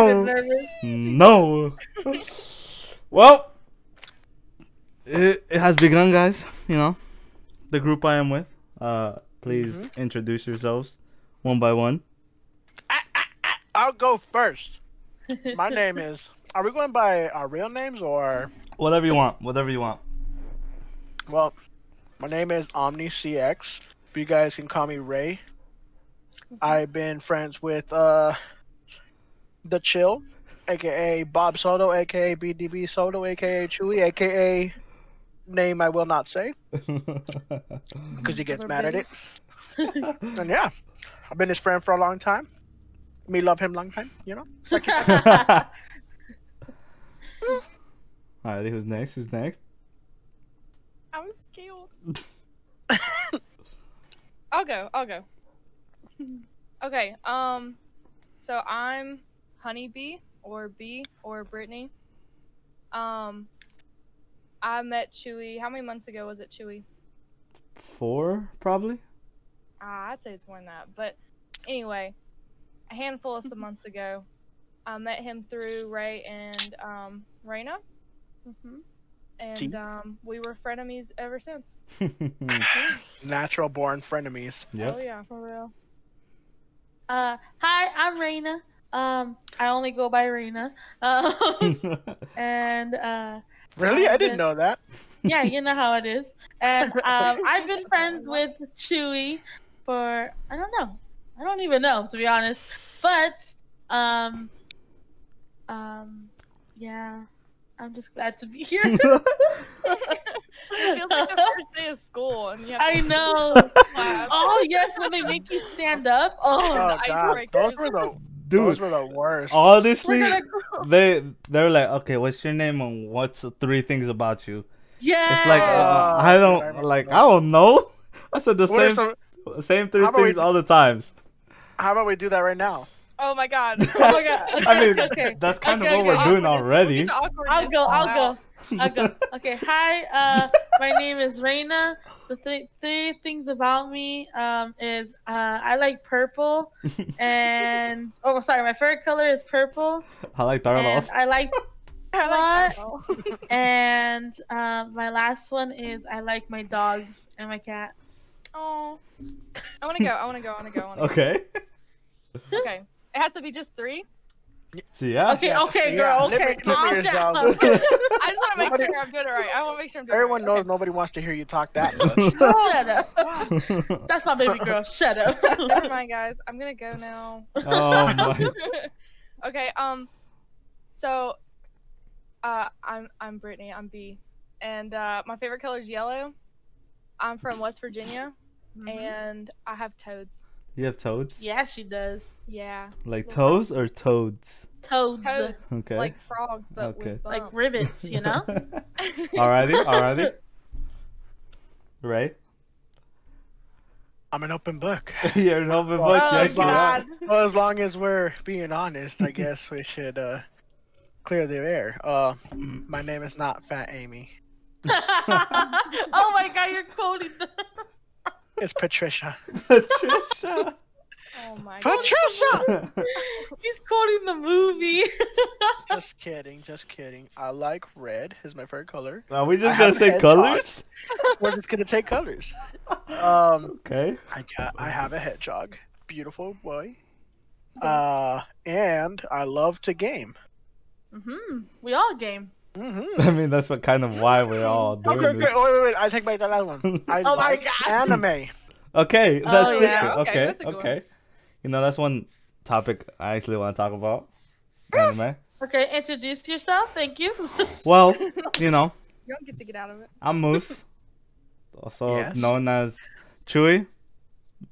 No. No. well, it, it has begun, guys. You know, the group I am with. Uh, please Mm-hmm. introduce yourselves one by one. I I I'll go first. My name is. Are we going by our real names or? Whatever you want. Whatever you want. Well, my name is Omni CX. But you guys can call me Ray. I've been friends with uh, the Chill, aka Bob Soto, aka BDB Soto, aka Chewy, aka name I will not say because he gets mad at it. and yeah, I've been his friend for a long time. Me love him long time, you know. Alrighty, who's next? Who's next? I'm scared. I'll go. I'll go. Okay. Um. So I'm Honeybee or B or Brittany. Um. I met Chewy. How many months ago was it, Chewy? Four, probably. Ah, I'd say it's more than that. But anyway, a handful of some months ago, I met him through Ray and um, Raina, Mhm. and um, we were frenemies ever since. Natural born frenemies. Oh yeah. For real. Uh, hi, I'm Raina. Um, I only go by Raina. Um, and uh, Really, I I've didn't know that. yeah, you know how it is. And um, I've been friends with Chewy for I don't know, I don't even know to be honest. But um, um, yeah, I'm just glad to be here. it feels like the first day of school, and you have I know. Oh yes, when they make you stand up. Oh, Oh the god, icebreakers. those were the those were the worst. honestly, go. they they're like, okay, what's your name and what's the three things about you? Yeah. It's like uh, Oh, I don't remember like that. I don't know. I said the What same some- same three How about we- things all the times. how about we do that right now? Oh my god. Oh my god. I mean, okay. that's kind Okay, of what okay. we're doing already. We'll get the awkwardness I'll go. I'll go. I'll go. Okay. Hi. Uh, my name is Reina. The th- three things about me um is uh I like purple and oh sorry my favorite color is purple I like Darloff. and I like I like What? Marvel. and uh, my last one is I like my dogs and my cat. Oh. I want to go. I want to go. I want to go. I wanna Okay. go. Okay. It has to be just three. So yeah. Okay. Yeah, Okay, girl. limit- Okay. limit calm down. I just want to make Nobody- sure I'm doing it right. I want to make sure I'm doing Everyone it knows right. nobody wants to hear you talk that much. Shut up. That's my baby girl. Shut up. Okay. Never mind, guys. I'm gonna go now. oh my. okay. Um. So, uh, I'm I'm Brittany. I'm B, and uh, my favorite color is yellow. I'm from West Virginia, and I have toads. You have toads? Yeah, she does. Yeah, Like toes or toads? Toads. toads Okay. like frogs, but Okay. with Like rivets, you know? alrighty, alrighty. Right? I'm an open book. You're an open book. Oh, yes, you are. God. Well, as long as we're being honest, I guess we should uh, clear the air. Uh, my name is not Fat Amy. oh my god, you're quoting the It's Patricia. Patricia. Oh my god. Patricia! He's quoting the movie. just kidding, just kidding. I like red. Is my favorite color. Are we I just have gonna a say colors? We're just gonna take colors. Um, Okay. I got. I have a hedgehog. Beautiful boy. Uh, and I love to game. hmm We all game. Mm-hmm. I mean, that's what kind of why we're all doing Okay, okay, this. wait, wait, wait. I take back that last one. I Oh my God. anime. Okay, Oh, that's yeah. Okay, Okay, that's a good okay. You know, that's one topic I actually want to talk about. Anime. Okay, introduce yourself. Thank you. Well, you know, You don't get to get out of it. I'm Moose, also Yes. known as Chewy,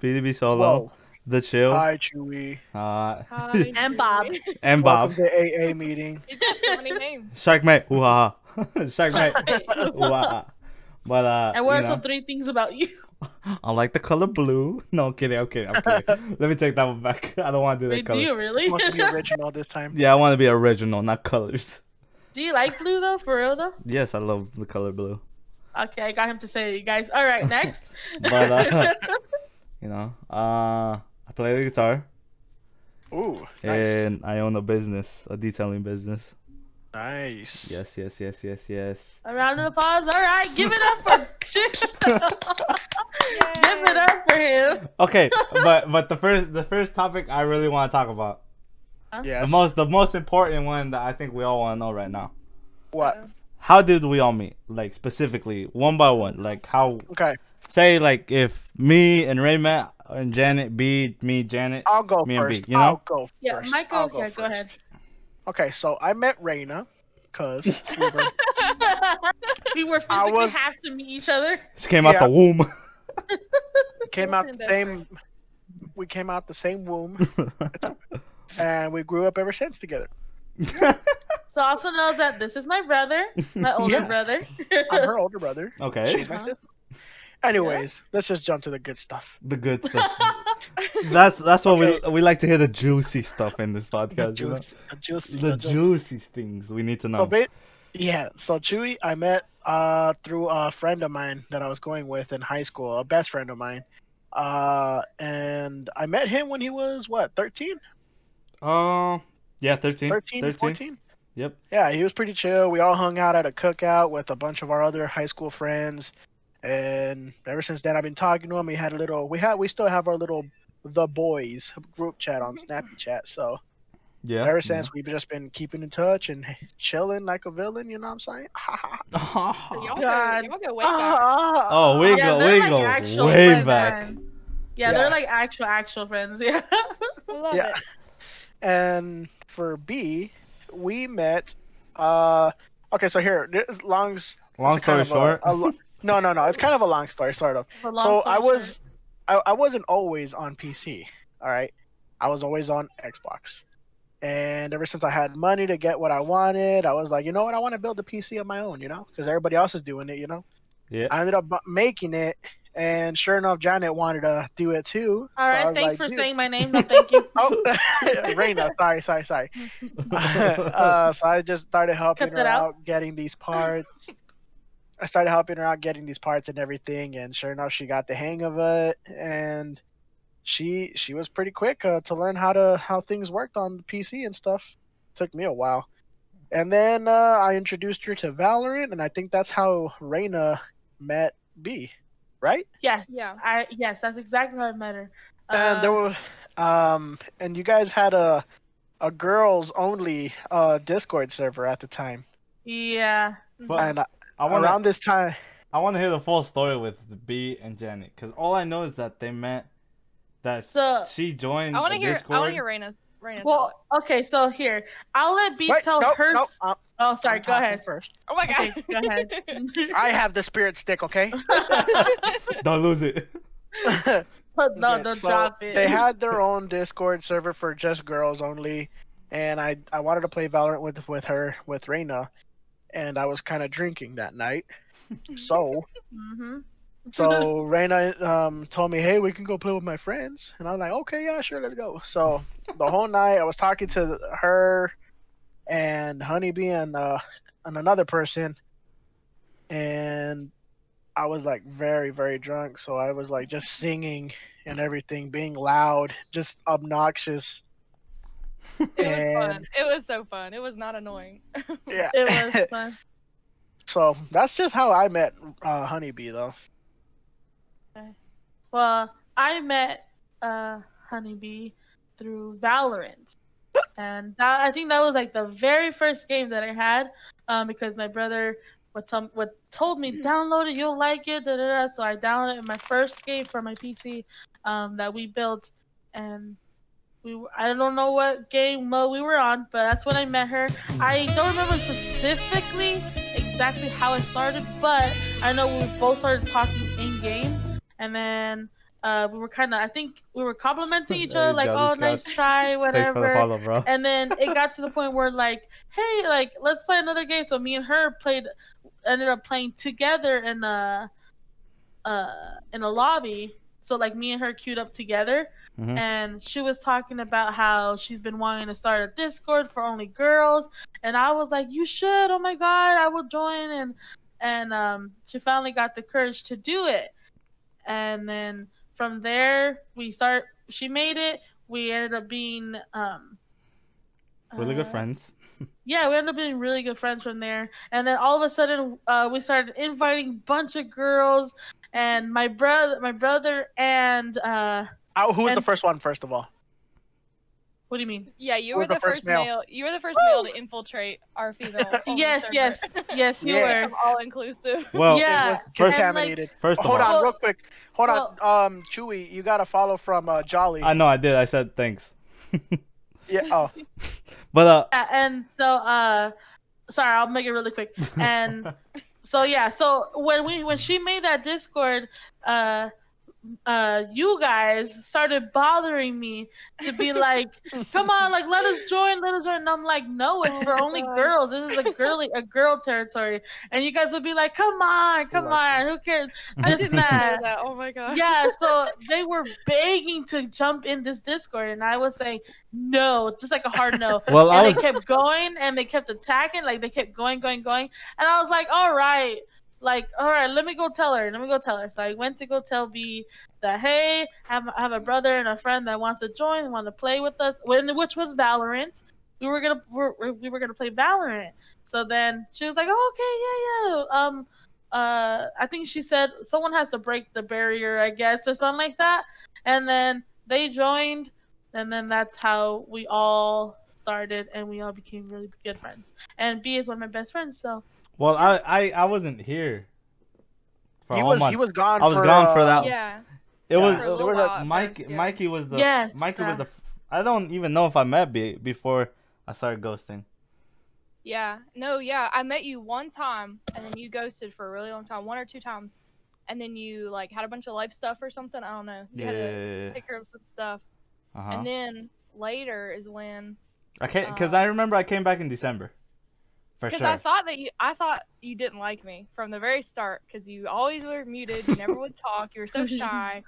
BDB Solo, Whoa. The Chill, Hi, Chewy. uh, Hi, And Bob. And Bob. Welcome to AA meeting. He's got so many names. Shark Mate, ooh ha ha. Shark Mate, ooh ha ha. But uh, and what are know, some three things about you? I like the color blue. No, I'm kidding. I'm kidding. I'm kidding. Let me take that one back. I don't want to do that Wait, do you really? Wants to be original this time. Yeah, I want to be original, not colors. do you like blue though? For real though? Yes, I love the color blue. Okay, I got him to say it, you guys. All right, next. But, uh, You know, uh, I play the guitar. Ooh, nice. and I own a business, a detailing business. Nice. Yes, yes, yes, yes, yes. A round of applause. All right, give it up for give it up for him. Okay, but but the first the first topic I really want to talk about Yes. the most the most important one that I think we all want to know right now. What? How did we all meet? Like specifically, one by one. Like how? Okay, Say like if me and Ray met and Janet, B, me, Janet. I'll go Me and first. B, you know? I'll go Yeah, first. Michael, I'll yeah, go ahead. Okay, so I met Raina because we were we were physically was- have to meet each other. She came out the womb. came out the same. We came out the same womb, and we grew up ever since together. So also knows that this is my brother, my older Yeah. brother. I'm her older brother. okay, She's uh-huh. My sister. Anyways, let's just jump to the good stuff. the good stuff. That's that's what we we like to hear the juicy stuff in this The podcast. You know? the juicy, The the juicy. juicy things we need to So, know. ba- yeah. So Chewy, I met uh through a friend of mine that I was going with in high school, a best friend of mine. Uh, and I met him when he was what, 13, Uh, yeah, 13. 13, 13. 14. Yep. Yeah, he was pretty chill. We all hung out at a cookout with a bunch of our other high school friends, and ever since then, I've been talking to him. We had a little. We had. We still have our little the boys group chat on Snappy Chat. So Yeah. ever since, we've just been keeping in touch and chilling like a villain. You know what I'm saying? So y'all, God. go, y'all go way back. Oh, we Ah. go, they're we like go actual way friends, back. Yeah, Yeah. they're like actual actual friends. Yeah. Love Yeah. it. And for B, we met. Uh, okay, so here, this long. Long it's kind story of a- short. a lo- no, no, no. It's kind of a long story, sort of. So story I was. I, I wasn't always on PC. All right, I was always on Xbox, and ever since I had money to get what I wanted, I was like, you know what, I want to build a PC of my own, you know, because everybody else is doing it, you know. yeah. I ended up making it, and sure enough, Janet wanted to do it too. All so right, thanks like, for "Dude." saying my name. No, thank you. Oh, Reina, sorry, sorry, sorry. uh, so I just started helping Cut her out. out. getting these parts. I started helping her out getting these parts and everything, and sure enough, she got the hang of it, and she she was pretty quick uh, to learn how to how things worked on the PC and stuff. Took me a while, and then uh, I introduced her to Valorant, and I think that's how Reina met B, right? Yes. Yeah. I yes, that's exactly how I met her. and there Uh, was um and you guys had a a girls only uh discord server at the time yeah. But and uh, I want around to this time I want to hear the full story with B and Janet because all I know is that they met. That So she joined. I want to hear. Discord. I want to hear Raina's. Raina tell it. well, okay, so here I'll let B Wait, tell nope, her. nope, s- I'm- oh, sorry. I'm Go ahead. first Oh my god. Okay, go ahead. i have the spirit stick okay Don't lose it. no, Okay, don't so drop it. they had their own discord server for just girls only and i i wanted to play valorant with with her with Reina, and i was kind of drinking that night so hmm So Raina um, told me, "Hey, we can go play with my friends," and I'm like, "Okay, yeah, sure, let's go." So the whole night I was talking to her and Honeybee and uh, and another person, and I was like very very drunk. So I was like just singing and everything, being loud, just obnoxious. It was fun. It was so fun. It was not annoying. Yeah. It was fun. so that's just how I met uh, Honeybee, though. Well, I met uh, Honeybee through Valorant, and that, I think that was like the very first game that I had, um, because my brother what tom- what told me download it, you'll like it, da, da, da. so I downloaded my first game for my PC, um, that we built, and we I don't know what game mode we were on, but that's when I met her. I don't remember specifically exactly how it started, but I know we both started talking in game, and then uh, we were kind of I think we were complimenting each other, like, "Oh, nice Scott. try, Thanks for the whatever." follow. And then it got to the point where like, hey, like let's play another game. So me and her played, ended up playing together in a, uh, in a lobby. So like me and her queued up together, Mhm. and she was talking about how she's been wanting to start a Discord for only girls, and I was like, you should. Oh my god, I will join. And and um, she finally got the courage to do it, and then from there we start. She made it. we ended up being um Really good uh, friends. Yeah, we ended up being really good friends from there. And then all of a sudden, uh, we started inviting bunch of girls, and my brother, my brother, and uh, Who was the first one, first of all? what do you mean? Yeah, you Who were the the first first male? male. You were the first male to infiltrate our female. Yes, server. yes, yes, you Yeah. were. all inclusive. Well, Yeah, It was and, contaminated. first of Hold all, on, Well- real quick. Hold on. Um, Chewy, you got to follow from uh, Jolly. I know I did. I said thanks. Yeah. Oh, But uh, Yeah, and so uh sorry i'll make it really quick and so yeah so when we when she made that discord uh uh you guys started bothering me to be like come on like let us join let us join and i'm like no it's Oh for my only gosh. girls this is a girly a girl territory and you guys would be like come on come like on who cares I didn't know that that. Oh my gosh. yeah, so they were begging to jump in this Discord, and I was saying no, just like a hard no. well, I and was they kept going, and they kept attacking, like they kept going, going, going, and I was like, all right, like all right, let me go tell her, let me go tell her. So I went to go tell B that hey, I have, I have a brother and a friend that wants to join, want to play with us, when which was Valorant. We were gonna we're, we were gonna play Valorant. So then she was like, oh, okay, yeah, yeah. Um, uh, I think she said someone has to break the barrier, I guess, or something like that. And then they joined, and then that's how we all started, and we all became really good friends. And B is one of my best friends, so well, I, I I wasn't here. For he all was my- he was gone. I was for, gone for uh, that. Yeah. It was Yeah, For a little was a- while Mike. first, yeah. Mikey was the. Yes, Mikey was the. I don't even know if I met B before I started ghosting. Yeah. No, yeah. I met you one time and then you ghosted for a really long time, one or two times. And then you like had a bunch of life stuff or something. I don't know. You had to Yeah. take care of some stuff. Uh-huh. And then later is when I can't because uh, I remember I came back in December. For because sure. I thought that you I thought you didn't like me from the very start because you always were muted, you never would talk, you were so shy.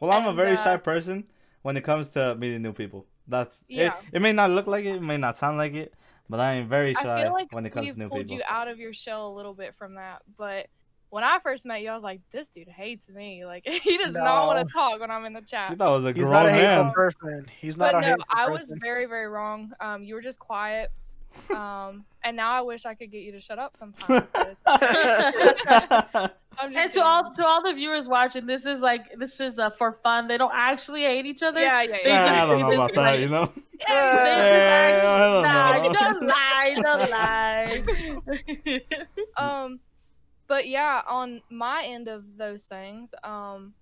well, I'm a very uh, shy person when it comes to meeting new people. That's Yeah. it. It may not look like it, it may not sound like it, but I am very shy like when it comes we've to new pulled people. you out of your shell a little bit from that. But when I first met you, I was like, this dude hates me. Like he does not want to talk when I'm in the chat. You thought I was a He's grown not a hateful man. person. He's not But a no, hateful I was person. very, very wrong. Um, you were just quiet. Um, and now I wish I could get you to shut up sometimes. But it's okay. I'm just and to all to all the viewers watching, this is like this is uh, for fun. They don't actually hate each other. yeah, yeah, They yeah. I don't know they about that, like- you know. They Yeah, just I actually, don't nah, know. don't lie, don't lie. um but yeah on my end of those things um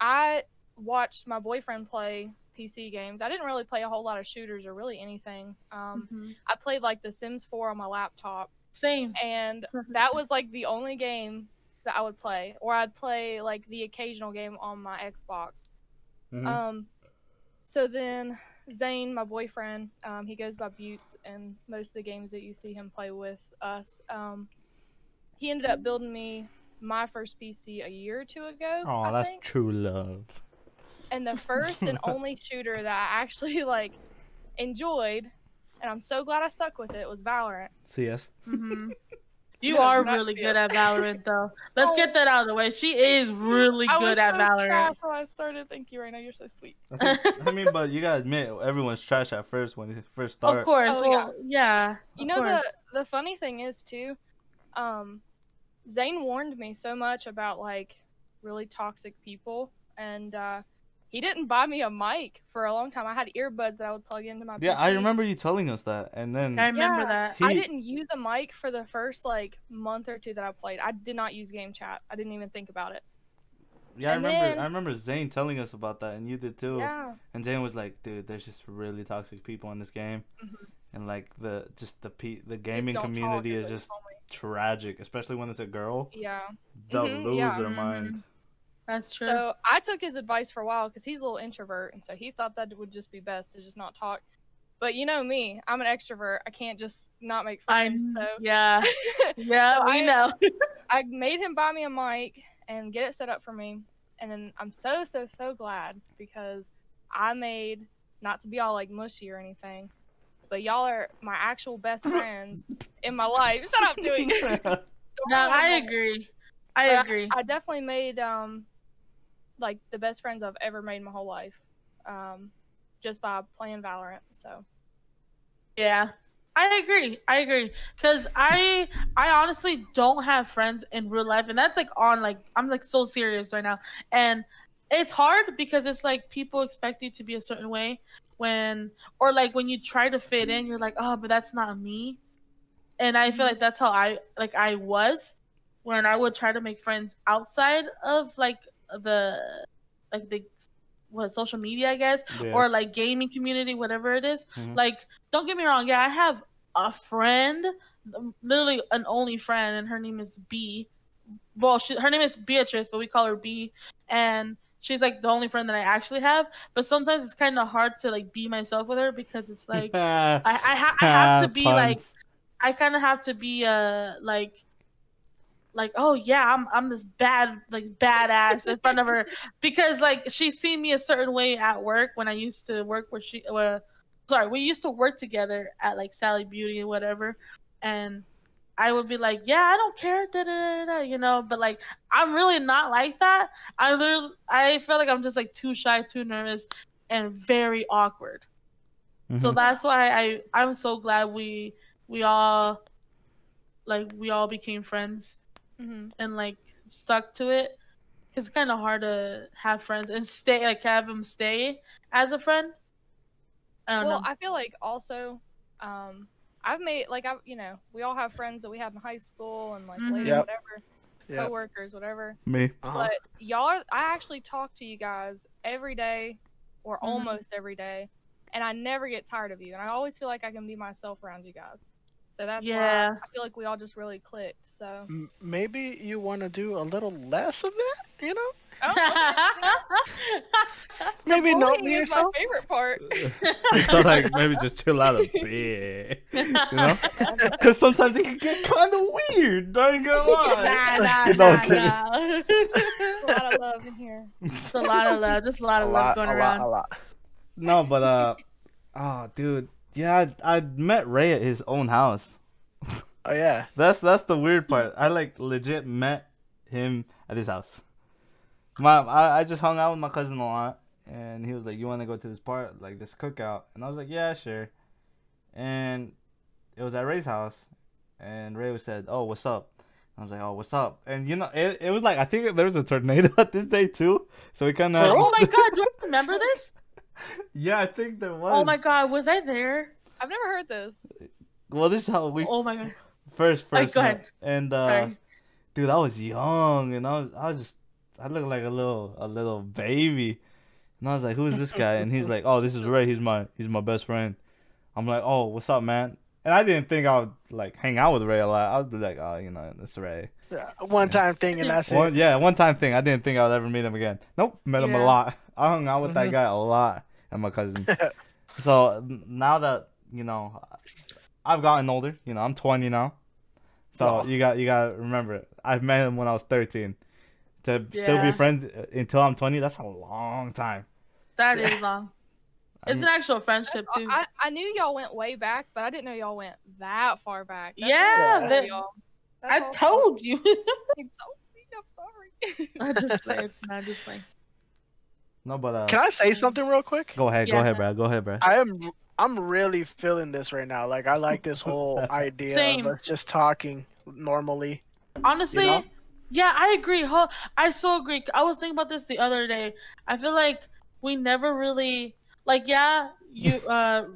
i watched my boyfriend play pc games i didn't really play a whole lot of shooters or really anything um Mhm. i played like the sims 4 on my laptop Same. and that was like the only game that i would play or i'd play like the occasional game on my xbox Mhm. um so then Zane, my boyfriend, um, he goes by Buttes and most of the games that you see him play with us. Um, he ended up building me my first PC a year or two ago. oh, that's think. true love. And the first and only shooter that I actually like enjoyed, and I'm so glad I stuck with it, was Valorant. CS. Mhm. You are really good at Valorant, though. Let's Oh. get that out of the way. She is really I good was at so Valorant. trash when I started. Thank you, right now. You're so sweet. I, think- I mean, but you gotta admit, everyone's trash at first when they first start. Of course. Oh, well, yeah. You of know the the funny thing is too, um, Zane warned me so much about like really toxic people, and uh, he didn't buy me a mic for a long time. I had earbuds that I would plug into my. Yeah, I remember you telling us that, and then I remember Yeah. that. He- I didn't use a mic for the first like month or two that I played. I did not use game chat. I didn't even think about it. yeah, I remember. then- I remember Zane telling us about that, and you did too. Yeah. And Zane was like, "Dude, there's just really toxic people in this game, Mhm. and like the just the pe- the gaming don't talk community is just tragic, especially when it's a girl. Yeah. They'll Mhm, lose yeah. their Mhm. mind. That's true. So I took his advice for a while because he's a little introvert, and so he thought that would just be best to just not talk. But you know me, I'm an extrovert. I can't just not make I friends. So yeah yeah So we I- know. I made him buy me a mic and get it set up for me. And then I'm so so so glad because I made not to be all like mushy or anything, but y'all are my actual best friends in my life. Shut up, Dewey. no, I agree. I But agree. I definitely made um like the best friends I've ever made in my whole life. Um just by playing Valorant. So Yeah. I agree. I agree. Cause I I honestly don't have friends in real life, and that's like on like I'm like so serious right now, and it's hard because it's like people expect you to be a certain way when or like when you try to fit in, you're like, oh, but that's not me, and I feel like that's how I like I was when I would try to make friends outside of like the like the what social media, I guess, Yeah. or like gaming community, whatever it is. Mhm. Like, don't get me wrong. Yeah, I have a friend, um, literally an only friend, and her name is B. Well, she, her name is Beatrice, but we call her B. And she's like the only friend that I actually have. But sometimes it's kind of hard to like be myself with her because it's like I, I, ha- I have to be like I kind of have to be uh like like oh yeah I'm I'm this bad like badass in front of her. Because like she's seen me a certain way at work when I used to work where she uh, sorry we used to work together at like Sally Beauty and whatever. And I would be like yeah I don't care da, da, da, da, you know? But like I'm really not like that. I literally I feel like I'm just like too shy too nervous and very awkward. So Mhm. that's why I I'm so glad we we all like we all became friends hmm and like stuck to it because it's kind of hard to have friends and stay like have them stay as a friend. I don't well, know. I feel like also, um, I've made like I, you know, we all have friends that we have in high school and like Mhm. later, Yep. whatever, Yeah. coworkers, whatever. Me. Uh-huh. But y'all, are, I actually talk to you guys every day, or Mhm. almost every day, and I never get tired of you, and I always feel like I can be myself around you guys. So that's Yeah. why I feel like we all just really clicked. So M- maybe you want to do a little less of that, you know? oh, Maybe not bullying me is my favorite part. so like maybe just chill out a bit, you know? Because sometimes it can get kind of weird. Don't go on. lie. nah, nah, No, nah, nah. a lot of love in here. Just a lot of love. Just a lot A of love lot, going a lot, around. a lot. No, but uh, oh, dude, yeah, I, I met Ray at his own house. Oh yeah. That's that's the weird part. I like legit met him at his house. My I, I just hung out with my cousin a lot, and he was like, "You want to go to this part, like this cookout?" And I was like, "Yeah, sure." And it was at Ray's house, and Ray was said, "Oh, what's up?" I was like, "Oh, what's up?" And you know, it, it was like I think there was a tornado at this day too, so we kind of. Oh my god, do I remember this? Yeah, I think there was. Oh my god, was I there? I've never heard this. Well, this is how we Oh my god. first Alright, first go met. ahead. And uh, Sorry. dude, I was young, and I was I was just I looked like a little a little baby, and I was like, "Who's this guy?" And he's like, "Oh, this is Ray. He's my he's my best friend." I'm like, "Oh, what's up, man?" And I didn't think I would like hang out with Ray a lot. I would be like, "Oh, you know, that's Ray." Yeah, one time thing and that's One, it. yeah, one time thing. I didn't think I would ever meet him again. Nope, met him a lot. I hung out with that Mhm. guy a lot, and my cousin. so now that you know, I've gotten older. You know, I'm 20 now. So Oh. you got you got to remember, I've met him when I was 13. To still be friends uh, until I'm 20, that's a long time. That Yeah. is long. I It's mean- an actual friendship too. I, I knew y'all went way back, but I didn't know y'all went that far back. That's Yeah, that- cool, y'all. I awesome. told you. You told me. I'm sorry. I just played. I just played. No, but uh, Can I say something real quick? go ahead, go ahead, bro. Go ahead, bro. I am I'm really feeling this right now. Like I like this whole idea Same. of us just talking normally. Honestly, know? yeah, I agree. Huh? I so agree. I was thinking about this the other day. I feel like we never really like. Yeah, you, uh,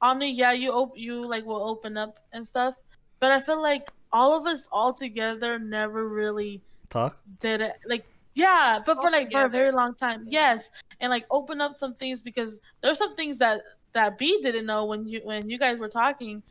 Omni. Yeah, you op- you like will open up and stuff. But I feel like all of us all together never really Talk. did it. Like, yeah, but for All like for a very long time. Yes, and like open up some things because there's some things that that B didn't know when you when you guys were talking,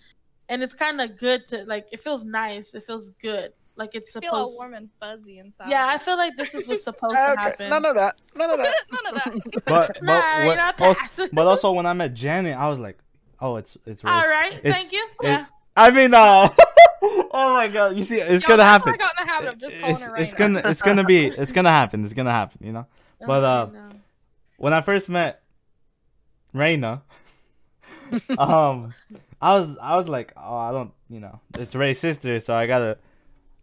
and it's kind of good to like. It feels nice. It feels good. Like it's I feel all supposed. warm and fuzzy inside. Yeah, I feel like this is what's supposed to happen. none of that. None of that. None of that. But but, Nah, you're what- not also, but also when I met Janet, I was like, oh, it's it's. Ray. All right, It's- thank you. it- Yeah. I mean, uh, oh my god, you see, it's Y'all, gonna happen. I got in the habit of just calling It's, her it's gonna it's gonna be it's gonna happen. It's gonna happen. You know. But, uh, Oh, no. when I first met Raina, um, I was I was like, oh, I don't, you know, it's Ray's sister, so I gotta,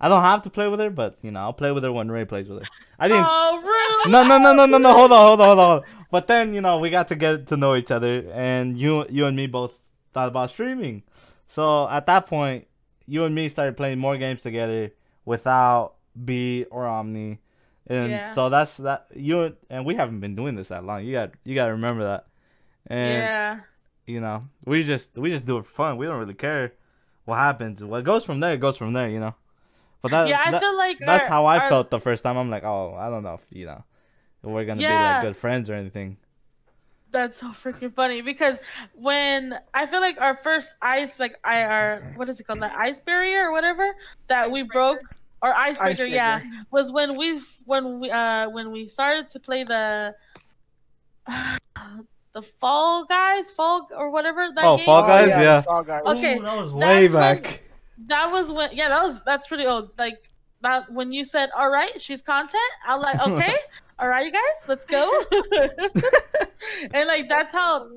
I don't have to play with her, but you know, I'll play with her when Ray plays with her. I didn't. Oh, rude. No, no, no, no, no, no. Hold on, hold on, hold on, But then you know we got to get to know each other, and you you and me both thought about streaming. So at that point, you and me started playing more games together without B or Omni, and Yeah. so that's that. You and we haven't been doing this that long. You got you got to remember that. And yeah. you know we just we just do it for fun. We don't really care what happens. What goes from there goes from there. You know. But that, yeah, I that- feel like that's our- how I our- felt the first time. I'm like, oh, I don't know if you know, we're gonna be like good friends or anything. That's so freaking funny because when I feel like our first ice, like I our what is it called, that ice barrier or whatever that we broke, or icebreaker, yeah, Icebreaker. was when we when we uh when we started to play the the Fall Guys, Fall or whatever that Oh, game. Fall Guys, yeah. Fall Guys. Okay, Ooh, that was that's way when- back. That was when yeah, that was that's pretty old. Like that when you said, "All right, she's content," I'm like, "Okay, all right, you guys, let's go." and like that's how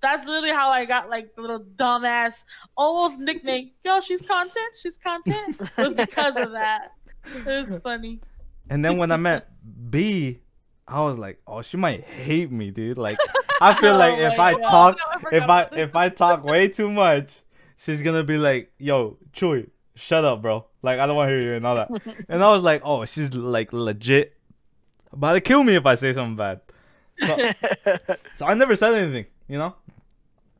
that's literally how I got like the little dumbass almost nickname. Yo, she's content. She's content. It was because of that. It was funny. And then when I met B, I was like, oh, she might hate me, dude. Like, I feel oh like Oh if I God. talk, No, I if I if I talk way too much, she's gonna be like, yo, Chewy, shut up, bro. Like, I don't want to hear you and all that. and I was like, oh, she's like legit about to kill me if I say something bad. So, so I never said anything, you know.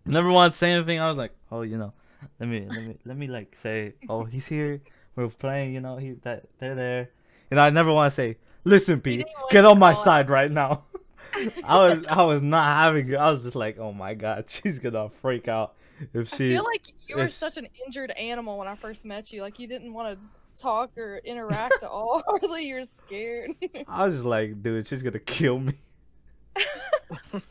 Never once say anything. I was like, oh, you know, let me let me let me like say, oh, he's here. We're playing, you know. He that they're there. You know, I never want to say, listen, Pete, get on my side right now. I was I was not having it. I was just like, oh my god, she's gonna freak out if I she. feel like you were such an injured animal when I first met you. Like you didn't want to talk or interact at all. Hardly you're scared. I was just like, dude, she's gonna kill me.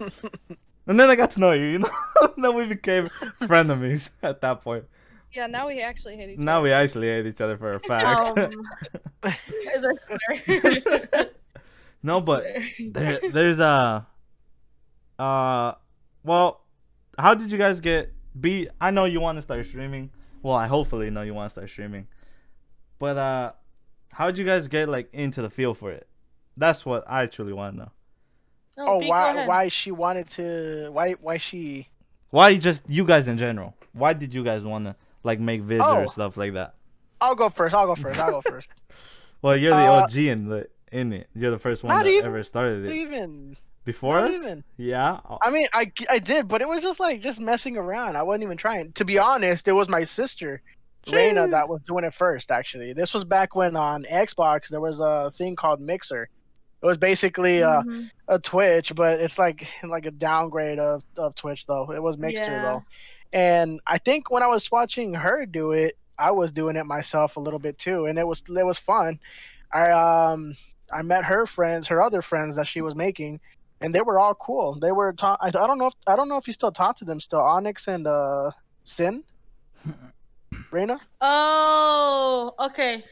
And then I got to know you, you know. then we became frenemies at that point. yeah, now we actually hate each other. Now we actually hate each other for a fact. Um, I swear. no, but there, there's a, uh, well, how did you guys get? B, I know you want to start streaming. Well, I hopefully know you want to start streaming. But uh, how did you guys get like into the feel for it? That's what I truly want to know. No, oh, B, why why she wanted to why why she Why just you guys in general? Why did you guys want to like make vids or Oh. stuff like that? I'll go first. I'll go first. I'll go first. Well, you're the Uh, OG in the in it. You're the first one that even- ever started Not it. even. Before not us? even. Yeah. I mean, I, I did, but it was just like just messing around. I wasn't even trying. To be honest, it was my sister, Reina, that was doing it first. Actually, this was back when on Xbox there was a thing called Mixer. It was basically uh, Mhm. a Twitch, but it's like like a downgrade of, of Twitch though. It was Mixer Yeah. though, and I think when I was watching her do it, I was doing it myself a little bit too, and it was it was fun. I um I met her friends, her other friends that she was making, and they were all cool. They were ta- I, I don't know if I don't know if you still talk to them still. Onyx and uh Sin, Reina. Oh, okay.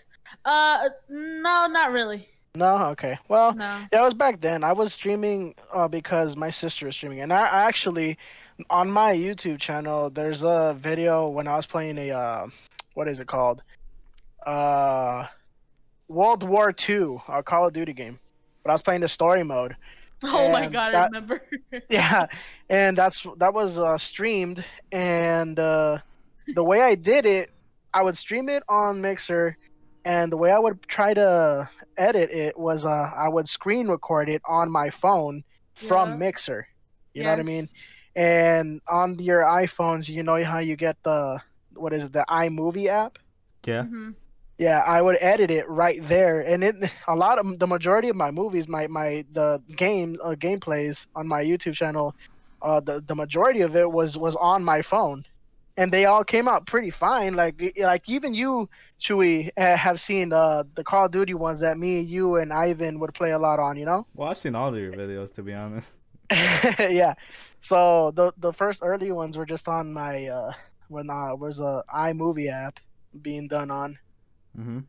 Uh, no, not really. No, okay. Well, No. Yeah, it was back then. I was streaming uh, because my sister was streaming, and I, I actually, on my YouTube channel, there's a video when I was playing a, uh, what is it called? Uh, World War II, a Call of Duty game. But I was playing the story mode. Oh my And god, I remember. Yeah, and that's that was uh, streamed, and uh, the way I did it, I would stream it on Mixer, and the way I would try to edit it was uh, I would screen record it on my phone from Yeah. Mixer. You know what I mean? And on your iPhones, you know how you get the what is it, the iMovie app? yeah. Mhm. Yeah, I would edit it right there, and it a lot of the majority of my movies, my my the game uh, gameplays on my YouTube channel, uh, the the majority of it was was on my phone, and they all came out pretty fine. Like like even you, Chewy, uh, have seen uh, the Call of Duty ones that me, you, and Ivan would play a lot on. You know? Well, I've seen all of your videos to be honest. yeah. So the the first early ones were just on my uh when uh was a iMovie app being done on. Mm-hmm.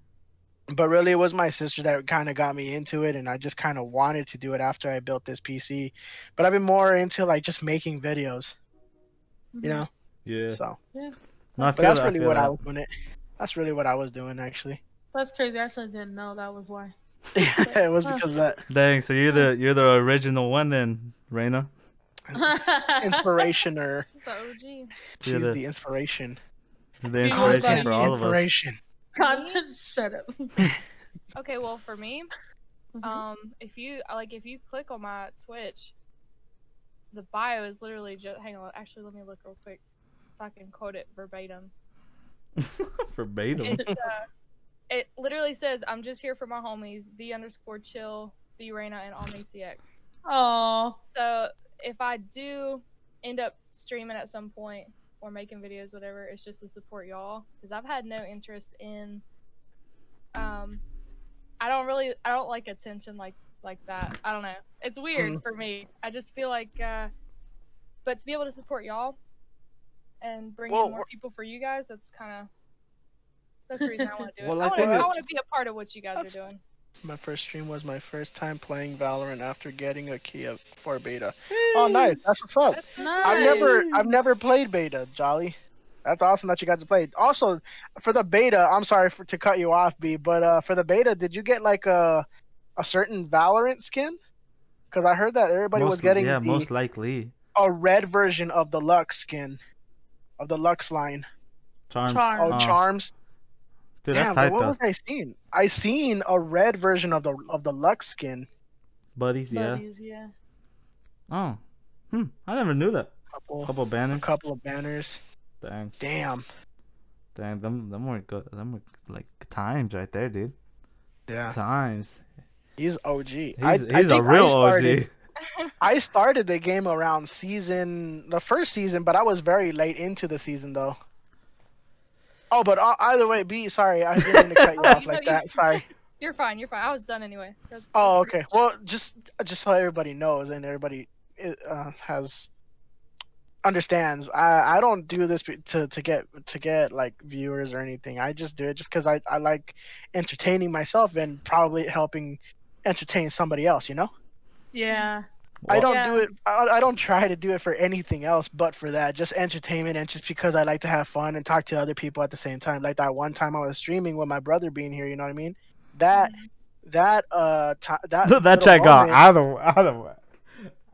but really it was my sister that kind of got me into it and i just kind of wanted to do it after i built this pc but i've been more into like just making videos you know Yeah. so No, but that's that, really feel what i was doing it that's really what i was doing actually That's crazy. I actually didn't know that was why. Yeah, it was because of that Dang, so you're the you're the original one then, Reina. inspiration, or She's the OG. She's the, the inspiration. the inspiration for all of us. Inspiration. Content. Shut up. Okay, well for me, Mhm. um, if you like, if you click on my Twitch, the bio is literally just. Hang on, actually, let me look real quick, so I can quote it verbatim. Verbatim. It's uh, it literally says, "I'm just here for my homies, the underscore chill, the Reina, and Omni CX." Oh. So if I do end up streaming at some point or making videos, whatever, it's just to support y'all because I've had no interest in. Um, I don't really, I don't like attention like like that. I don't know. It's weird Mhm. for me. I just feel like, uh, but to be able to support y'all and bring Well, in more people for you guys, that's kind of. That's the reason I want to do it. I I want to. think I want to be a part of what you guys are doing. My first stream was my first time playing Valorant after getting a key for beta. Oh, nice. That's what's up. That's Nice. I've never, I've never played beta, Jolly. That's awesome that you guys have played. Also, for the beta, I'm sorry for, to cut you off, B, but uh, for the beta, did you get like a, a certain Valorant skin? Because I heard that everybody was getting yeah, the, most likely. a red version of the Luxe skin, of the Luxe line. Charms. Charms. Oh, Charms. Dude, Damn, that's but tight what though. was I seeing? I seen a red version of the of the Luxe skin. Buddies, yeah. Buddies, yeah. Oh. Hmm. I never knew that. Couple, Couple a banners. couple of banners. Dang. Damn. Dang, them them were good them were like times right there, dude. Yeah. Times. He's OG. He's I- I he's a think I real started- OG. I started the game around season the first season, but I was very late into the season though. Oh, but uh, either way, B. Sorry, I didn't mean to cut you off You know, like you- that. Sorry. You're fine. You're fine. I was done anyway. That's, Oh, that's okay. much. Well, just just so everybody knows and everybody uh, has understands. I I don't do this to to get to get like viewers or anything. I just do it just because I I like entertaining myself and probably helping entertain somebody else. You know. Yeah. I don't Yeah. do it. I, I don't try to do it for anything else but for that, just entertainment and just because I like to have fun and talk to other people at the same time. Like that one time I was streaming with my brother being here. You know what I mean? That that uh ti that that little chat got moment- out of out of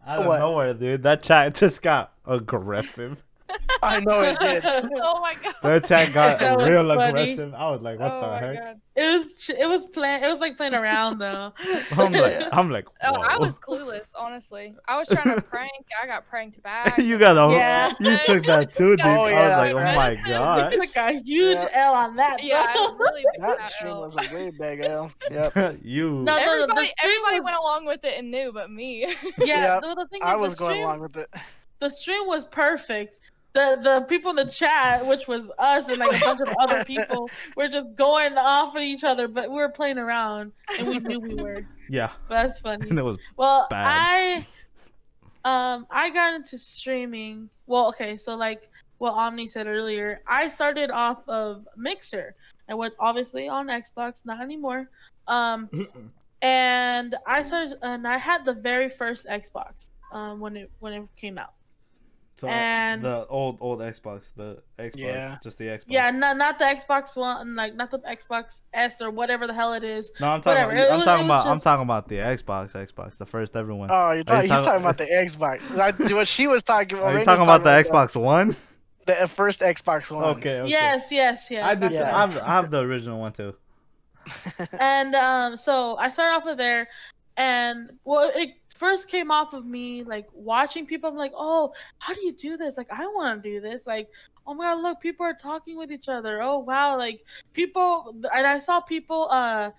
out of What? nowhere, dude. That chat just got aggressive. I know it did. oh my god. The chat got That real funny. aggressive. I was like, what oh the my heck? god. It was it was playing it was like playing around though. I'm like, I'm like, Oh, I was clueless, honestly. I was trying to prank. I got pranked back. you got a, Yeah. you took that too, dude. Oh, I was like, oh my read it. god. Took a huge Yeah. L on that. Yeah, I really big That fat stream L. was a way big L. Yep. you. No, the- the Everybody, everybody was- went along with it and knew, but me. Yeah, Yep. the, the thing I was the going stream, along with it. the stream was perfect. The the people in the chat, which was us and like a bunch of other people, were just going off at each other, but we were playing around and we knew we were. Yeah, But that's funny. and it was Well, bad. I um I got into streaming. Well, okay, so like what Omni said earlier, I started off of Mixer. I went obviously on Xbox, not anymore. Um and I started and I had the very first Xbox um when it when it came out. So and- the old old Xbox, the Xbox, Yeah. just the Xbox. Yeah, not not the Xbox One, like not the Xbox S or whatever the hell it is. No, I'm talking. whatever. About, I'm was- talking it was about. I'm talking about the Xbox. Xbox, the first ever one. Oh, you're talking, he's talking- talking about the Xbox. I, what she was talking about. Are you talking about the Xbox One? The first Xbox One. Okay. okay. Yes, yes, yes. I did. that's Yeah. I have, I have the original one too. and um so i started off of there and well it first came off of me like watching people i'm like oh how do you do this like i want to do this like oh my god look people are talking with each other oh wow like people and i saw people uh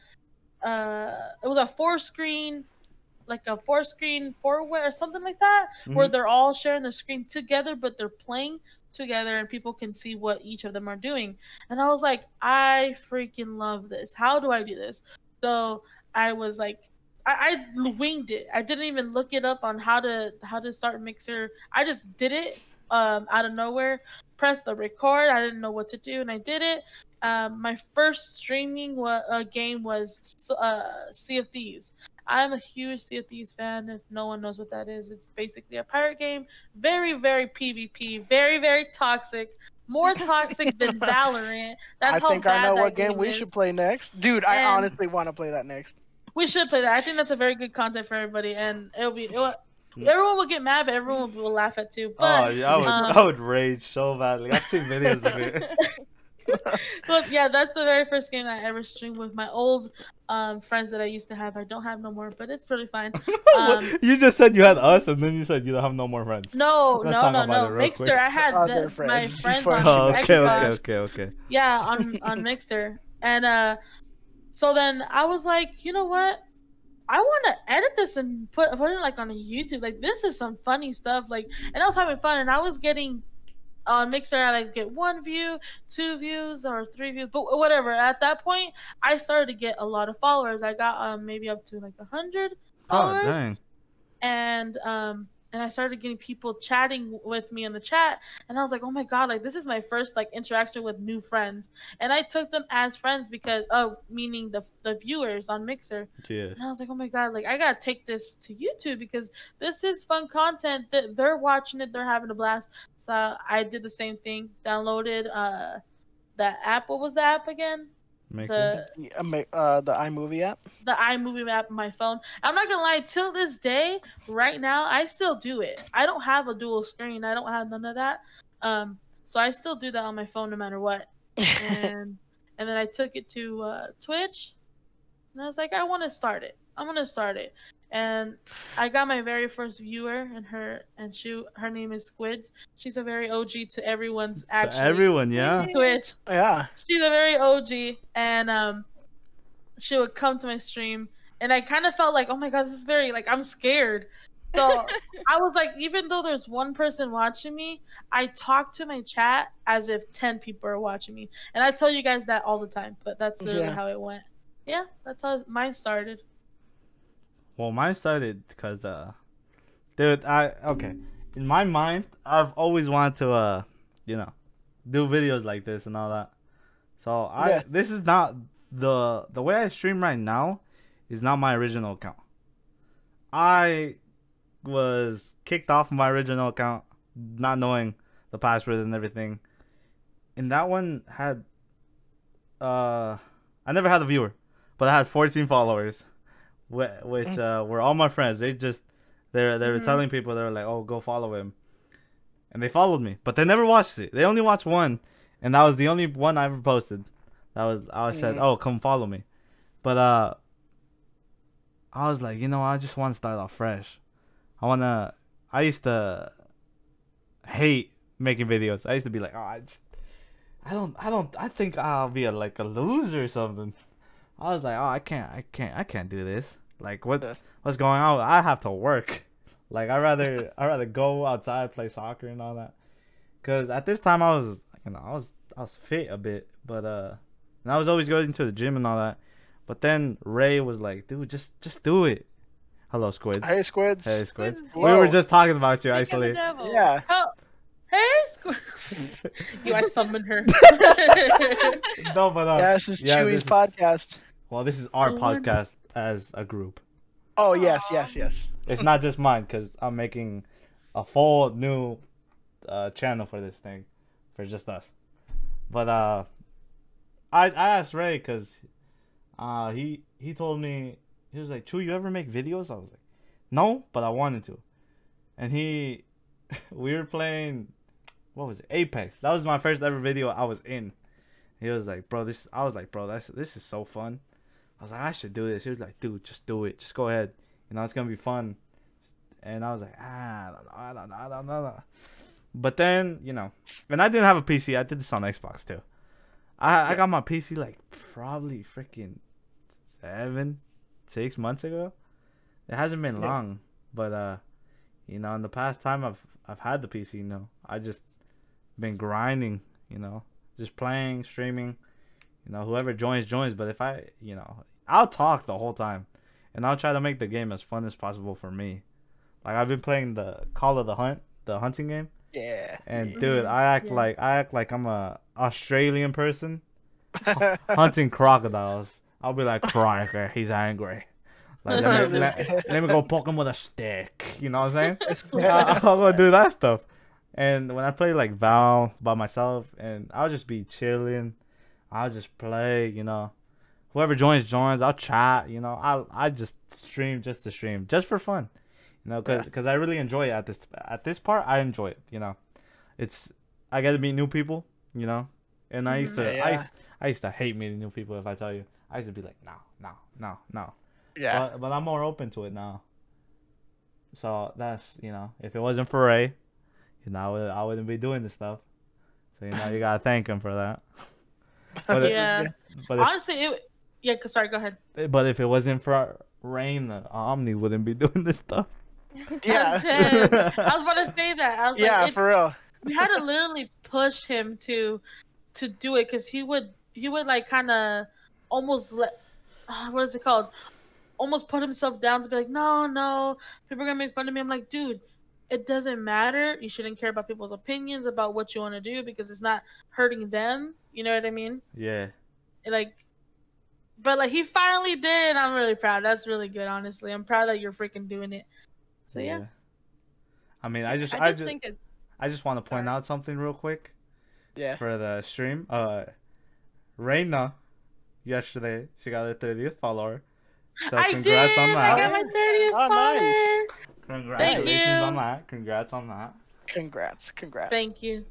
uh it was a four screen like a four screen four way or something like that where Mhm. they're all sharing the screen together but they're playing together and people can see what each of them are doing and I was like, I freaking love this. How do I do this? So I was like, I, I winged it. I didn't even look it up on how to how to start Mixer. I just did it um, out of nowhere. Pressed the record. I didn't know what to do, and I did it. Um, my first streaming wa- uh, game was uh, Sea of Thieves. I'm a huge Sea of Thieves fan. If no one knows what that is, it's basically a pirate game. Very, very PvP. Very, very toxic. More toxic than Valorant. That's I how think bad I think I know what game we is. should play next. Dude, I honestly want to play that next. We should play that. I think that's a very good content for everybody, and it'll be. It'll, everyone will get mad, but everyone will laugh at too. But oh, yeah, I would, um, I would rage so badly. I've seen videos of it. but yeah, that's the very first game I ever streamed with my old um, friends that I used to have. I don't have no more, but it's pretty fine. Um, you just said you had us, and then you said you don't have no more friends. No, Let's no, no, no. Mixer, quick. I had the, friends my friends on you Oh, okay, Xbox. okay, okay, okay. Yeah, on on Mixer, and uh, so then I was like, you know what? I want to edit this and put put it like on a YouTube. Like this is some funny stuff. Like, and I was having fun, and I was getting on Mixer. I like get one view, two views, or three views, but whatever. At that point, I started to get a lot of followers. I got um maybe up to like a hundred followers dang. and um and I started getting people chatting with me in the chat and I was like, "Oh my god, like this is my first like interaction with new friends." And I took them as friends because oh, meaning the the viewers on Mixer. Yeah. And I was like, "Oh my god, like I got to take this to YouTube because this is fun content that they're watching it, they're having a blast." So I did the same thing, downloaded uh the app. What was the app again? Makes The Yeah, uh, the iMovie app. the iMovie app on my phone. I'm not gonna lie, till this day, right now, I still do it. I don't have a dual screen. I don't have none of that. Um, so I still do that on my phone no matter what. And and then I took it to uh, Twitch, and I was like, I want to start it. I'm gonna start it. And I got my very first viewer, and her and she her name is Squids. She's a very OG to everyone's actually everyone, yeah. Twitch yeah. she's a very OG, and um, she would come to my stream, and I kind of felt like, oh my god, this is very like I'm scared. So I was like, even though there's one person watching me, I talk to my chat as if ten people are watching me, and I tell you guys that all the time. But that's literally Yeah. how it went. Yeah, that's how mine started. Well, mine started because, uh, dude, I okay. In my mind, I've always wanted to, uh, you know, do videos like this and all that. So I, Yeah. this is not the the way I stream right now, is not my original account. I was kicked off my original account, not knowing the password and everything. And that one had, uh, I never had a viewer, but I had 14 followers wh- which uh, were all my friends. They just they they were Mhm. telling people they were like, "Oh, go follow him," and they followed me, but they never watched it. They only watched one, and that was the only one I ever posted. That was I said, Mhm. "Oh, come follow me," but uh, I was like, you know, I just want to start off fresh. I wanna. I used to hate making videos. I used to be like, oh, I just, I don't, I don't, I think I'll be a, like a loser or something. I was like, oh, I can't, I can't, I can't do this. Like, what, Yeah. what's going on? I have to work. Like, I rather, I rather go outside play soccer and all that. Cause at this time I was, you know, I was, I was fit a bit, but uh, and I was always going to the gym and all that. But then Ray was like, dude, just, just do it. Hello, Squids. Hey, Squids. Hey, Squids. Squids We were just talking about you, Speak actually. Yeah. Oh, hey, Squ- you, I summoned her. no, but uh, yeah, this is yeah, Chewy's this is- podcast. Well, this is our podcast as a group. Oh yes, yes, yes. It's not just mine because I'm making a full new uh, channel for this thing, for just us. But uh, I I asked Ray because uh he he told me he was like, "Chu, you ever make videos?" I was like, "No, but I wanted to." And he, we were playing, what was it? Apex. That was my first ever video I was in. He was like, "Bro, this." I was like, "Bro, that's this is so fun." I was like, "I should do this." He was like, "Dude, just do it. Just go ahead. You know, it's gonna be fun." And I was like, "Ah, I don't know, I don't know, I don't know." I don't know." But then, you know, and I didn't have a PC. I did this on Xbox too. I I got my PC like probably freaking seven, six months ago. It hasn't been Yeah. long, but uh, you know, in the past time I've I've had the PC. You know, I just been grinding. You know, just playing, streaming. You know, whoever joins joins. But if I, you know, I'll talk the whole time, and I'll try to make the game as fun as possible for me. Like I've been playing the Call of the Hunt, the hunting game. Yeah. And dude, I act Yeah. like I act like I'm a Australian person hunting crocodiles. I'll be like, Chronicle, eh, he's angry. Like, let, me, let, let me go poke him with a stick. You know what I'm saying? I- I'll go do that stuff. And when I play like Val by myself, and I'll just be chilling, I'll just play. You know, whoever joins joins. I'll chat. You know, I I just stream just to stream, just for fun. You know, cause, Yeah. 'cause I really enjoy it at this at this part. I enjoy it. You know, it's I get to meet new people. You know, and I used to Mhm. I used, I used to hate meeting new people. If I tell you, I used to be like, no, no, no, no. Yeah. But, but I'm more open to it now. So that's you know, if it wasn't for Ray, you know, I, would, I wouldn't be doing this stuff. So you know, you gotta thank him for that. But it- Yeah. but if, Honestly, it. Yeah. c- Sorry. Go ahead. but if it wasn't for Rain, Omni wouldn't be doing this stuff. I was Yeah. I was about to say that. I was yeah, like, it, for real. we had to literally push him to to do it because he would he would like kind of almost let uh, what is it called almost put himself down to be like no no people are gonna make fun of me i'm like dude it doesn't matter you shouldn't care about people's opinions about what you want to do because it's not hurting them you know what i mean Yeah. It, like but like he finally did i'm really proud that's really good honestly i'm proud that you're freaking doing it so yeah, I mean, I just I I just just think it's I just want to point Sorry. out something real quick Yeah. for the stream. Uh, Reina, yesterday she got her 30th follower. So i congrats did on i got my 30th Oh, nice. follower. Congratulations you. on that. Congrats on that. Congrats. Congrats. thank you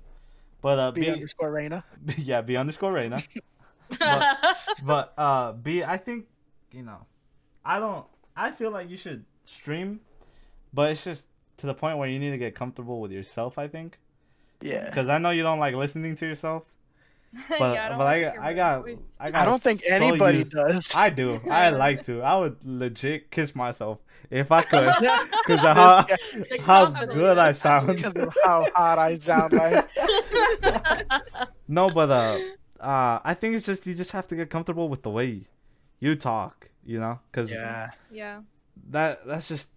But uh, B B, underscore Reina. yeah, B underscore Reina. But- But uh, B, I think you know, I don't. I feel like you should stream, but it's just to the point where you need to get comfortable with yourself. I think Yeah. because I know you don't like listening to yourself. But yeah, I don't but like I, your I got. I got. I don't think so anybody used- does. I do. I like to. I would legit kiss myself if I could, because of how The how good I sound. because of how hot I sound like. No, but uh, uh, I think it's just you just have to get comfortable with the way you talk, you know, because Yeah. Yeah. that that's just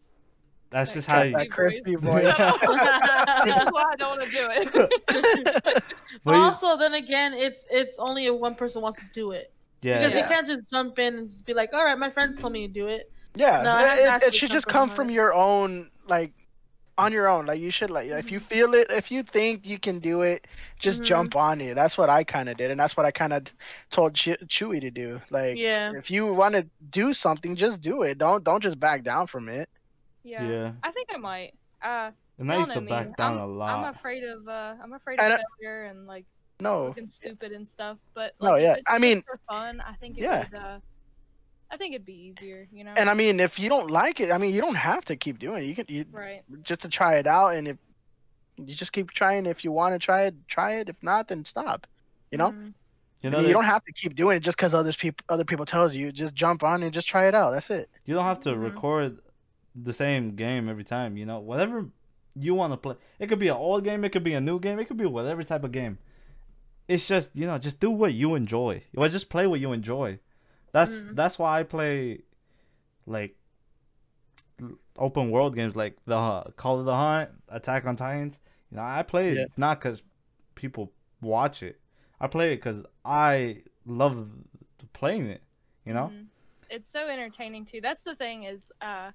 that's That just how. You, that crispy voice. voice. That's why I don't want to do it. But but you- also, then again, it's it's only if one person wants to do it yeah, because Yeah. you can't just jump in and just be like, "All right, my friends told me to do it." Yeah, No, it it, it- to it actually should just come the from your own, like, on your own. Like, you should, like, if you feel it, if you think you can do it, just Mhm. jump on it. That's what I kind of did, and that's what I kind of told Ch- Chewy to do. Like, Yeah, if you want to do something, just do it. Don't don't just back down from it. Yeah. yeah. I think I might. Uh, And I y'all used to know back me. down I'm, a lot. I'm afraid of uh, I'm afraid of And I- failure and like No, looking stupid and stuff. But No, like, if yeah, it's I just mean- for fun, I think it Yeah. would. Uh, I think it'd be easier, you know. and I mean, if you don't like it, I mean, you don't have to keep doing it. You can you, right. just to try it out, and if you just keep trying, if you want to try it, try it. If not, then stop. You know. Mhm. you I know, mean, that- you don't have to keep doing it just because other people other people tells you. Just jump on and just try it out. That's it. you don't have to Mhm. record the same game every time. You know, whatever you want to play. It could be an old game. It could be a new game. It could be whatever type of game. It's just you know, just do what you enjoy. Or just play what you enjoy. That's Mm. that's why I play, like, open world games like the uh, Call of the Hunt, Attack on Titans. You know, I play Yeah. it not because people watch it. I play it because I love playing it. You know. Mhm. It's so entertaining too. That's the thing is uh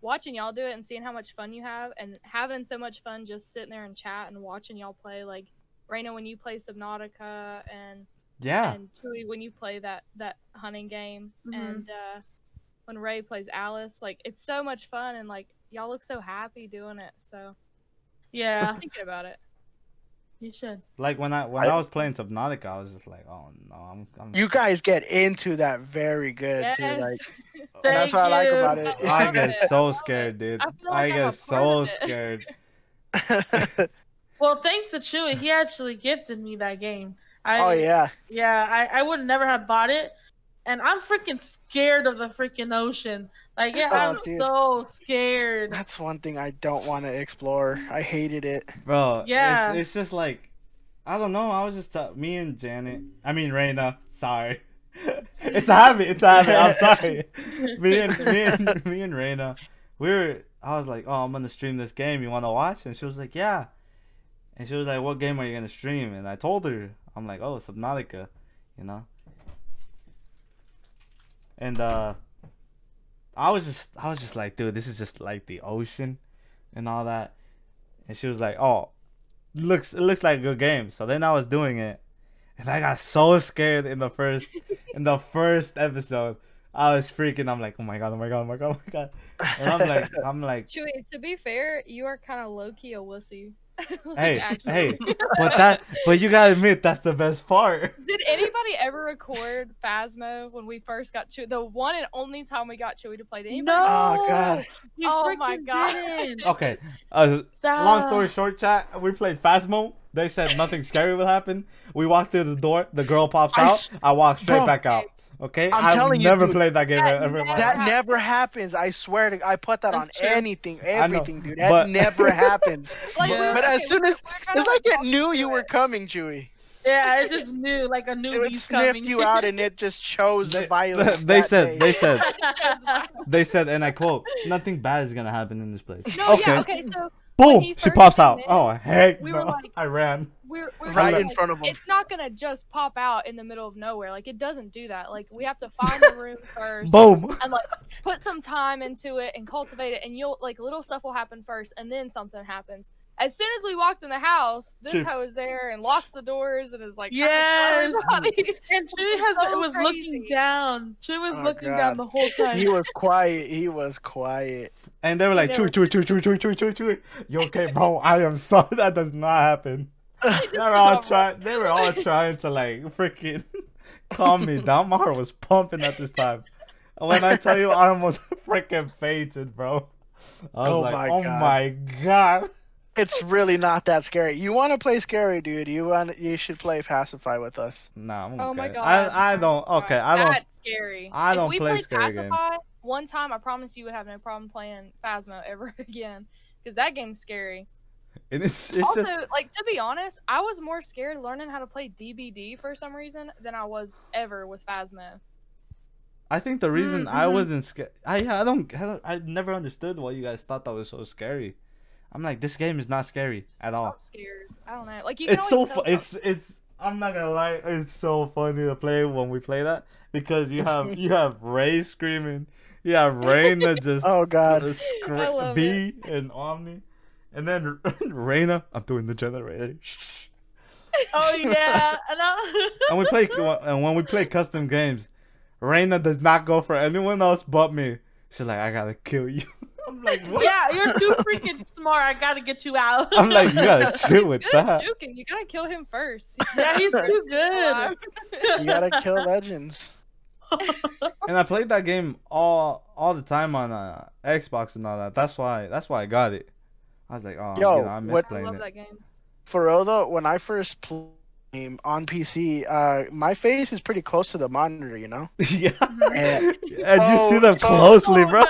watching y'all do it and seeing how much fun you have and having so much fun just sitting there and chat and watching y'all play like Raina when you play Subnautica and Yeah. and Chewy when you play that that hunting game Mhm. and uh when Ray plays Alice like it's so much fun and like y'all look so happy doing it so yeah, I'm thinking about it you should. Like when I when I, I- was playing Subnautica, I was just like, oh no, I'm. I'm You guys get into that very good yes too. Like Thank that's what I like you. about it. I love get it. So scared, dude. I feel like I'm get so scared. Well, thanks to Chewy, he actually gifted me that game. I, oh yeah. Yeah, I, I would never have bought it. And I'm freaking scared of the freaking ocean. Like, yeah, Oh, I'm dude. so scared. That's one thing I don't want to explore. I hated it. Bro, Yeah. It's, it's just like, I don't know. I was just, uh, me and Janet, I mean, Raina, sorry. it's a habit. It's a habit. I'm sorry. me and me and me and Raina, we were. I was like, "Oh, I'm gonna stream this game. You want to watch?" And she was like, "Yeah." And she was like, "What game are you gonna stream?" And I told her, "I'm like, oh, Subnautica," you know. And uh, I was just, I was just like, dude, this is just like the ocean, and all that. And she was like, "Oh, looks, it looks like a good game." So then I was doing it, and I got so scared in the first in the first episode, I was freaking. I'm like, oh my god, oh my god, oh my god, oh my god. And I'm like, I'm like, Chewy, to be fair, you are kind of low key a wussy. Like, hey, actually. hey, but that, but you gotta admit that's the best part. Did anybody ever record Phasmo when we first got Chewy? The one and only time we got Chewy to play. Did? No. Oh, God. You Oh my God. didn't. Okay, uh, long story short, chat. We played Phasmo. They said nothing scary will happen. We walk through the door. The girl pops I out. I walk straight Bro. back out. Okay, I'm I've telling you, never dude, played that game that ever. never. That happened. never happens. I swear to I put that on true. anything, know, everything, dude. That but- never happens. Like, Yeah. But as soon we as- we were trying It's like it knew through you were coming, Chewy. Yeah, it just knew like a It new would beast sniff coming. you out, and it just chose They, violence. they that said, day. they said, they said, and I quote, "Nothing bad is gonna happen in this place." No, okay, yeah, okay, so boom, she pops out. in, Oh heck, we no. were like- I ran. We're, we're right just in like, front of him. It's not gonna just pop out in the middle of nowhere. Like it doesn't do that. Like we have to find the room first. Boom. and like put some time into it and cultivate it and you'll like little stuff will happen first and then something happens as soon as we walked in the house this She- hoe is there and locks the doors and is like trying to Yes. And Chewy has So was looking down. Chewy was Oh, looking God. down the whole time. He was quiet. He was quiet. And they were like, know. chewy, chewy, chewy, chewy, chewy, chewy, chewy, chewy. You okay, bro? I am sorry. That does not happen. They were all trying. They were all trying to like freaking calm me down. My heart was pumping at this time. When I tell you, I almost freaking fainted, bro. I was Oh like, my oh God. my god. It's really not that scary. You want to play scary, dude? You want? You should play pacify with us. Nah, I'm okay. Oh my God. I I don't. Okay, I don't. That's scary. I don't if we play played scary games. Pacify one time, I promise you would have no problem playing Phasmo ever again. Because that game's scary. And it's it's also, just like to be honest, I was more scared learning how to play DBD for some reason than I was ever with Phasmo. I think the reason I mhm. wasn't scared, I I don't, I don't, I never understood why you guys thought that was so scary. I'm like, this game is not scary at all. Jump scares. I don't know. Like you. It's so always fu- It's it's. I'm not gonna lie, it's so funny to play when we play that because you have you have Ray screaming, you have Rain that just Oh God. I scre- love B and Omni, and then Raina. I'm doing the generator. Oh yeah, and I, and we play and when we play custom games, Reina does not go for anyone else but me. She's like, I gotta kill you. I'm like, what? yeah, you're too freaking smart. I gotta get you out. I'm like, you gotta chill with Good that. juking. You gotta kill him first. yeah, he's too good. You gotta kill legends. And I played that game all all the time on uh, Xbox and all that. That's why that's why I got it. I was like, oh, Yo, you I miss what- I love it. that game. For real though, when I first played on PC, uh, my face is pretty close to the monitor. You know, yeah, And- and you see Oh, them so- closely, Oh, bro.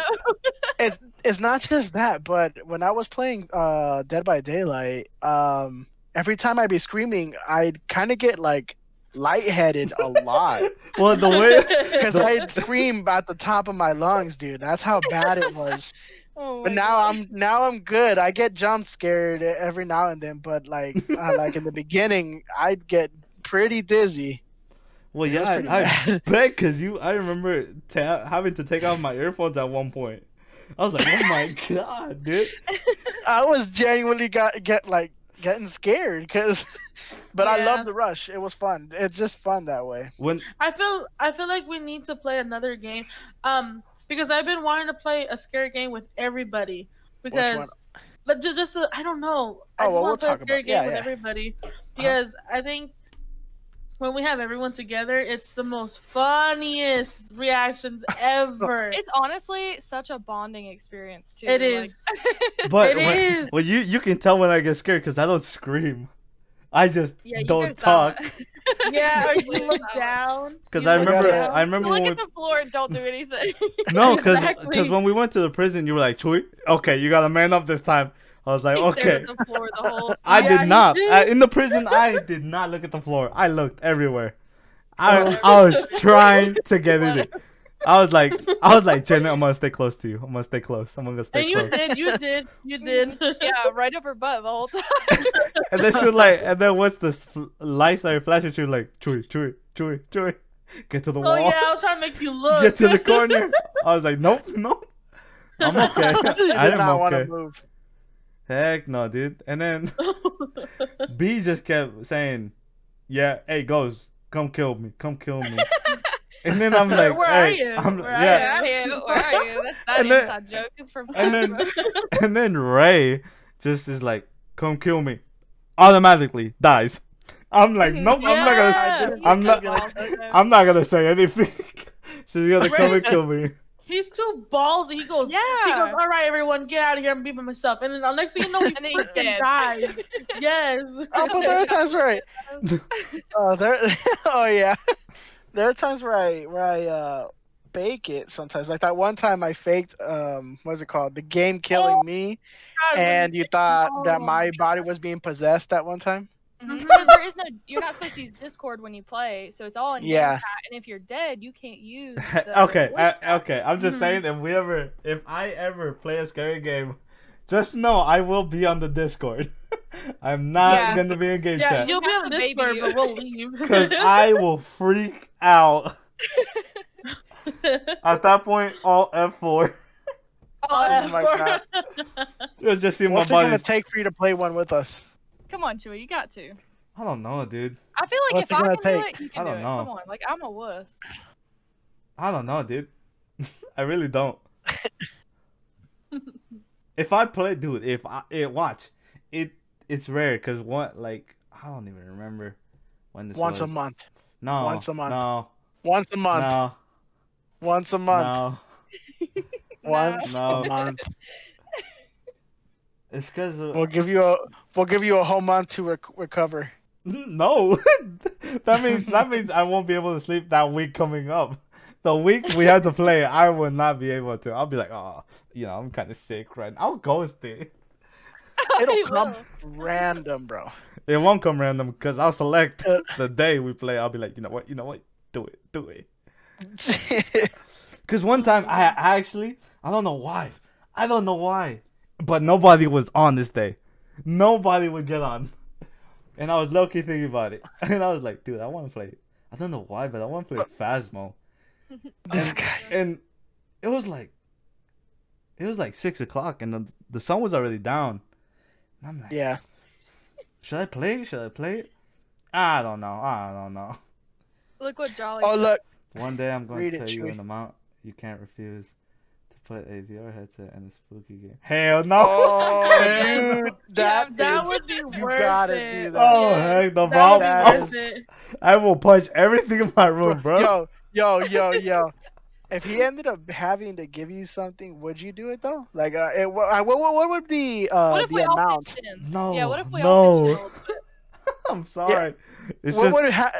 no. it's not just that, but when I was playing uh, Dead by Daylight, um, every time I'd be screaming, I'd kind of get like lightheaded a lot Well, the way because I'd scream at the top of my lungs, dude. That's how bad it was. Oh But now God. I'm now I'm good. I get jump scared every now and then, but like uh, like in the beginning, I'd get pretty dizzy. Well, yeah, I, I bet because you. I remember ta- having to take off my earphones at one point. I was like, oh my god, dude. I was genuinely got get like getting scared because, but I love the rush. It was fun. It's just fun that way. When I feel I feel like we need to play another game. Um, because I've been wanting to play a scary game with everybody. Because but just, just to, I don't know. I Oh, just well, want to we'll play a scary about- game yeah, with yeah. everybody. Because I think when we have everyone together, it's the most funniest reactions ever. It's honestly such a bonding experience too. It like- is. but It when, is. well, you you can tell when I get scared because I don't scream. I just yeah, don't talk. yeah, or You you look down. because I remember down. I remember You look when at the floor and don't do anything. no because Exactly. when we went to the prison you were like Chewy, okay you gotta man up this time. I was like He okay. at the floor the whole. I Yeah, did not. did. I, in the prison, I did not look at the floor. I looked everywhere. I Oh. I was trying to get in it. I was like, I was like, Jenna, I'm gonna stay close to you. I'm gonna stay close. I'm gonna stay close. And you did, you did, you did. yeah, right up her butt the whole time. And then she was like, and then once the fl- lights started flashing, she was like, Chewy, Chewy, Chewy, Chewy, get to the Oh wall, Oh yeah, I was trying to make you look. get to the corner. I was like, nope, nope. I'm okay. I I did am not want to move. Heck no, dude. And then B just kept saying, "Yeah, hey, goes, come kill me, come kill me." And then I'm like, where are you? I'm, Where are yeah. Where are you? Where are you? That's not And an then- inside joke. It's from and then- and then Ray just is like, come kill me. Automatically dies. I'm like, mm-hmm. nope, I'm not gonna. Yeah. s- I'm not- I'm not gonna say anything. She's gonna come and kill me. He's too ballsy. He goes, yeah. he goes, all right, everyone, get out of here and be by myself. And then the next thing you know, he And then he's freaking dead. dies. yes. Oh, but there are times where I, oh, there, oh yeah, there are times where I where I uh fake it sometimes. Like that one time I faked um what's it called? The game killing Oh, me, God, and you thought that Oh. my body was being possessed at one time. Mhm. There is no. You're not supposed to use Discord when you play, so it's all in game Yeah. chat. And if you're dead, you can't use. The okay, voice I, okay. I'm just Mhm. saying, if we ever, if I ever play a scary game, just know I will be on the Discord. I'm not Yeah. gonna be in game Yeah, chat you'll be Have on to baby Discord, but we'll leave. because I will freak out. At that point, all F4. Oh my God. You'll just see my What's it gonna body. take for you to play one with us? Come on, Chewy, you got to. I don't know, dude. I feel like What's if I gonna can do it, you can do don't it. know. Come on, like I'm a wuss. I don't know, dude. I really don't. if I play, dude, if I it, watch, it it's rare because one like I don't even remember when this Once a month. No, once a month. No, Once a month. no, Once a month. no. Once No. a month. It's because We'll give you a we'll give you a whole month to rec- recover. no. that means that means I won't be able to sleep that week coming up. The week we have to play, I will not be able to. I'll be like, oh, you know, I'm kind of sick right now. I'll ghost it. It'll come will. random, bro. It won't come random because I'll select Uh. the day we play. I'll be like, you know what, you know what, do it, do it. Because one time I, actually, I don't know why, I don't know why, but nobody was on this day. Nobody would get on, and I was low key thinking about it, and I was like, dude, I want to play. I don't know why, but I want to play Phasmo, this guy. and it was like, it was like six o'clock, and the the sun was already down. And I'm like, Yeah. Should I play? Should I play? I don't know. I don't know. Look what Jolly. Oh said. look. One day I'm going Read to it, pay you Chewy. an amount you can't refuse to put a VR headset in a spooky game. Hell no! Oh, dude, that that is- would be you worth gotta it. do that. Oh Yes, heck, the that bomb! would be That worth is- it. I will punch everything in my room, bro. Yo, yo, yo, yo. If he ended up having to give you something, would you do it though? Like, uh, it, what, what, what would be uh, What if the we all amount? pitched in? No, Yeah. What if we all pitched in? no. a? I'm sorry. It's what just would it ha-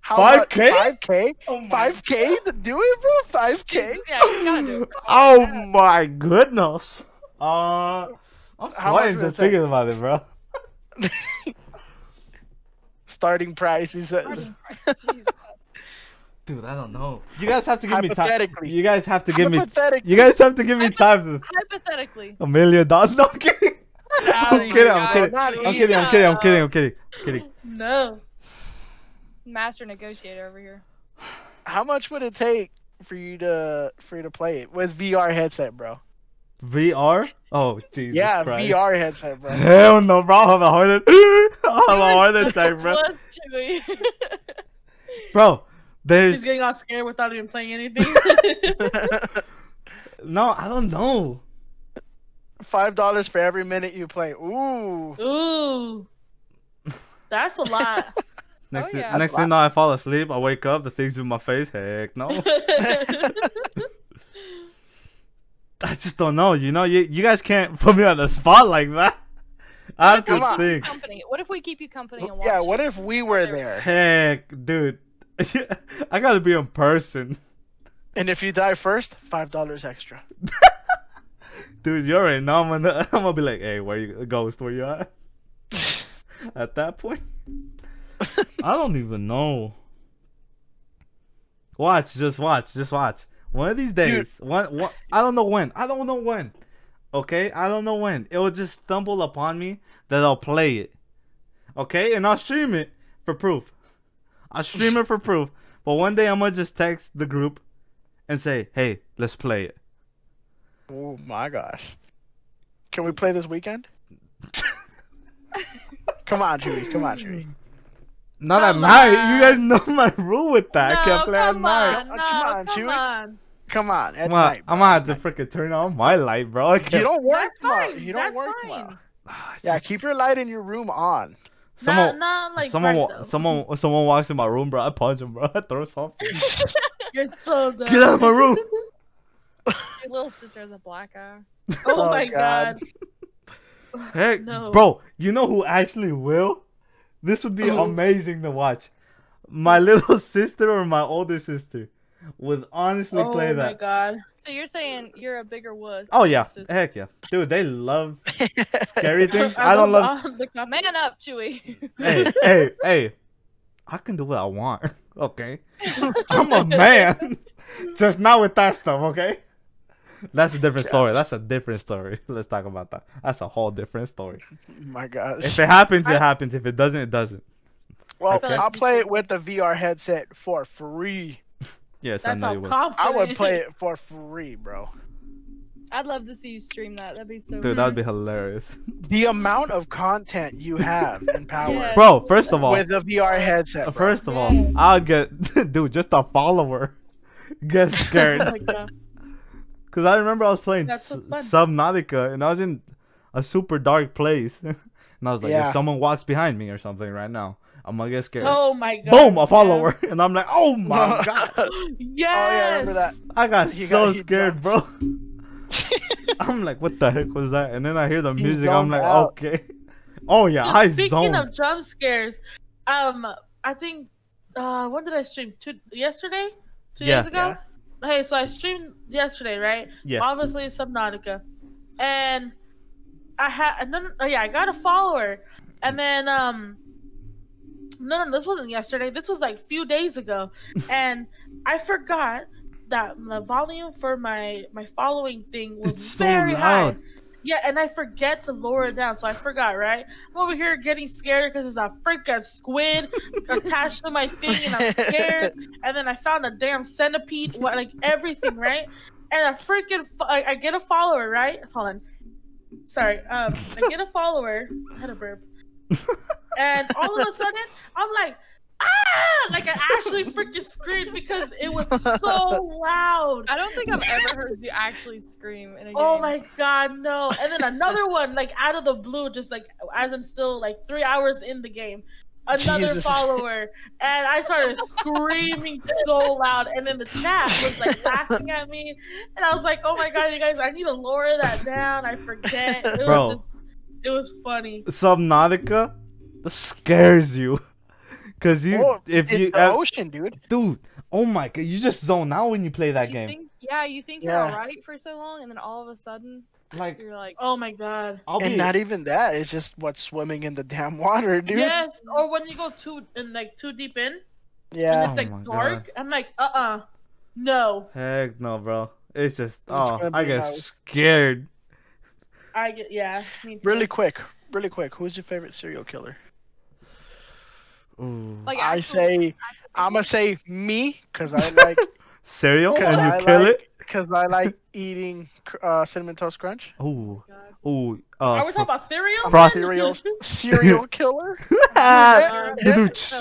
how 5K? Five k? Oh Five k to do it, bro? Five k? Yeah, you gotta do it. oh my goodness. Uh, I'm sweating just it take? thinking about it, bro. Starting price, he says. Starting price, Jesus. Dude, I don't know. You guys have to give me time. Hypothetically. You guys have to give me. Hypothetically. You guys have to give me time. Hypothetically. A million dollars? No, I'm kidding. I'm Outta kidding. I'm kidding. I'm kidding. I'm kidding. I'm kidding. I'm kidding. I'm kidding. No. Master negotiator over here. How much would it take for you to for you to play it with VR headset, bro? VR? Oh, Jesus yeah, Christ. VR headset, bro. Hell no, bro. I'll have a heart attack. I'll have a heart attack, bro. What's Chewy? Bro, He's getting all scared without even playing anything. no. I don't know. Five dollars for every minute you play. Ooh. Ooh. That's a lot. Next, Oh, thing, yeah. next thing I fall asleep. I wake up. The things in my face. Heck no. I just don't know. You know, you you guys can't put me on the spot like that. I have What if we to Come on. keep you think. company? What if we keep you company and watch? Yeah, what you? if we were There. there? Heck, dude. I gotta be in person. And if you die first, five dollars extra. Dude, you already know I'm gonna, I'm gonna be like, hey, where you, Ghost, where you at? At that point? I don't even know. Watch, just watch, just watch. One of these days, one, one, I don't know when. I don't know when. Okay, I don't know when. It will just stumble upon me that I'll play it. Okay, and I'll stream it for proof. I'll stream it for proof. But one day I'm gonna just text the group and say, "Hey, let's play it." oh my gosh. Can we play this weekend? come on, Chewy. Come on, Chewy. Not at Come night. You guys know my rule with that. I can't play at come night. on, Oh, no, come on, come Chewy. on. Come on, at I'm gonna, night. I'm gonna have to freaking turn on my light, bro. You don't work That's tomorrow. fine. You don't That's work fine. tomorrow. Ah, Yeah, keep your light in your room on. Someone, not, not like someone, bright, wa- someone, someone walks in my room, bro. I punch him, bro. I throw something. You're so dumb. Get out of my room. Your little sister has a black eye. oh, Oh, my God. god. Heck, No. bro. You know who actually will? This would be Who? amazing to watch. My little sister or my older sister would honestly Oh play that. Oh my god. So you're saying you're a bigger wuss? Oh yeah, your sister. heck yeah, dude. They love scary things. I don't love love. the cop- Man up, Chewy. hey, hey, hey! I can do what I want. Okay, I'm a man. Just not with that stuff. Okay. That's a different story. That's a different story. Let's talk about that. That's a whole different story. my God. If it happens, it happens. If it doesn't, it doesn't. Well, Okay. I'll play it with the VR headset for free. Yes, That's I know how you would. I would play it for free, bro. I'd love to see you stream that. That'd be so. Dude, that would be hilarious. The amount of content you have and power Yeah. Bro, first of all, with the VR headset. Bro. first of all, Yes. I'll get dude just a follower. Get Oh scared. my. Cause I remember I was playing That's. S- Subnautica and I was in a super dark place, and I was like, Yeah. if someone walks behind me or something right now, I'm gonna get scared. Oh my god. Boom, a yeah. follower, and I'm like, oh my god, Oh Yes. yeah, I remember that. I got He so got- scared, bro. I'm like, what the heck was that? And then I hear the music, I'm like, out. okay. Oh yeah, Dude, I Speaking zoned. of jump scares, um, I think uh, when did I stream? Two yesterday, two Yeah. days ago. Hey, so I streamed yesterday, right? Yeah. Obviously, Subnautica, and I had no, no, oh, yeah, I got a follower, and then um, no, no, this wasn't yesterday. This was like a few days ago, and I forgot that the volume for my my following thing was It's so very loud. high. Yeah, and I forget to lower it down, so I forgot. Right, I'm over here getting scared because there's a freaking squid attached to my thing, and I'm scared. And then I found a damn centipede, what, like everything, right? And a freaking, I, I get a follower, right? Hold on. Sorry, um, I get a follower. I had a burp, and all of a sudden, I'm like, ah! Like I actually freaking screamed because it was so loud. I don't think I've ever heard you actually scream in a game. Oh my god, no! And then another one, like out of the blue, just like as I'm still like three hours in the game, another Jesus. follower, and I started screaming so loud, and then the chat was like laughing at me, and I was like, "Oh my god, you guys, I need to lower that down. I forget." It Bro. was just, it was funny. Subnautica scares you. Cause you, Oh, if it's you, the uh, ocean, dude. dude, oh my god, you just zone out when you play that You game. think- yeah, you think you're alright for so long, and then all of a sudden Like, you're like, Oh my god. I'll and be, not even that. It's just what's swimming in the damn water, dude. Yes, or when you go too in like too deep in, Yeah. and Yeah. it's Oh like my dark. I'm like, uh, uh no. heck no, bro. It's just, It's oh, I be get how- scared. I get yeah. Me too. Really quick, really quick. Who's your favorite serial killer? Ooh. like I actual- say, I'm gonna say me, cause I like, cereal? Cause Can I you kill like- cause I like eating uh, cinnamon toast crunch. it? Ooh, ooh. Uh, Are we fr- talking about cereal? I'm a Frost- serial serial killer. Uh, Doo-doo-ch.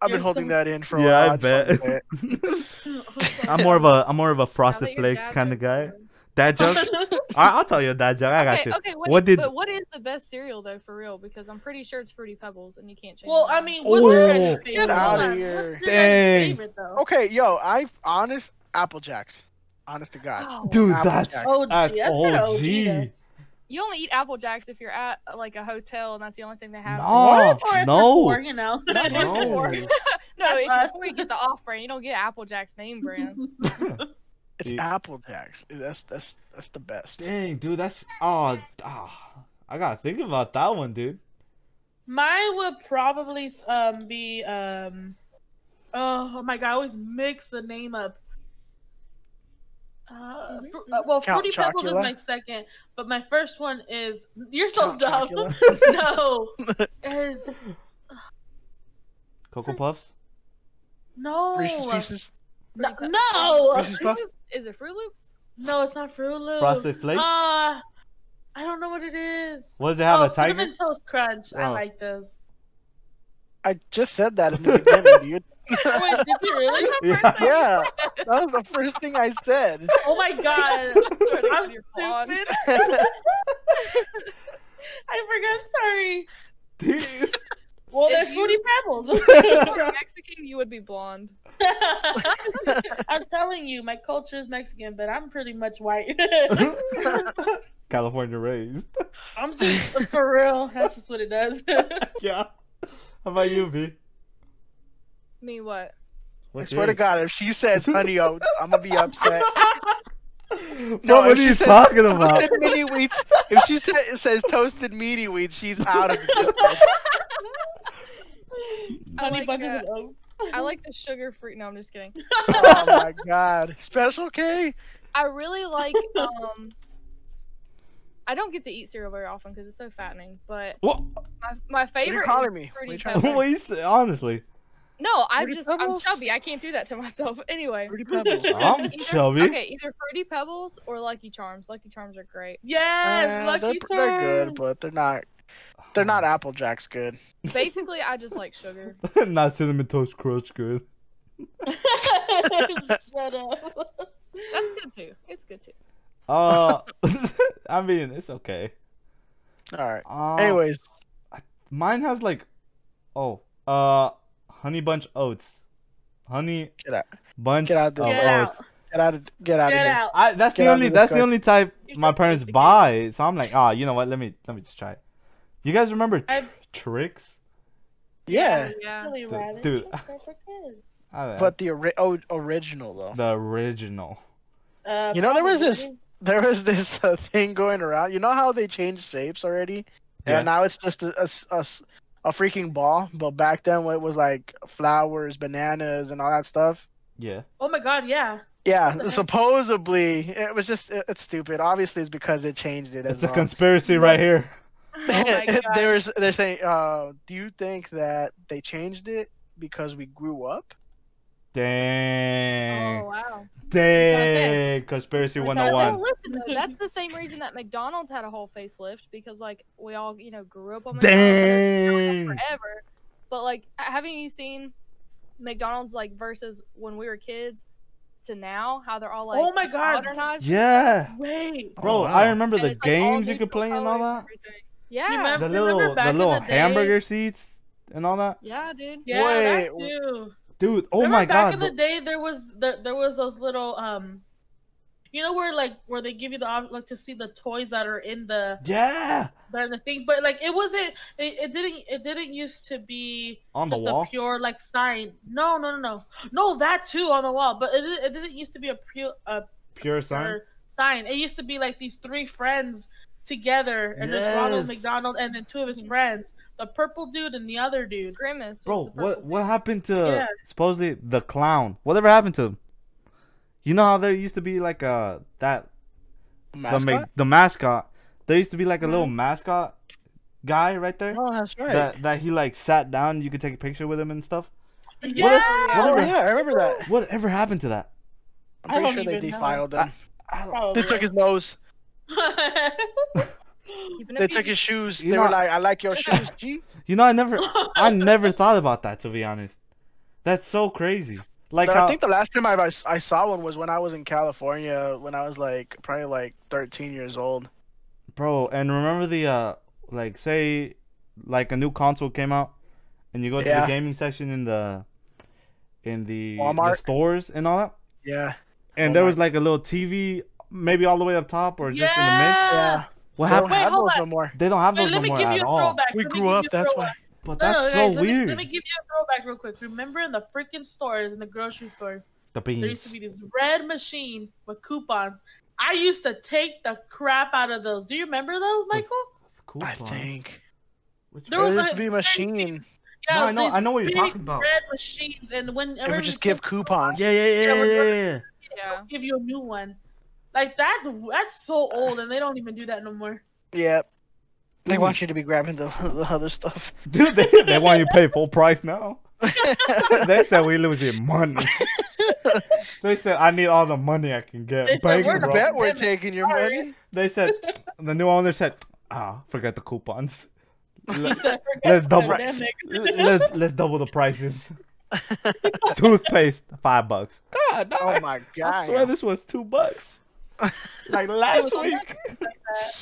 I've been You're holding some- that in for a while. Yeah, while. I just bet. to say it. I'm more of a, I'm more of a frosted flakes kind of knows guy. Something. Dad joke? I, I'll tell you a dad joke. I got Okay, you. okay. What, What did? did- But what is the best cereal though, for real? Because I'm pretty sure it's Fruity Pebbles, and you can't change. well, it. I mean, what's your guys' favorite? get Hold outta on. here. What's your guys' Dang. favorite though? Okay, yo, I honest Apple Jacks. Honest to God. Oh, Dude, Apple that's Jacks. OG. that's That's OG OG. you only eat Apple Jacks if you're at like a hotel, and that's the only thing they have. No, Or if no. poor, you know. No. no, if before you get the off brand, you don't get Apple Jacks name brand. It's Yeah. Apple Jacks. That's that's that's the best. Dang, dude, that's oh, ah, I gotta think about that one, dude. Mine would probably um be um oh my god, I always mix the name up. Uh, fru- uh, well, Count Fruity Pebbles is my second, but my first one is you're so Count dumb. No, is Cocoa Puffs. no, Reese's Pieces. No, no, Fruit Is it Froot Loops? no, it's not Froot Loops. Frosted Flakes? Uh, I don't know what it is. What does it have? oh, a tiger? cinnamon toast crunch. I Oh. like those. I just said that in the beginning, dude. Wait, did you really? Yeah. Yeah, that was the first thing I said. Oh my god. I swear to I'm God, you're blonde. stupid. I forgot. Sorry. Dude. Well, If they're you- fruity pebbles. If you were Mexican, you would be blonde. I'm telling you, my culture is Mexican, but I'm pretty much white. California raised. I'm just for real. That's just what it does. yeah. How about you, V? Me what? I What's swear to? God, if she says honey oats, I'm gonna be upset. No, what if are you says- talking If she about? says mini wheats, if she sa- says toasted meaty wheats, she's out of the business. I Honey like, bucket uh, and oats. I like the sugar free. No, I'm just kidding. Oh my God, Special K. I really like. Um, I don't get to eat cereal very often because it's so fattening. But What? my, my favorite calling is me? What Fruity you trying to Pebbles. what you? Honestly, No, I'm Fruity just I'm chubby. I can't do that to myself. Anyway. Fruity Pebbles. I'm Either- chubby. Okay, either Fruity Pebbles or Lucky Charms. Lucky Charms are great. Yes, Uh, Lucky they're, they're good, but they're not. They're not Apple Jacks good. Basically, I just like sugar. not cinnamon toast crunch good. Shut up. That's good too. It's good too. Uh, I mean, it's okay. All right. Uh, Anyways, mine has like, oh, uh, honey bunch oats, honey Get out. bunch Get out of there. Get oats. out. get out of get out of Get here. out. I that's Get the out only of that's the discussion. only type You're my so parents sophisticated. buy. So I'm like, ah, you know what? Let me let me just try. it. You guys remember I- Trix? Yeah, Yeah. Really Dude, dude. Trix are for kids. I- but the ori- oh, original though. the original. Uh, You know, there was this- There was this uh, thing going around. You know how they changed shapes already? Yeah. And now it's just a a freaking ball. But back then, it was like flowers, bananas, and all that stuff. Yeah. Oh my god, yeah. Yeah, What heck? supposedly it was just it, it's stupid. Obviously, it's because they changed it. As It's a conspiracy right here. Oh my god. There's they're saying, uh, do you think that they changed it because we grew up? Dang. Oh wow. Dang. Conspiracy What was I 101. listen, though, that's the same reason that McDonald's had a whole facelift because like we all you know grew up on McDonald's Dang. forever. But like, haven't you seen McDonald's like versus when we were kids to now? How they're all like Oh my God. modernized. Yeah. Wait. Bro, Oh, wow. I remember And the it's, like, games you could play and all that. everything. Yeah. You remember- The little back the in little the day? hamburger seats and all that. Yeah, dude. Yeah, Wait, that too. Dude, oh Remember my back god. Back in the the- day there was there, there was those little um you know where like where they give you the like to see the toys that are in the yeah. they're in the thing but like it wasn't it, it didn't it didn't used to be On the just wall. a pure like sign no no no no no that too on the wall but it, didn't- it didn't used to be a pure a Pure sign. pure sign it used to be like these three friends together and there's Ronald McDonald and then two of his friends the purple dude and the other dude Grimace. Bro, what purple what happened to Yeah. supposedly the clown? Whatever happened to him? You know how there used to be like a that the Mascot? ma- the mascot. There used to be like a Mm-hmm. little mascot guy right there. Oh, that's right. That that he like sat down. You could take a picture with him and stuff. yeah oh, whatever- yeah, I remember that. Whatever happened to that? I'm I pretty don't sure they even know. defiled him. I don't- They took his nose. Keeping it They took PG. his shoes. You they know- were like, "I like your shoes, G." You know, I never, I never thought about that to be honest. That's so crazy. Like But how, I think the last time I, I saw one was when I was in California when I was like probably like 13 years old. bro. And remember the uh, like say, like a new console came out, and you go to the gaming section in the, in the, the Walmart. stores and all that, Yeah. and there Walmart. was like a little TV, maybe all the way up top or just in the mid. Yeah. What They don't happened? Wait, have hold those on. no more. They don't have Wait, those no me more give at you a all. throwback. We Let grew up, that's throwback. But No, no, that's so guys, let me- weird. Let me give you a throwback real quick. Remember in the freaking stores, in the grocery stores, the beans. there used to be this red machine with coupons. I used to take the crap out of those. Do you remember those, Michael? I Coupons. think. Which There There was used to be a very machine. Yeah, No, I know- I know what you're talking about. Red machines, and whenever They would just give took- coupons. Yeah, yeah, yeah, Yeah, yeah, we're yeah, gonna- yeah. Yeah. give you a new one. Like that's that's so old, and they don't even do that no more. Yeah. They Ooh. want you to be grabbing the, the other stuff. Dude, they, they want you to pay full price now. they said we losing money. they said I need all the money I can get. They said, "We're the. Bet we're taking your Sorry. money. They said the new owner said, "Ah, forget the coupons. Let- said, Let's "Forget double. the let's let's double the prices. Toothpaste, five bucks. God, no. oh my god. I swear this was two bucks. Like last was week,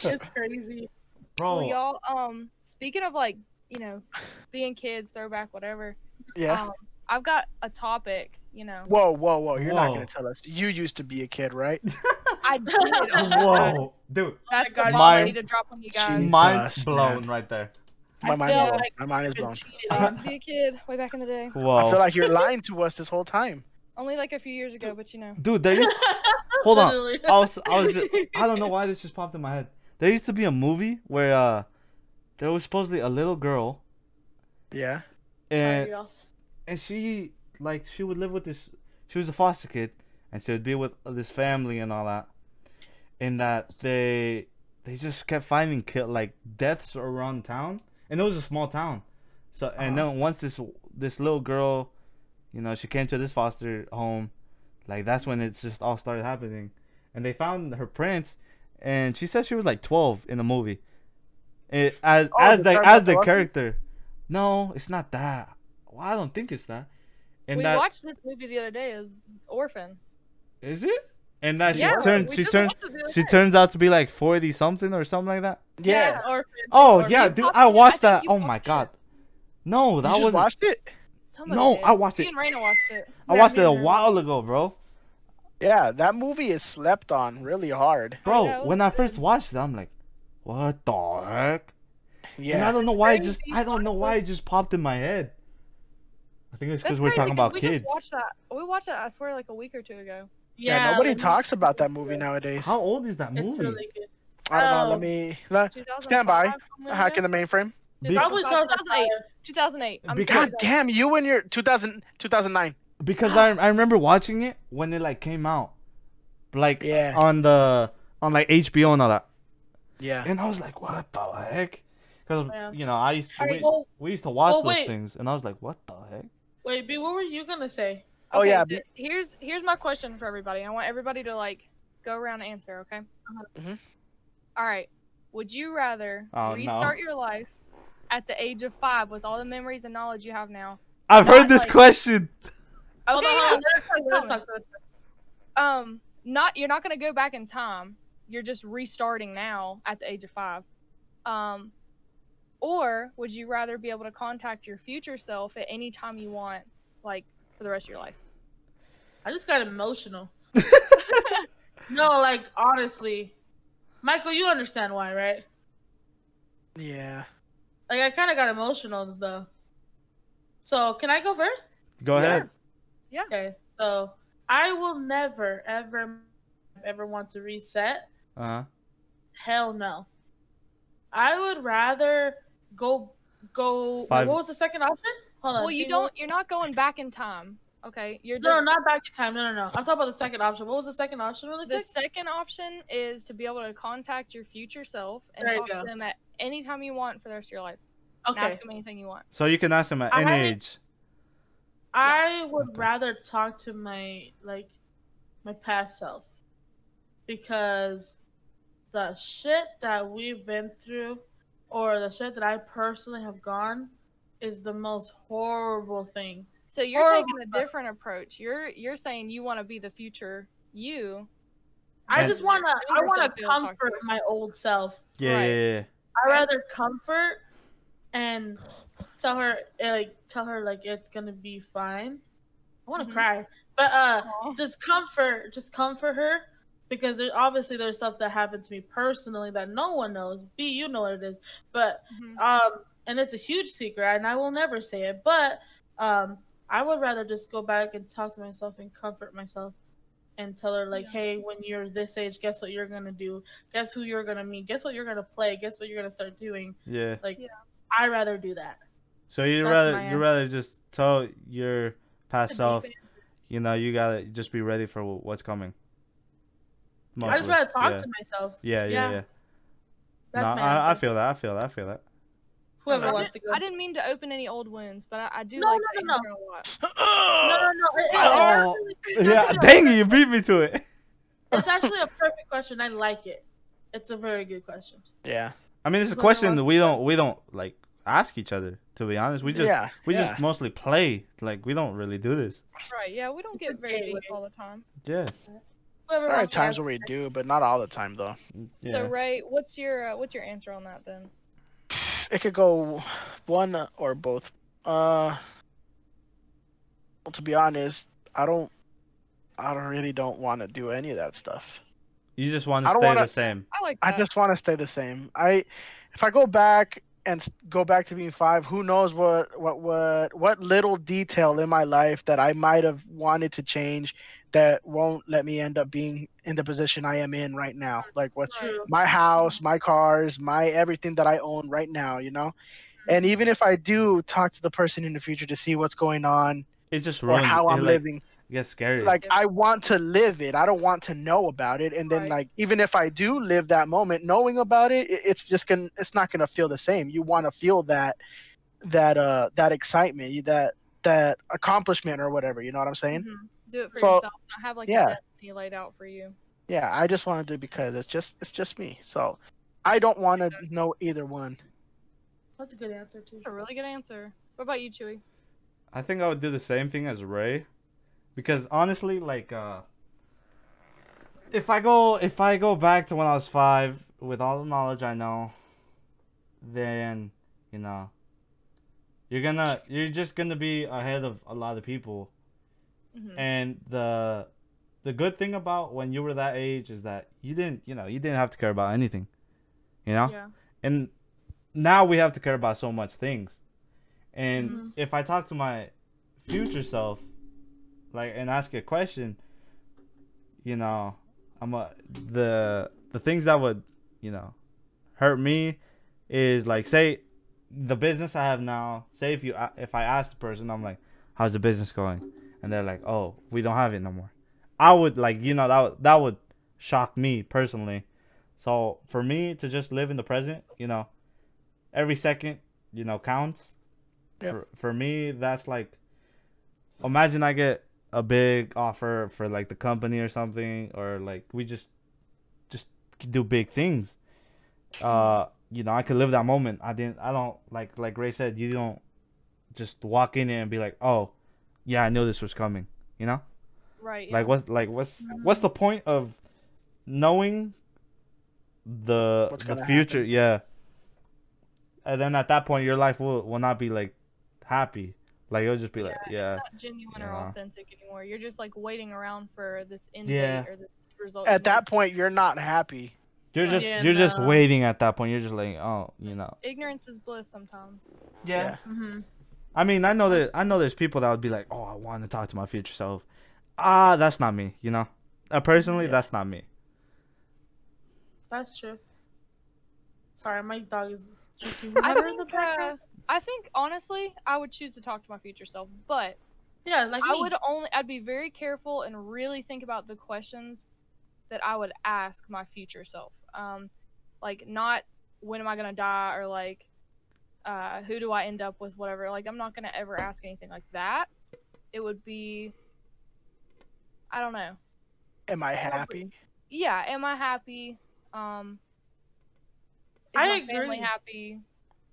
It's crazy. bro. Well, y'all, um, speaking of like, you know, being kids, throwback, whatever. Yeah. Um, I've got a topic. You know, Whoa, whoa, whoa! You're not gonna tell us. You used to be a kid, right? I did. oh my Whoa, dude, That's my the God. bomb I Mine- need to drop on you guys. Jesus, mind man. blown right there. My I mind, blown. like My mind is blown. I used to be a kid way back in the day. I feel like you're lying to us this whole time. Only like a few years ago, but you know. dude, there used. Hold on. I was, I was, just, I don't know why this just popped in my head. There used to be a movie where uh, there was supposedly a little girl, Yeah. and Sorry, y'all. and she like she would live with this. She was a foster kid, and she would be with this family and all that. And that they they just kept finding kill like deaths around town, and it was a small town. So and Uh-huh. then once this this little girl, you know, she came to this foster home, like that's when it just all started happening, and they found her prints, and she said she was like twelve in the movie. It, as Oh, as the the as the Dorothy? character, no, it's not that. Well, I don't think it's that. And we that watched this movie the other day. It was Orphan. is it? And that yeah, she turns she just turns watched it the other she day. turns out to be like forty something or something like that. Yeah. it's orphan. Oh It's yeah, dude, I it. I watched that. Oh my watched it. god. No, that wasn't. watched it. Somebody No, did. I watched Me it. and Raina watched it. I Yeah, watched me it a while ago, bro. Yeah, that movie is slept on really hard. Bro, know, it when I first watched it, I'm like, what the heck? Yeah. And I don't know It's why it just. I don't know why it just popped in my head. I think it's because we're crazy, talking 'cause about we kids. Just watched that. We watched that. I swear, like a week or two ago. yeah, Yeah, nobody talks about that movie nowadays. How old is that movie? It's movie? really good. I don't know. Let um, me let, 2005, stand by. somewhere hack in the mainframe. Be- Probably 2008. 2008. 2008. I'm Because- sorry. God damn, you and your 2000, 2009. because I I remember watching it when it like came out, like Yeah. on the on like HBO and all that, Yeah. and I was like, what the heck? Because Yeah. you know I used to, Alright, we, well- we used to watch well, those wait. things, and I was like, what the heck? Wait, B, what were you gonna say? Oh yeah. so here's here's my question for everybody. I want everybody to like go around and answer. Okay. Mhm. All right. Would you rather Oh, no. restart your life at the age of five with all the memories and knowledge you have now? I've Not heard this like- question. Okay, on, yeah, hold on, let's talk, it's let's coming. talk, let's talk. um not you're not going to go back in time you're just restarting now at the age of five um or would you rather be able to contact your future self at any time you want like for the rest of your life I just got emotional. No, like honestly, Michael, you understand why, right? Yeah. Like I kind of got emotional though. So can I go first? Go ahead. Yeah. Okay. So I will never, ever, ever want to reset. Uh huh. Hell no. I would rather go go. Five- What was the second option? Hold on. well you don't you're not going back in time okay you're No, just not back in time. No, no, no. I'm talking about the second option. What was the second option, really the quick? second option is to be able to contact your future self and There you talk to them at any time you want for the rest of your life and Okay. ask them anything you want So you can ask them at any I- age. I would Okay. rather talk to my like my past self because the shit that we've been through or the shit that I personally have gone is the most horrible thing. So you're Or- taking a different approach you're you're saying you want to be the future you I just want to I want to comfort my old self. Yeah, Right. yeah, yeah. I rather comfort and tell her like tell her like it's going to be fine. I want to Mhm. cry. But uh Aw. just comfort just comfort her because there, obviously there's stuff that happened to me personally that no one knows b you know what it is but Mhm. um and it's a huge secret and i will never say it but um i would rather just go back and talk to myself and comfort myself and tell her like Yeah. hey when you're this age guess what you're gonna do guess who you're gonna meet guess what you're gonna play guess what you're gonna start doing Yeah. like Yeah. i rather do that So you That's rather you answer. rather just tell your past That's self, you know, you gotta just be ready for what's coming. i just Mostly. rather talk yeah. to myself Yeah, yeah, Yeah. yeah. that's no, my I, I feel that. I feel that. I feel that. Whoever I wants to didn't, go I didn't mean to open any old wounds, but I, I do No, like no, no, no. intern a lot. no no no it- it- Oh. it's Yeah, dang it, you beat me to it. It's actually a perfect question. I like it. It's a very good question. Yeah. I mean, it's a question that we don't we don't like ask each other. To be honest, we just yeah, we yeah. just mostly play. Like we don't really do this. Right. Yeah, we don't get very deep all the time. Yeah. Whoever There are wants to times where we do, but not all the time though. Yeah. So Ray, what's your uh, what's your answer on that then? It could go one or both. Uh, well, to be honest, I don't. I don't really don't want to do any of that stuff. you just want to stay wanna- the same. I like I just want to stay the same. I, if I go back and go back to being five, who knows what what what what little detail in my life that I might have wanted to change that won't let me end up being in the position I am in right now. Like what's True. my house, my cars, my everything that I own right now, you know? And even if I do talk to the person in the future to see what's going on it's just or how it, I'm like, living, It gets scary. like Yeah. I want to live it. I don't want to know about it. And then Right. like even if I do live that moment, knowing about it, it- it's just gonna it's not gonna feel the same. You want to feel that that uh that excitement, that that accomplishment or whatever. You know what I'm saying? Mhm. Do it for So, yourself. Not have like yeah. a destiny laid out for you. Yeah, I just want to do because it's just it's just me. So I don't want to know either one. That's a good answer too. That's a really good answer. What about you, Chewy? I think I would do the same thing as Ray, because honestly, like, uh, if I go if I go back to when I was five with all the knowledge I know, then you know, you're gonna you're just gonna be ahead of a lot of people, Mhm. and the the good thing about when you were that age is that you didn't you know you didn't have to care about anything, you know Yeah. and now we have to care about so much things and Mhm. if i talk to my future self like and ask a question you know i'm a the the things that would you know hurt me is like say the business i have now say if you if i ask the person i'm like how's the business going and they're like oh we don't have it no more i would like you know that would, that would shock me personally so for me to just live in the present, you know, every second, you know, counts. Yep. For for me, that's like imagine I get a big offer for like the company or something or like we just just do big things. Uh, you know, I could live that moment. I didn't I don't like like Ray said, you don't just walk in there and be like, "Oh, yeah, I knew this was coming." You know? Right. Yeah. Like what's like what's what's the point of knowing the What's the gonna future? Yeah. And then at that point, your life will will not be like happy. Like it'll just be like, yeah, It's not genuine or authentic anymore. You're just like waiting around for this end Yeah. date or this result. At to that point, you're not happy. you're just Yeah, you're just waiting at that point. You're just like, oh, you know. Ignorance is bliss sometimes. Yeah. Mm-hmm. I mean, I know that I know there's people that would be like, oh, I want to talk to my future self. Ah, that's not me. You know. Uh, personally, Yeah. that's not me. That's true. Sorry, my dog is drinking I water in the think. Uh. I think honestly, I would choose to talk to my future self, but yeah, like I me. would only. I'd be very careful and really think about the questions that I would ask my future self. Um, like not when am I gonna die or like uh, who do I end up with, whatever. Like I'm not gonna ever ask anything like that. It would be. I don't know. Am I happy? yeah am i happy um is I my family happy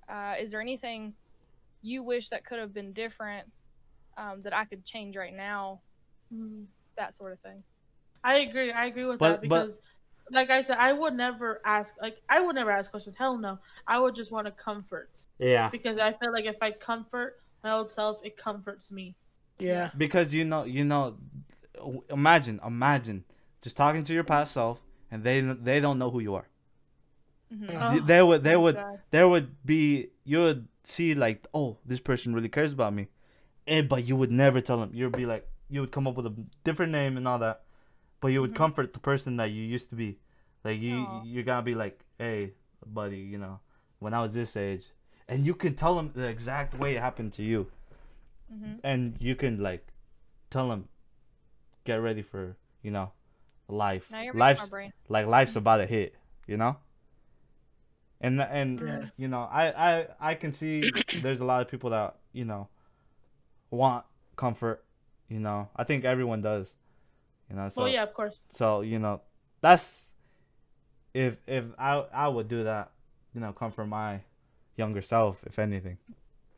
uh is there anything you wish that could have been different um that i could change right now Mhm. that sort of thing I agree. I agree with But- that but- because, like I said, I would never ask. Like I would never ask questions. Hell no. I would just want to comfort Yeah. because I feel like if I comfort my old self, it comforts me. Yeah. because you know you know imagine imagine just talking to your past self and they they don't know who you are Mhm. Yeah. Th- they would they Oh, would God. there would be you would see like oh this person really cares about me and but you would never tell them you'd be like you would come up with a different name and all that but you would Mhm. comfort the person that you used to be like you Aw. you're gonna be like hey buddy you know when i was this age and you can tell them the exact way it happened to you Mhm. and you can like tell them get ready for you know life now you're life's my brain like life's about to hit you know and and Yeah. you know i i i can see there's a lot of people that you know want comfort you know i think everyone does you know so well, yeah, of course. so you know that's if if i i would do that you know comfort my younger self, if anything.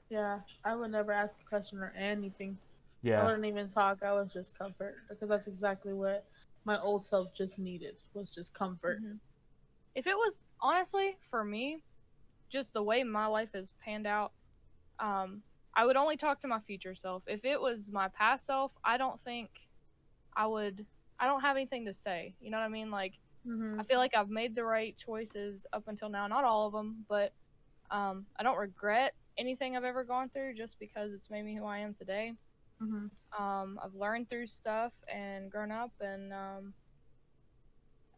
Yeah, I would never ask a question or anything. Yeah, I wouldn't even talk. I was just comfort because that's exactly what my old self just needed was just comfort. Mhm. If it was honestly for me, just the way my life has panned out, um, I would only talk to my future self. If it was my past self, I don't think I would. I don't have anything to say. You know what I mean? Like Mm-hmm. I feel like I've made the right choices up until now. Not all of them, but um, I don't regret anything I've ever gone through just because it's made me who I am today. Mm-hmm. Um, I've learned through stuff and grown up and um,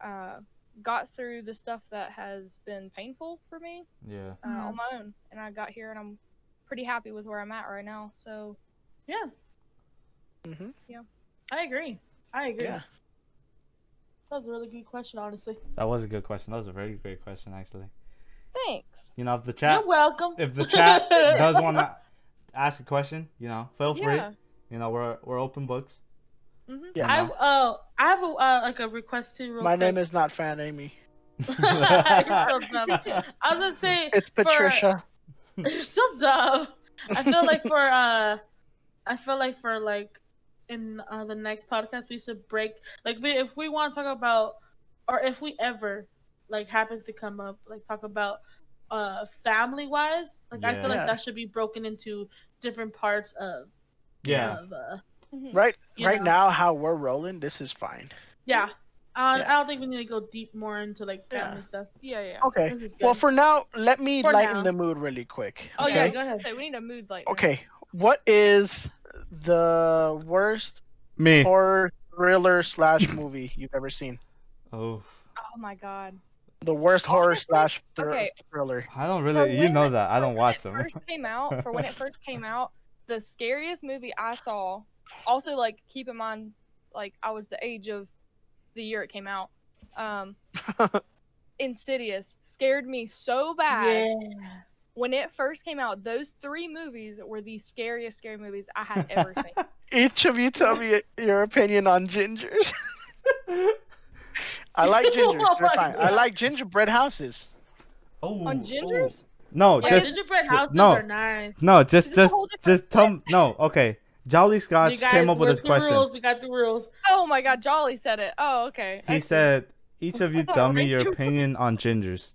uh, got through the stuff that has been painful for me Yeah. uh, on my own. And I got here and I'm pretty happy with where I'm at right now. So, Yeah, hmm I agree. I agree. Yeah. That was a really good question, honestly. That was a good question. That was a very great question, actually. thanks. You know, if the chat, You're welcome. if the chat does want to ask a question, you know, feel free. Yeah. You know, we're we're open books. Mm-hmm. Yeah. I uh I have a, uh, like a request too. Real My quick. name is not Fan Amy. You're so dumb. I was gonna say It's for- Patricia. You're so dumb. I feel like for uh, I feel like for like in uh, the next podcast we should break like we, if we want to talk about or if we ever like happens to come up like talk about uh family wise like I feel like that should be broken into different parts of Yeah. of, uh, Right, right know. now, how we're rolling, this is fine. yeah. Uh, Yeah. I don't think we need to go deep more into like Yeah. family stuff. Yeah, yeah. Okay. Well, for now, let me For lighten now. the mood really quick. oh yeah, go ahead. Okay, we need a mood light. Okay. What is the worst Me. horror thriller slash movie you've ever seen? Oh, Oh my god. The worst horror slash thr- okay. thriller. I don't really. You know it- that. I don't when watch it them. First came out for when it first came out. The scariest movie I saw. Also, like keep in mind, like I was the age of the year it came out. Um, Insidious scared me so bad Yeah. When it first came out. Those three movies were the scariest scary movies I had ever seen. Each of you tell me your opinion on gingers. I like gingers. Oh They're my fine. I like gingerbread houses. Oh, On oh. gingers, No, Yeah, just gingerbread ju- houses no. are nice. no, just This is a just just tell. me, No, okay. Jolly Scotch guys, came up with this question. rules? We got the rules. oh my god, Jolly said it. Oh okay. I He see. said, "Each of you tell me your opinion on gingers."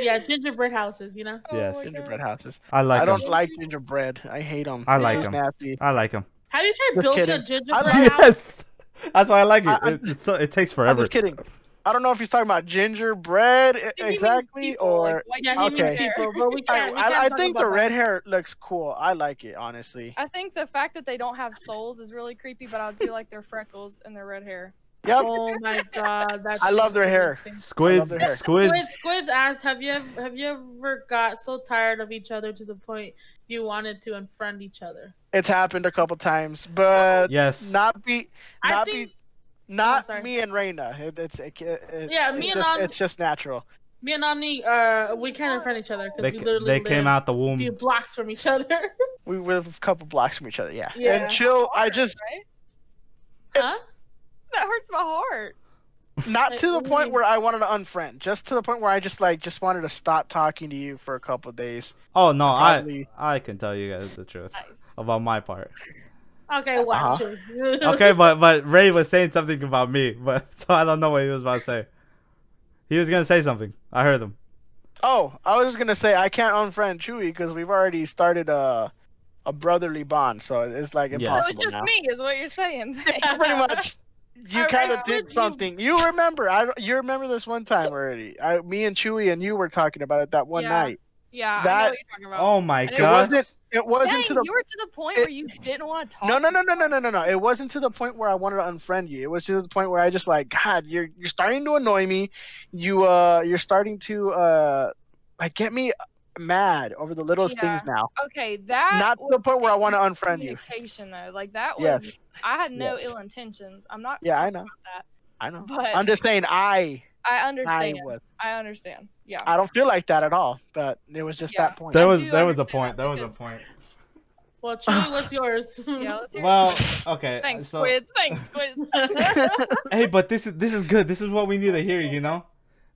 Yeah, gingerbread houses. You know. Oh Yes. my Gingerbread God. houses. I like I don't like gingerbread. I hate them. I like 'em. Nasty. I like them. Have you tried Just building kidding. a gingerbread I house? Yes, that's why I like it. I- I- It, it's so, it takes forever. I'm just kidding. I don't know if he's talking about gingerbread i- I means exactly people, or. white Yeah, he Okay. means people, but we I, can't. we can't I, I think the red that. hair looks cool. I like it honestly. I think the fact that they don't have souls is really creepy, but I do like their freckles and their red hair. Yep. Oh my god, that's. I love their hair. Squids, their hair. squids. Squids, Squids asked, "Have you ever, have you ever got so tired of each other to the point you wanted to unfriend each other?" It's happened a couple times, but Yes. not be not think be not sorry. me and Reina. It, it's it, it, Yeah, it's me and just, Om- it's just natural. me and Omni, uh, we can't unfriend each other because we literally they came live out the a womb. few blocks from each other. We live a couple blocks from each other. Yeah. Yeah. And chill. I just Right? huh? That hurts my heart. not Like, to the what do you point where I wanted to unfriend. Just to the point where I just like just wanted to stop talking to you for a couple days. Oh no, I Probably- I can tell you guys the truth Nice. about my part. Okay, watch Uh-huh. it. Okay, but but Ray was saying something about me, but so I don't know what he was about to say. He was gonna say something. I heard him. Oh, I was just gonna say I can't unfriend Chewy because we've already started a a brotherly bond, so it's like Yes. So it's just now. me, is what you're saying. Pretty much. You kind of did something. You remember? I you remember this one time already? I, me and Chewy and you were talking about it that one Yeah. night. yeah, I know That- what you're talking about. Oh my god! it wasn't- It wasn't Dang, to the you were to the point it- where you didn't want to talk. no no no no no no no no. It wasn't to the point where I wanted to unfriend you. It was to the point where I just like God, you're you're starting to annoy me. You uh you're starting to uh like get me mad over the littlest Yeah. things now. Okay, that Not to the point where I want to unfriend you. Communication though, like that was. Yes. I had no Yes. ill intentions. I'm not. Yeah, I know. about that, I know. But I'm just saying I I I understand. was. I understand. Yeah. I don't feel like that at all. But it was just Yeah. that point. there was do there was a point. that There was a point. well, Chewy, what's yours? yeah. Let's hear it. Well, okay. Uh, Thanks, so, squids. Thanks, squids. Hey, but this is this is good. This is what we need to hear. You know,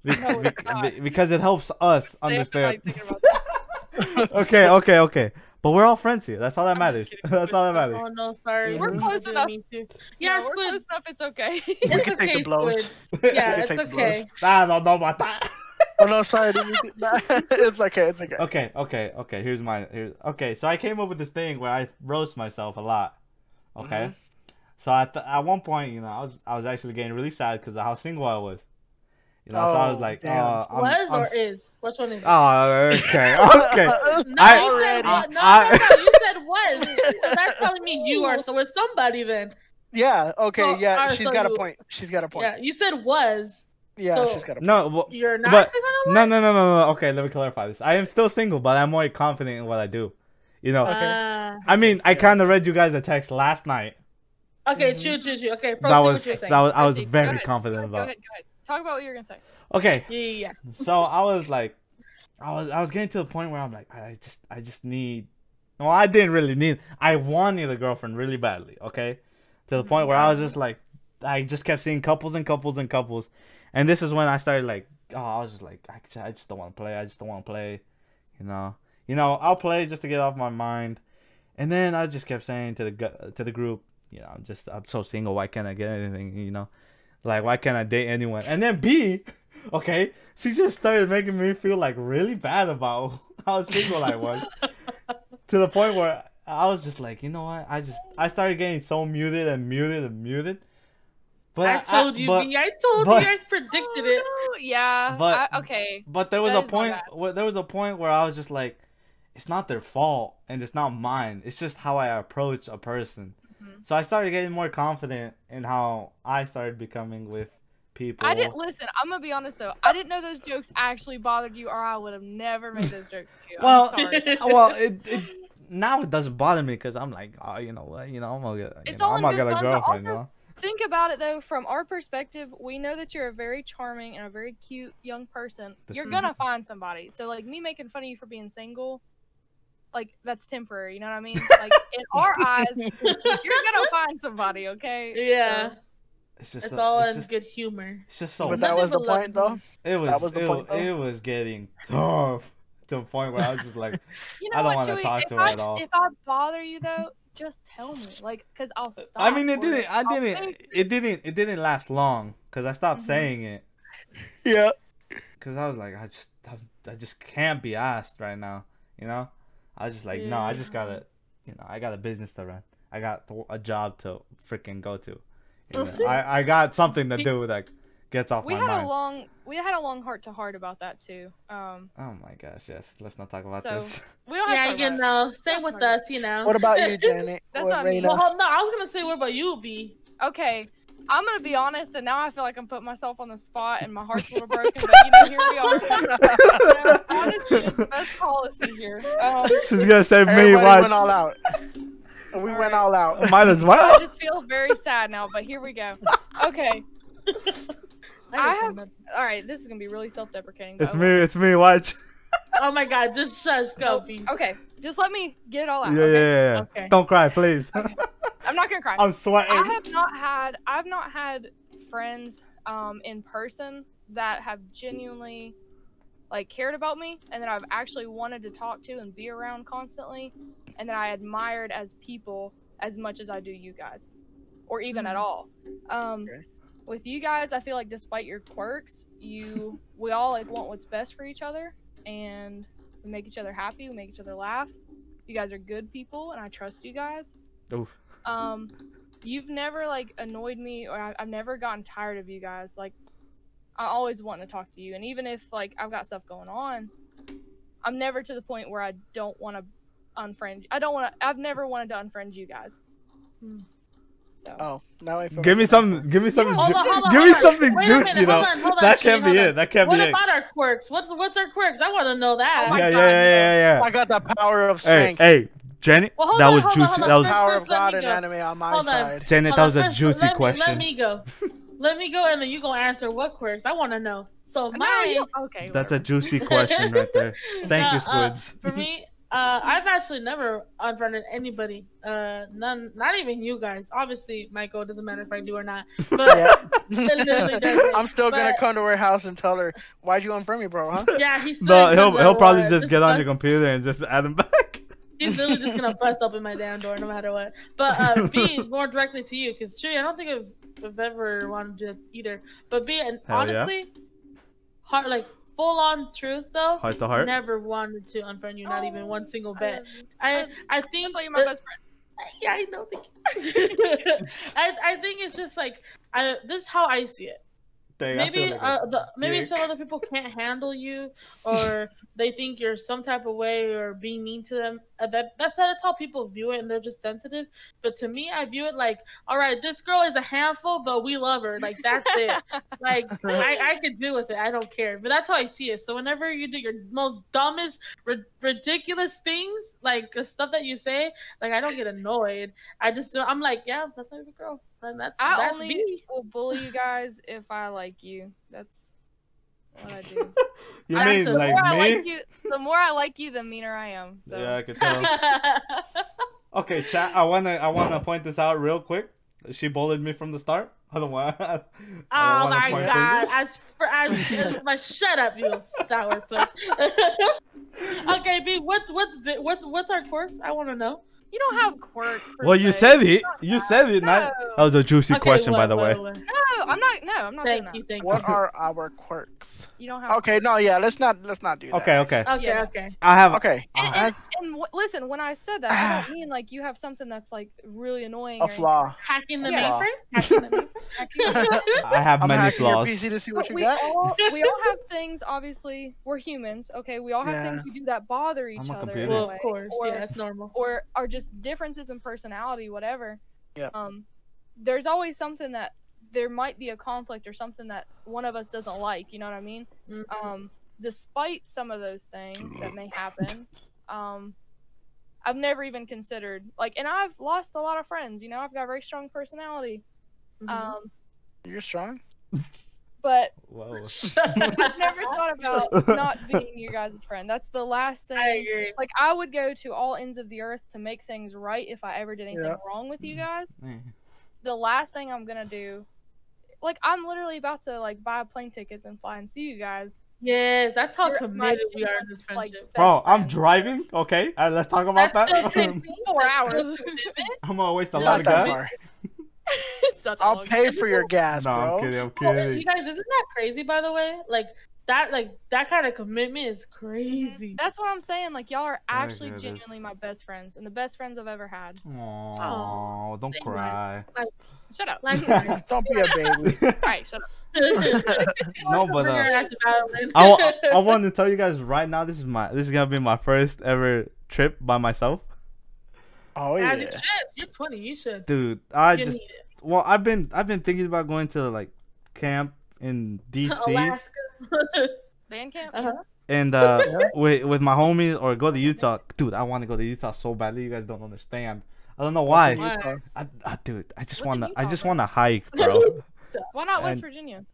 Be- No, be- because it helps us Stay up at understand. night thinking about this. okay, okay, okay. But we're all friends here. That's all that matters. That's all that matters. Oh no, sorry. We're this close enough. me too. Yeah, Yeah, we're squids. close enough. It's okay. It's can take okay, the blows. Yeah, it's take the okay. I don't know about that. Oh no, sorry. Didn't you get that? it's okay. It's okay. Okay, okay, okay. Here's my here's okay. So I came up with this thing where I roast myself a lot. Okay. Mhm. So at the, at one point, you know, I was I was actually getting really sad because of how single I was. You know, so I was Oh, like, damn. oh, I'm, Was I'm or s- is? Which one is it? Oh, okay, okay. no, I- you said I- No, I- no, no. You said was. So that's telling me you are. So it's somebody then. yeah. Okay. So, yeah. alright, she's so got a point. She's got a point. Yeah, you said was. Yeah. so- she's got a point. No, well, You're not But- single no no, no, no, no, no. Okay, let me clarify this. I am still single, but I'm more confident in what I do. You know, more? Ah. I mean, I kind of read you guys a text last night. okay, Mhm. true, true, true. Okay, proceed That what was you're that was I was Proceed. Go very ahead, confident Go about. ahead, go ahead. Talk about what you were gonna say. Okay, Yeah, yeah, yeah. so I was like, I was I was getting to the point where I'm like, I just I just need. Well, I didn't really need. I wanted a girlfriend really badly. Okay, to the point where I was just like, I just kept seeing couples and couples and couples, and this is when I started like, oh, I was just like, I, just- I just don't want to play. I just don't want to play. You know, you know, I'll play just to get off my mind, and then I just kept saying to the to the group, you know, I'm just I'm so single. Why can't I get anything? You know, like why can't I date anyone? And then B, okay, she just started making me feel like really bad about how single I was, to the point where I was just like, you know what? I just I started getting so muted and muted and muted. But I told you, but, B. I told but- you. I predicted it. Yeah. But- I, okay. But there was That a point where there was a point where I was just like, it's not their fault and it's not mine. It's just how I approach a person. So I started getting more confident in how I started becoming with people. I didn't listen. I'm gonna be honest though. I didn't know those jokes actually bothered you, or I would have never made those jokes to you. I'm Well, sorry. well, it, it now it doesn't bother me because I'm like, oh, you know what, you know, I'm gonna get, It's know, all I'm gonna get a girlfriend, you know. Think about it though, from our perspective, we know that you're a very charming and a very cute young person. This you're gonna find somebody. So like me making fun of you for being single, like that's temporary. You know what I mean? Like in our eyes, you're gonna find somebody. Okay? Yeah, So, It's just, it's so- all it's in just, good humor. it's just so. but that was the love point, though. it was, that was the it, point, though. it was getting tough to the point where I was just like, you know I don't wanna talk to her I, at all. If I bother you though, just tell me, like, cause I'll stop. I mean, it didn't, I didn't, it. it didn't, it didn't last long because I stopped Mhm. saying it Yeah. because I was like, I just, I, I just can't be asked right now, you know. I was just like, no, I just gotta, you know, I got a business to run. I got a job to freaking go to. You know, I, I got something to do that gets off We my had mind. a long, we had a long heart to heart about that too. Um, Oh my gosh, yes. Let's not talk about So- this. we don't have Yeah, to talk you about it. know, same with us, you know. What about you, Janet? That's Or what I mean. Well, no, I was gonna say, what about you, B? Okay, I'm gonna be honest, and now I feel like I'm putting myself on the spot, and my heart's a little broken. But you know, here we are. You know, honesty the best policy here. Um, She's gonna say me. Everybody Watch. went all out. We All went right. all out. Might as well. I just feel very sad now, but here we go. Okay, I guess have- all right. This is gonna be really self-deprecating. It's but me. It's me. Watch. Oh my god, just shush, go, Okay, just let me get it all Yeah, out. yeah, okay? yeah, yeah. Okay. Don't cry, please. I'm not gonna cry. I'm sweating. I have not had I've not had friends um in person that have genuinely like cared about me and that I've actually wanted to talk to and be around constantly and that I admired as people as much as I do you guys or even at Mhm. all. Um Okay. with you guys I feel like despite your quirks, you we all like want what's best for each other and we make each other happy, we make each other laugh. You guys are good people and I trust you guys Oof. um you've never like annoyed me or I, i've never gotten tired of you guys like i always want to talk to you and even if like i've got stuff going on i'm never to the point where i don't want to unfriend i don't want to i've never wanted to unfriend you guys Hmm. So Oh, now I feel Give me like some. Give me something. Hold ju- on, hold on, give me something Wait juicy minute, though. hold on, hold on, that Shane, can't be it. That can't What be it. What about our quirks? What's what's our quirks? I want to know that. Oh yeah, God, yeah, yeah, yeah, I got the power of strength. hey, Janet. Well, hold that on, was hold on, juicy. hold. That was First- power first of let God and go. anime on my Hold side. Janet. That was a juicy question. Let me go. let me go, and then you gonna answer what quirks. I want to know. So No, my okay That's a juicy question right there. Thank you, No, uh, Squids. for me, Uh, I've actually never unfriended anybody. Uh, none, not even you guys. Obviously, Michael. It doesn't matter if I do or not. But Yeah. It literally doesn't. I'm still gonna come to her house and tell her, "Why'd you unfriend me, bro?" Huh? yeah, he's still No, he'll he'll probably one. just get on your computer and just add him back. He's literally just gonna bust open my damn door no matter what. But uh, B, more directly to you, because Chewy, I don't think I've, I've ever wanted to either. But B, and Hell yeah. honestly, heart like full on truth though. Heart to heart. Never wanted to unfriend you, not even one single bit. love you. I I think But you're my uh, best friend. Yeah, I know. Thank you. I I think it's just like I. This is how I see it. Feel maybe like uh, the, maybe some other people can't handle you or they think you're some type of way or being mean to them. Uh, that that's that's how people view it and they're just sensitive. But to me i view it like all right this girl is a handful but we love her. Like that's it. Like I, I could deal with it. I don't care. But that's how i see it. So whenever you do your most dumbest ri- ridiculous things like stuff that you say like i don't get annoyed. I just i'm like yeah that's my favorite girl and that's I that's only me will bully you guys if I like you. That's what I do. You That's mean a- the like more I me? like you, the more I like you, the meaner I am. So Yeah, I could tell. Okay, chat. I wanna I wanna point this out real quick. She bullied me from the start. I don't want. I don't Oh my god! fingers. As for as, my shut up, you sourpuss. okay, B, what's what's the, what's what's our quirks? I want to know. You don't have quirks. per Well, you said it. You said it. Not, No. that was a juicy Okay, question, by what, the way. what, what? No, I'm not. No, I'm not doing Thank that. you, thank What you. are our quirks? You don't have. Okay, no, yeah, let's not let's not do that. Okay, okay. Okay, Yeah. okay. I have. Okay, And, and, and w- listen, when I said that, I don't mean like you have something that's like really annoying. a or anything. flaw. Hacking the Yeah. mainframe. Hacking the mainframe. I have I'm many hacking your flaws. PC to see what But you we got. all we all have things. Obviously, we're humans. Okay, we all have Yeah. things we do that bother each I'm a other. in computer. a well, of course, or, yeah, that's normal. or are just differences in personality, whatever. Yeah. Um, there's always something that there might be a conflict or something that one of us doesn't like. You know what I mean? Mhm. Um, despite some of those things that may happen, um, I've never even considered like, and I've lost a lot of friends. You know, I've got a very strong personality. Mhm. Um, You're strong. but Whoa. I've never thought about not being your guys' friend. That's the last thing. I agree. Like I would go to all ends of the earth to make things right if I ever did anything Yeah. wrong with you guys. Mm. The last thing I'm gonna do, like I'm literally about to like buy plane tickets and fly and see you guys. Yes, that's how You're committed we are in this like, friendship. Bro, best I'm friends. driving. Okay, uh, let's talk about That's that. just crazy. Four hours. I'm gonna waste a lot of gas. far. it's not that I'll pay for your gas, No, I'm kidding. I'm Oh, kidding. you guys, isn't that crazy? By the way, like that, like that kind of commitment is crazy. That's what I'm saying. Like y'all are actually goodness. genuinely my best friends and the best friends I've ever had. Oh, don't same cry. Shut up. Likewise. Don't be a baby. Alright, shut up. no, but uh, ass. I, I want to tell you guys right now. This is my. This is gonna be my first ever trip by myself, Oh yeah, As yeah. you should. You're 20. You should. dude. I you just well, I've been I've been thinking about going to like camp in DC Alaska. Band camp? uh-huh. and uh with with my homies or go to Utah. Dude, I want to go to Utah so badly. You guys don't understand. I don't know why. Why? I, I dude, I just What's wanna I just wanna hike, bro. Why not West And- Virginia?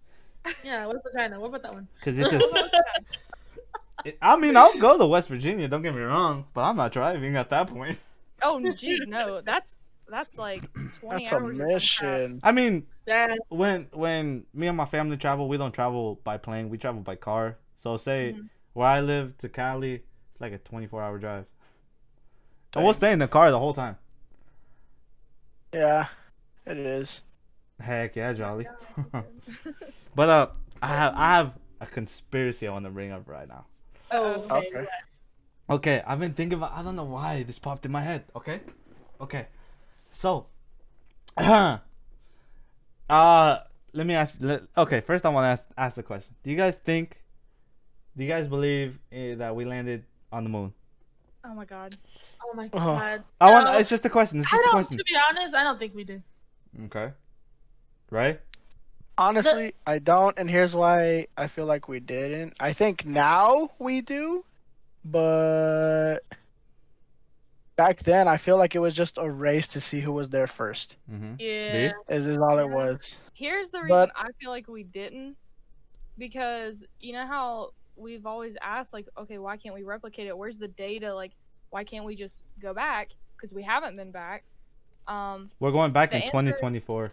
Yeah, what's Virginia. What about that one? Cause it's just. it- I mean, I'll go to West Virginia. Don't get me wrong, but I'm not driving at that point. Oh, jeez, no. That's that's like 20 That's a hours. or some crap. mission. I mean, That when when me and my family travel, we don't travel by plane. We travel by car. So say Mhm. where I live to Cali, it's like a 24 hour drive. And we'll stay in the car the whole time. Yeah, it is. Heck yeah, jolly. but uh, I have I have a conspiracy I want to bring up right now. oh okay. Okay. Okay, I've been thinking about. I don't know why this popped in my head. Okay, okay. So, uh, let me ask. Let, okay, first I want to ask ask the question. Do you guys think? Do you guys believe eh, that we landed on the moon? Oh my god. Oh my Oh. god. I want. It's just a question. It's I just a don't. question. To be honest, I don't think we did. Okay. Right. Honestly, I don't, and here's why I feel like we didn't. I think now we do, but back then I feel like it was just a race to see who was there first. Mm-hmm. Yeah. Is is all it was. Here's the reason But- I feel like we didn't. Because you know how we've always asked, like, okay, why can't we replicate it? Where's the data? Like, why can't we just go back? Because we haven't been back. Um, We're going back in answer- 2024.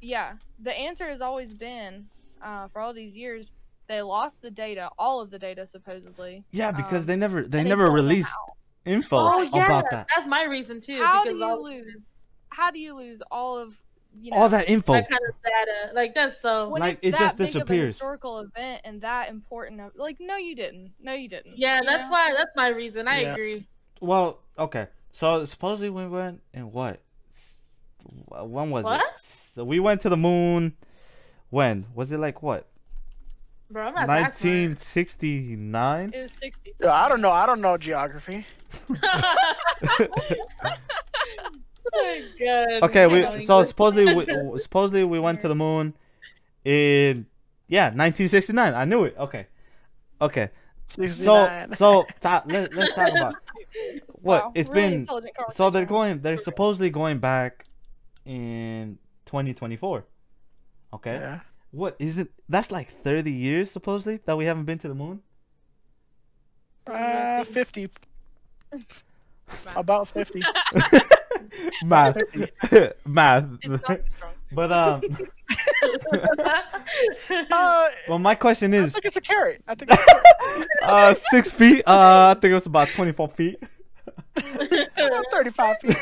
yeah, the answer has always been, uh, for all these years, they lost the data, all of the data supposedly. Yeah, because Um, they never they and never don't released info Oh yeah, about that. that's my reason too. How do because you all, lose? How do you lose all of you know All that info. that kind of data, like that's so. when Like, it's it that just big Of a disappears. historical event and that important. Of, like, no, you didn't. No, you didn't. yeah, you that's know? why. That's my reason. I Yeah. agree. Well, okay. So supposedly we went and what? When was What? it? So we went to the moon. When was it? Like what? Bro, I'm not that 1969. It was sixty. I don't know. I don't know geography. Oh, God. Okay, we so supposedly we, supposedly we went to the moon in yeah 1969. I knew it. Okay, okay. So 69. so ta- let, let's talk about what Wow, it's really been. So they're going. They're supposedly going back in 2024. Okay. Yeah. What is it? That's like 30 years supposedly that we haven't been to the moon. Uh, 50. About 50. Math, math. It's not the strong suit. but um, Uh, well, my question I is, think it's a carrot. I think it's a carrot. uh, six feet. Uh, I think it was about 24 feet. 35 feet.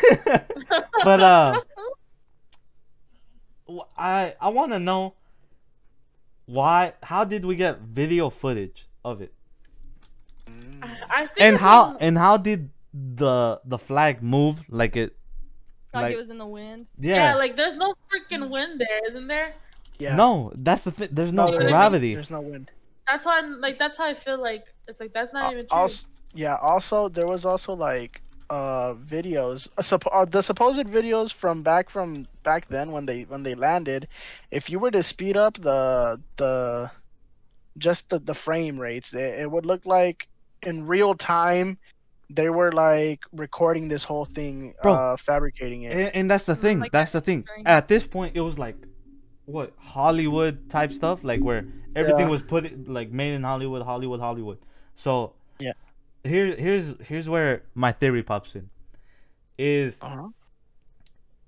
but uh, w- I I want to know why. How did we get video footage of it? I think And how and how did the the flag move like it? Like, like- it was in the wind. Yeah. yeah, like there's no freaking wind there, isn't there? Yeah. No, that's the thing. There's no No, there's- gravity. There's no wind. That's how I'm like. That's how I feel like it's like that's not even true. Also, yeah. Also, there was also like uh videos. Uh, supp- uh, the supposed videos from back from back then when they when they landed. If you were to speed up the the just the, the frame rates, it, it would look like in real time. They were like recording this whole thing, Bro. uh, fabricating it. And, and that's the thing. Like that's the thing. At this- this point, it was like, what Hollywood type stuff, like where everything Yeah. was put like made in Hollywood, Hollywood, Hollywood. So Yeah. Here, here's here's where my theory pops in. Is Uh-huh.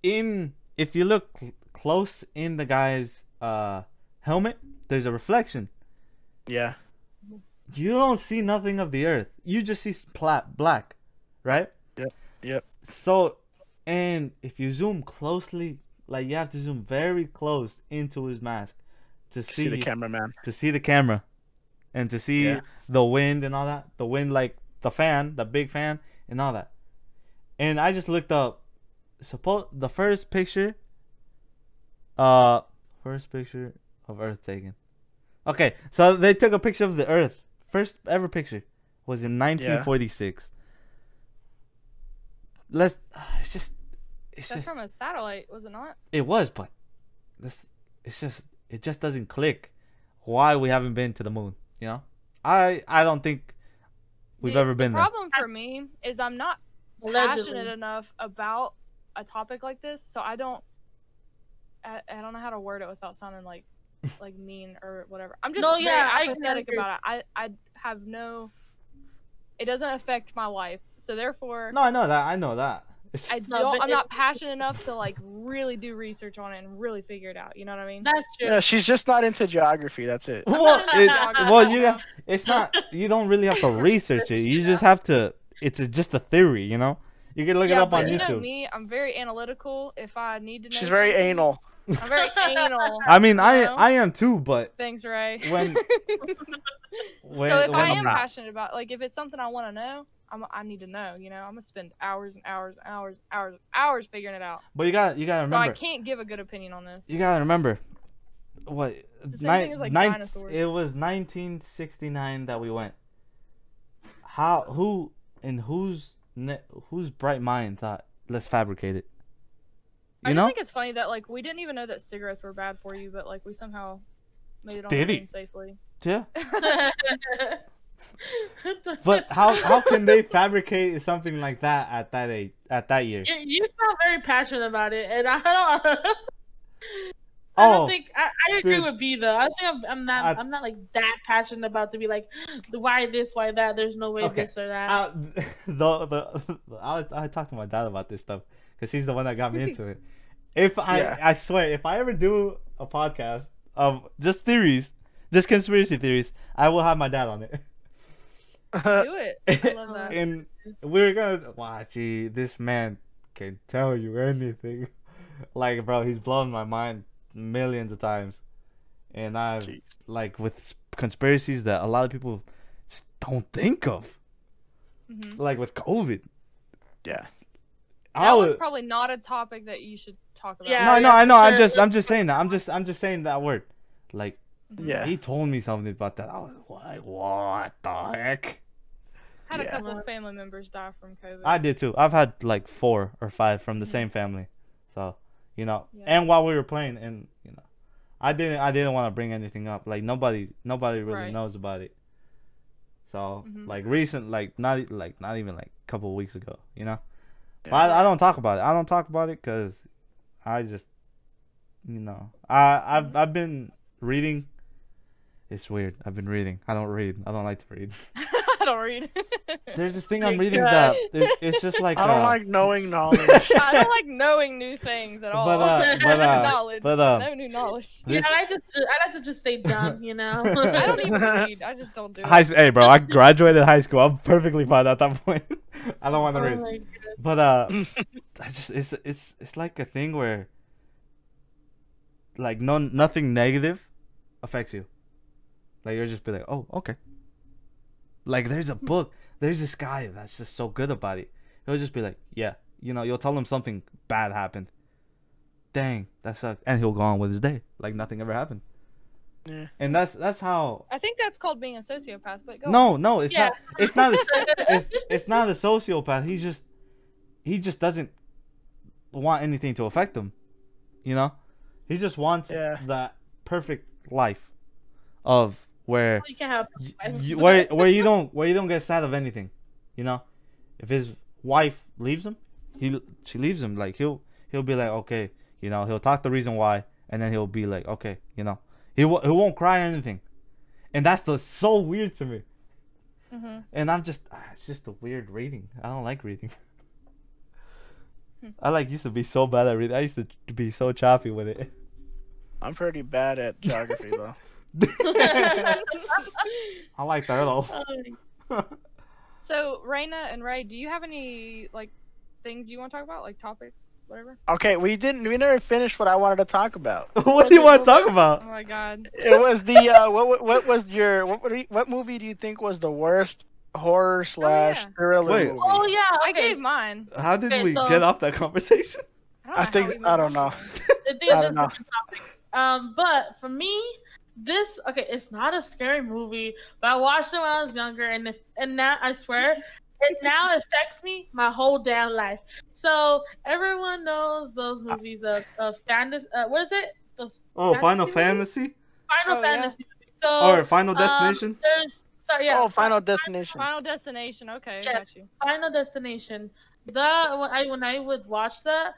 in if you look cl- close in the guy's uh helmet, there's a reflection. Yeah. You don't see nothing of the earth. You just see plat black, right? Yep, yep. So, and if you zoom closely, like you have to zoom very close into his mask to see, See the cameraman. to see the camera, and to see Yeah. the wind and all that. The wind, like the fan, the big fan, and all that. And I just looked up. Suppose the first picture. Uh, first picture of Earth taken. Okay, so they took a picture of the Earth. First ever picture was in 1946. Let's. Uh, it's just. It's That's just. from a satellite, was it not? It was, but this. It's just. It just doesn't click. Why we haven't been to the moon? You know. I. I don't think we've The- ever been there. the there. problem for me is I'm not Allegedly. passionate enough about a topic like this, so I don't. I, I don't know how to word it without sounding like like mean or whatever. I'm just No, very yeah, I can apathetic agree. about it. I I have no. It doesn't affect my life, so therefore. No, I know that. I know that. I No, don't, but I'm it- not passionate enough to like really do research on it and really figure it out. You know what I mean? That's true. Yeah, she's just not into geography. That's it. well, it, well, you bro. got. It's not. You don't really have to research it. You just have to. It's a, just a theory, you know. You can look yeah, it up but on you know me, I'm very analytical. If I need to know, She's very anal. I'm very anal. I mean, I know? I am too, but Thanks, Ray. When- when, so if when I I'm passionate about, like, if it's something I want to know, I'm, I need to know. You know, I'm gonna spend hours and hours and hours, and hours, and hours figuring it out. But you got you gotta remember. So I can't give a good opinion on this. You gotta remember. What? the same thing as, like, nine- dinosaurs. It was 1969 that we went. How? Who? And whose? Ne- whose bright mind thought let's fabricate it? I You just know? think it's funny that like we didn't even know that cigarettes were bad for you, but like we somehow made it on Did the he? safely. Yeah. But how how can they fabricate something like that at that age at that year? You, you sound very passionate about it, and I don't. I Oh, don't think I, I agree dude. with B though. I think I'm, I'm not I- I, am not like that passionate about to be like why this, why that. There's no way Okay. this or that. Uh, the, the, I, I talked to my dad about this stuff because he's the one that got me into it. If I, Yeah. I swear, if I ever do a podcast of just theories, just conspiracy theories, I will have my dad on it. Do it. I love that. and we're gonna watch. Gee, this man can tell you anything. Like, bro, he's blown my mind millions of times, and I Jeez. like with conspiracies that a lot of people just don't think of, hmm like with COVID. yeah. I That was- probably not a topic that you should talk about. Yeah, no, I know, I know. for I'm just, I'm just saying that. I'm just, I'm just saying that word. Like, Yeah. he told me something about that. I was like, what the heck? Had a couple of family members die from COVID. I did too. I've had like four or five from the Mhm. same family. So, you know, Yeah. and while we were playing and, you know, I didn't I didn't want to bring anything up. Like nobody nobody really Right. knows about it. So, Mhm. like recent like not like not even like a couple of weeks ago, you know. Yeah. I, I don't talk about it. I don't talk about it cuz I just you know, I I've I've been reading it's weird. I've been reading. I don't read. I don't like to read. I don't read. There's this thing I'm reading God. that it, it's just like I don't uh, like knowing knowledge. I don't like knowing new things at all. But uh, but uh, knowledge. but uh, no new knowledge. yeah, this- I just I like to just stay dumb, you know. I don't even read. I just don't do high, it. hey, bro, I graduated high school. I'm perfectly fine at that point. I don't want to Oh read, but uh, I just it's it's it's like a thing where like no nothing negative affects you. Like you'll just be like, oh, okay. Like there's a hmm. book, there's this guy that's just so good about it. He'll just be like, yeah, you know, you'll tell him something bad happened. Dang, that sucks, and he'll go on with his day like nothing ever happened. Yeah. And that's that's how I think that's called being a sociopath. But go on. no, no, it's Yeah. not. It's not. A, it's it's not a sociopath. He's just he just doesn't want anything to affect him. You know, he just wants Yeah. that perfect life of where you can have you, where where you don't where you don't get sad of anything. You know, if his wife leaves him, he she leaves him. Like he'll he'll be like okay, you know, he'll talk the reason why, and then he'll be like okay, you know, he wo- he won't cry or anything, and that's the so weird to me. Mhm. And I'm just, ah, it's just a weird reading. I don't like reading. Hmm. I like used to be so bad at reading. I used to be so choppy with it. I'm pretty bad at geography though. I like that though. Oh, So, Reina and Ray, do you have any like things you want to talk about, like topics, whatever? Okay, we didn't. We never finished what I wanted to talk about. what do you want to talk about? Oh my god. It was the uh, what? what- What was your what? What, do you- what movie do you think was the worst horror slash yeah. thriller Wait. movie? oh yeah, I okay. gave mine. How did Okay, we so- get off that conversation? I, I think- I don't know. I think I it's don't know. Um, but for me, this okay, it's not a scary movie, but I watched it when I was younger, and if and now I swear, it now affects me my whole damn life. So everyone knows those movies of of fantasy. Uh, what is it? Those Oh, Final Fantasy Fantasy Final Oh. Fantasy. movies. So or Final um, Destination? there's sorry, yeah. oh, Final Destination. Final Destination. Okay, I Yes. got you. Final Destination. The when I when I would watch that,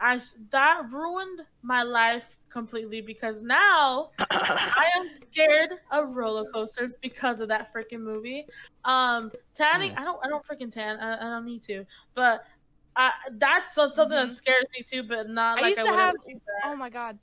I s- that ruined my life completely because now I am scared of roller coasters because of that freaking movie. Um, tanning, I don't I don't freaking tan. I, I don't need to, but. I, that's something that Mhm. scares me too, but not I like used I to would have- ever do that. Oh my god.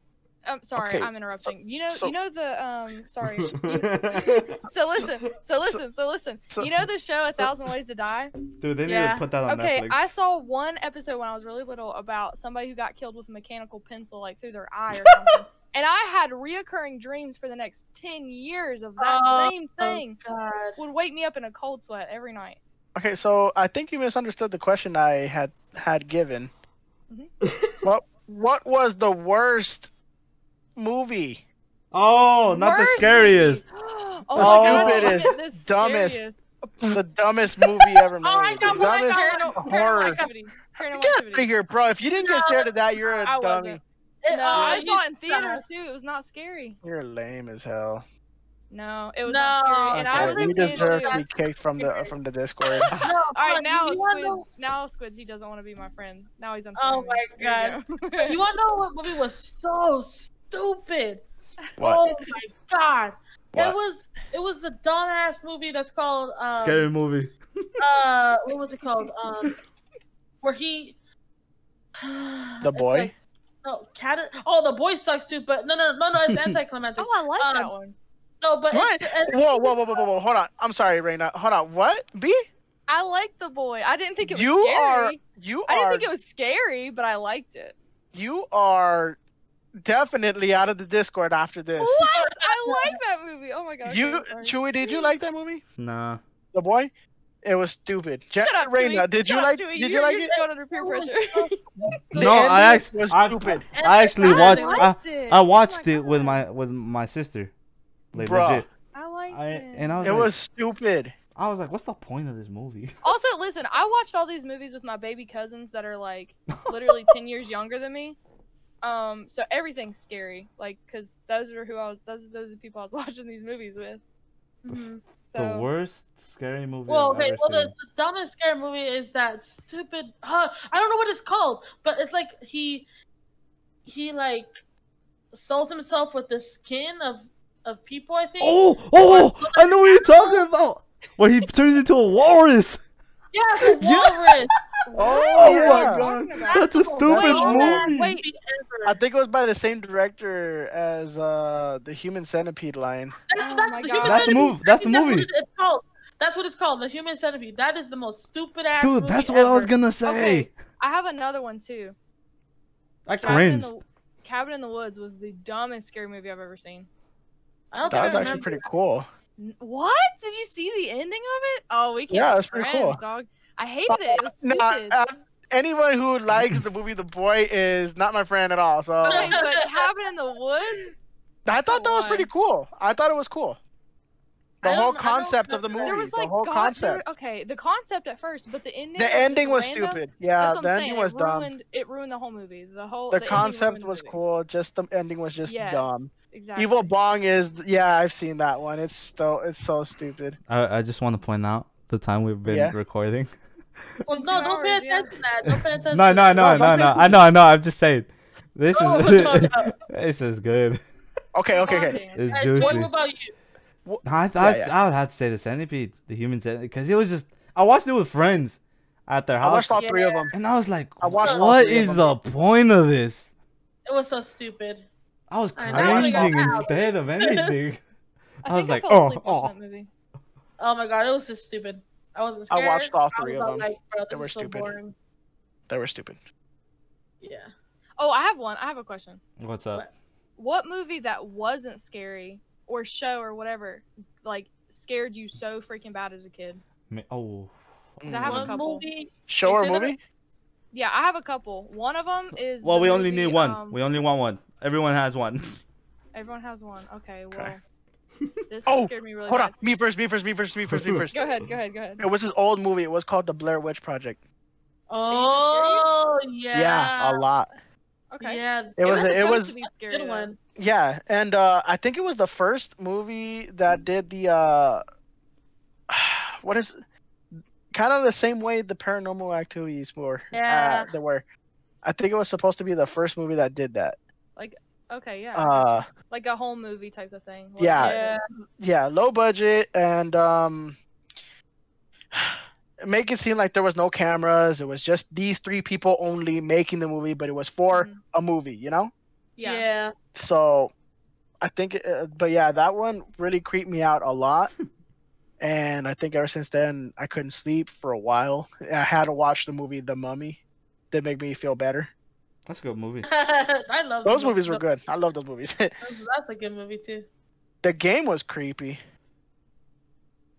Um, sorry, Okay, I'm interrupting. You know, so- you know the um. Sorry. so listen, so listen, so listen. so- you know the show A Thousand Ways to Die? Dude, they need to put that on Okay, Netflix. Okay, I saw one episode when I was really little about somebody who got killed with a mechanical pencil, like through their eye or something. and I had reoccurring dreams for the next ten years of that Oh, same thing. God. Would wake me up in a cold sweat every night. Okay, so I think you misunderstood the question I had had given. what What was the worst movie? oh, not the scariest. movie. oh, The stupidest, the dumbest scariest. The dumbest movie ever made. Oh, I got the one, I dumbest Paranormal, horror. paranormal activity. Paranormal Get out activity. of here, bro! If you didn't get scared of that, you're a uh, I dummy. wasn't. No, oh, I saw it in theaters too. It was not scary. You're lame as hell. No, it was No. not scary. And I Okay, was a you kid deserve to be kicked from the from the Discord. No, All right, now Squids. know- Now Squids, he doesn't want to be my friend. Now he's oh unfriending Oh my god! you go. You want to know what movie was so stupid. What? Oh my god. What? It was it was the dumbass movie that's called um, Scary movie. uh what was it called? Um where he The boy. like- no, cat Oh, the boy sucks too, but no no no no it's anticlimactic. Oh, I like that Um, one. No, but What? it's Whoa, whoa, whoa, whoa, whoa, whoa! Hold on. I'm sorry, Reina. Hold on. What? B? I liked the boy. I didn't think it was You scary. are. You I didn't think it was scary, but I liked it. You are definitely out of the Discord after this. What? I like that movie. Oh my god. You, sorry. Chewy, did you like that movie? Nah. The boy? It was stupid. Je- Shut up, Reina, Chewy. did you up, like? Chewy. Did you're, you like you're it? just going under peer oh pressure. No, I actually- was I- stupid. I actually I watched. liked I. I Oh watched my it with my with my sister. Like Bruh. legit. I liked I it. and I was It like, was stupid. I was like, what's the point of this movie? Also, listen, I watched all these movies with my baby cousins that are like literally 10 years younger than me. Um, so everything's scary, like, cause those are who I was. Those those are the people I was watching these movies with. Mhm. So the worst scary movie. Well, okay. Well, the, the dumbest scary movie is that stupid. Uh, I don't know what it's called, but it's like he, he like, souls himself with the skin of of people. I think. Oh, oh, I know what you're talking about. Where he turns into a walrus. Yes, a walrus. Oh, Oh yeah. my god, Talking that's a stupid worst movie. Wait. I think it was by the same director as uh the Human Centipede line. That's, Oh that's my the God. That's the move- that's I think the what movie. it's called. That's what it's called. The human centipede. That is the most stupid ass. Dude, movie that's what I was gonna say. Okay. I have another one too. I Cabin in, the, Cabin in the Woods was the dumbest scary movie I've ever seen. I don't That think was I actually pretty cool. What? Did you see the ending of it? Oh, we can't. Yeah, be that's pretty friends, cool. dog. I hated it. It was Nah, stupid. uh, anyone who likes the movie The Boy is not my friend at all. So Okay, but Cabin in the Woods, I thought that was pretty cool. I thought it was cool. The whole don't- I don't concept of the movie. there was the like whole God, concept. There, okay, the concept at first, but the ending. The was ending was random. stupid. Yeah, That's what the I'm ending saying. was it dumb. ruined, It ruined the whole movie. The whole. The ending concept ruined the was cool. Just the ending was just Yes, dumb. Exactly. Evil Bong is yeah, I've seen that one. It's so it's so stupid. I, I just want to point out the time we've been Yeah. recording. Well, Two no, don't pay attention to that. Don't pay attention. No, no, no, No, no, don't no. pay I know, I know. I'm just saying. This No, is no, no. it's just good. Okay, okay, okay. It's Hey, juicy. What about you? No, I, Yeah, I'd, yeah. I would have to say the centipede, the human centipede, because it was just. I watched it with friends at their I house, watched all three of them. and I was like, I watched all "What three of is them. the point of this?" It was so stupid. I was I know, I cringing instead of anything. I, I was like, I fell oh, asleep oh. Watching that movie. Oh my god, it was just stupid. I wasn't scared. I watched all three of them. Like, They were so stupid. boring. They were stupid. Yeah. Oh, I have one. I have a question. What's up? What movie that wasn't scary or show or whatever like scared you so freaking bad as a kid? Me- Oh, 'Cause I have a couple. movie. Show or Is it a- movie? Yeah, I have a couple. One of them is. well, the we only need one. um, we only want one. Everyone has one. Everyone has one. Okay, well. Okay. This one Oh, scared me really Hold bad. on. Me first. Me first. Me first. Me first. Me first. Go ahead, go ahead, go ahead. It was this old movie. It was called The Blair Witch Project. Oh yeah. Yeah, a lot. Okay. Yeah. It was. wasn't It was. to be scary. Good one. Yeah, and uh, I think it was the first movie that did the uh, what is kind of the same way the Paranormal Activities were. Yeah. Uh, they were. I think it was supposed to be the first movie that did that. Okay, yeah. Uh, like a home movie type of thing. Like, Yeah. Yeah. yeah, low budget and um, make it seem like there was no cameras. It was just these three people only making the movie, but it was for Mhm. a movie, you know. Yeah. Yeah. So, I think, uh, but yeah, that one really creeped me out a lot. and I think ever since then, I couldn't sleep for a while. I had to watch the movie The Mummy. That make me feel better. That's a good movie. I love Those the movies were good. I love those movies. That's a good movie too. the game was creepy.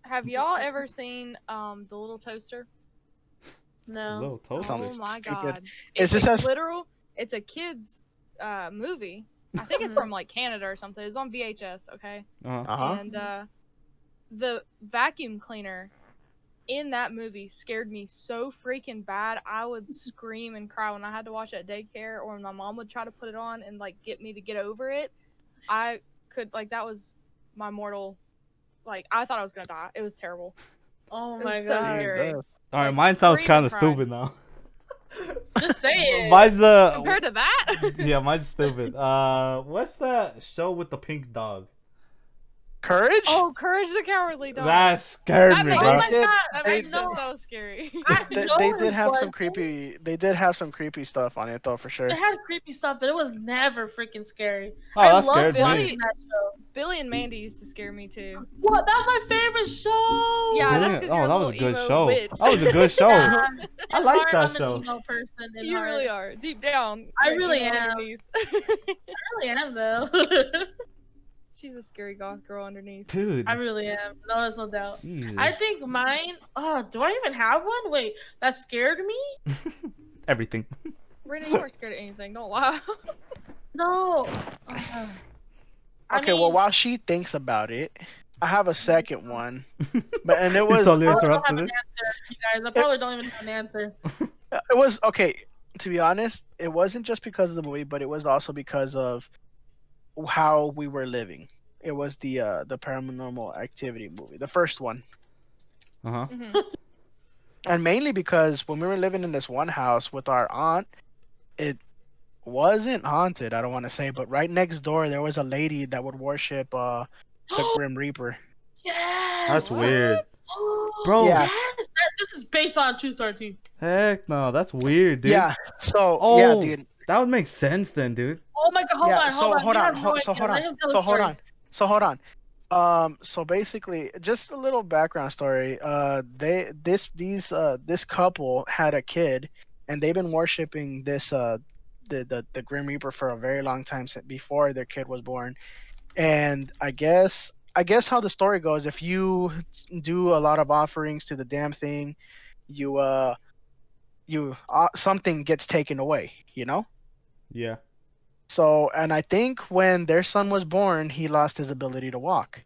Have y'all ever seen um the little toaster? No. Little toast. Sounds oh my stupid. god! Is It's this a as- literal? It's a kids uh movie. I think it's from like Canada or something. It's on VHS. Okay. Uh-huh. Uh huh. and uh, the vacuum cleaner in that movie scared me so freaking bad. I would scream and cry when I had to watch it at daycare, or when my mom would try to put it on and like get me to get over it. I could like that was my mortal. Like I thought I was gonna die. It was terrible. Oh It my was so god. scary. All right, Like, mine sounds kind of stupid now. Just say it. Mine's the Compared to that, yeah, mine's stupid. Uh, what's that show with the pink dog? Courage? oh, Courage the Cowardly Dog. That scared That me, makes- bro. oh my god! that they- makes I it know. so scary. They, they did have some creepy. They did have some creepy stuff on it though, for sure. It had creepy stuff, but it was never freaking scary. Oh, I that love scared Billy. me. watching. Billy and Mandy used to scare me too. What? That's my favorite show. Yeah, that's Yeah. 'cause Oh, you're a that was a good show. witch. That was a good show. Yeah. I like that I'm show. An emo person. You heart. really are deep down. I really am. I really am though. She's a scary goth girl underneath. Dude, I really am. No, there's no doubt. Jesus. I think mine. Oh, do I even have one? Wait, that scared me. everything. Brandon, you weren't scared of anything. Don't lie. No. Uh, I Okay, well, while she thinks about it, I have a second one, but and it was totally I don't interrupted have an answer, you guys. I probably don't even have an answer. it was okay. To be honest, it wasn't just because of the movie, but it was also because of how we were living. It was the uh the Paranormal Activity movie, the first one, Uh huh. Mhm. and mainly because when we were living in this one house with our aunt, it wasn't haunted. I don't want to say, but right next door there was a lady that would worship uh the Grim Reaper. yes. That's weird. Oh, Bro. Yeah. Yes. That, this is based on a true story too. Heck no, that's weird, dude. Yeah. So Oh, yeah, dude. That would make sense then, dude. Oh my god! Hold yeah, on, hold so on. hold You on, no ho- so hold on, so the hold on, so hold on. Um, so basically, just a little background story. Uh, they this these uh this couple had a kid, and they've been worshiping this uh the the the Grim Reaper for a very long time since before their kid was born, and I guess I guess how the story goes, if you do a lot of offerings to the damn thing, you uh you uh, something gets taken away, you know. Yeah. So, and I think when their son was born, he lost his ability to walk,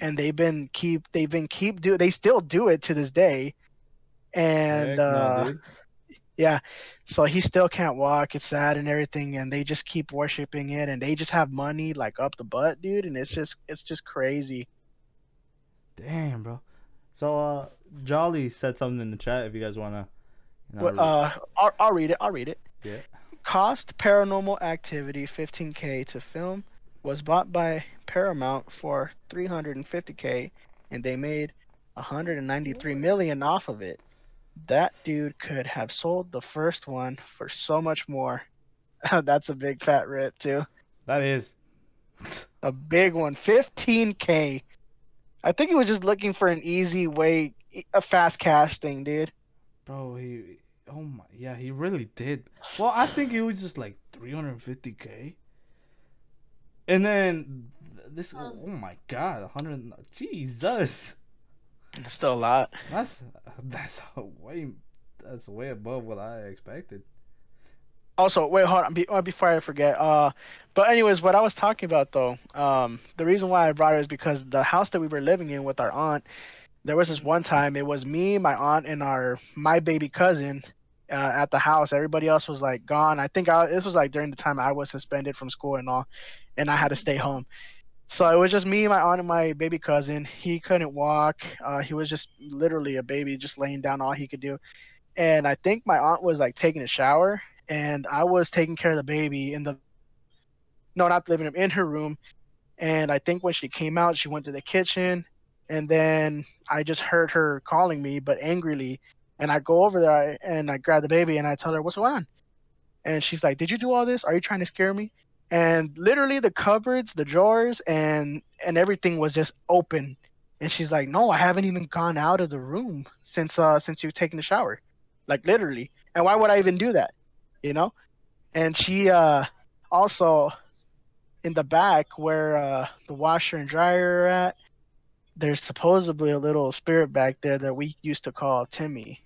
and they've been keep they've been keep do they still do it to this day, and Heck uh, dude. yeah, so he still can't walk. It's sad and everything, and they just keep worshiping it, and they just have money like up the butt, dude, and it's just it's just crazy. Damn, bro. So, uh, Jolly said something in the chat if you guys wanna. You know, But uh, I'll, I'll read it. I'll read it. Yeah. Cost Paranormal Activity 15k to film was bought by Paramount for 350k, and they made 193 million off of it. That dude could have sold the first one for so much more. That's a big fat rip too. that is. A big one, 15k. I think he was just looking for an easy way, a fast cash thing, dude. Bro, he. Oh my. Yeah, he really did. Well, I think it was just like 350k. And then this. Um. Oh my god, 100. Jesus. It's still a lot. That's that's a way that's way above what I expected. Also, wait, hold on. Be, uh, before I forget. Uh, but anyways, what I was talking about though, um, the reason why I brought it is because the house that we were living in with our aunt, there was this one time it was me, my aunt, and our my baby cousin, uh, at the house. Everybody else was like gone. I think I this was like during the time I was suspended from school and all, and I had to stay home. So it was just me, my aunt, and my baby cousin. He couldn't walk. Uh, he was just literally a baby, just laying down all he could do. And I think my aunt was like taking a shower, and I was taking care of the baby in the no, not the living room, in her room. And I think when she came out, she went to the kitchen, and then I just heard her calling me, but angrily. And I go over there and I grab the baby and I tell her, "What's going on?" And she's like, "Did you do all this? Are you trying to scare me?" And literally, the cupboards, the drawers, and and everything was just open. And she's like, "No, I haven't even gone out of the room since uh since you've taken a shower, like literally. And why would I even do that, you know?" And she uh also in the back where uh the washer and dryer are at, there's supposedly a little spirit back there that we used to call Timmy.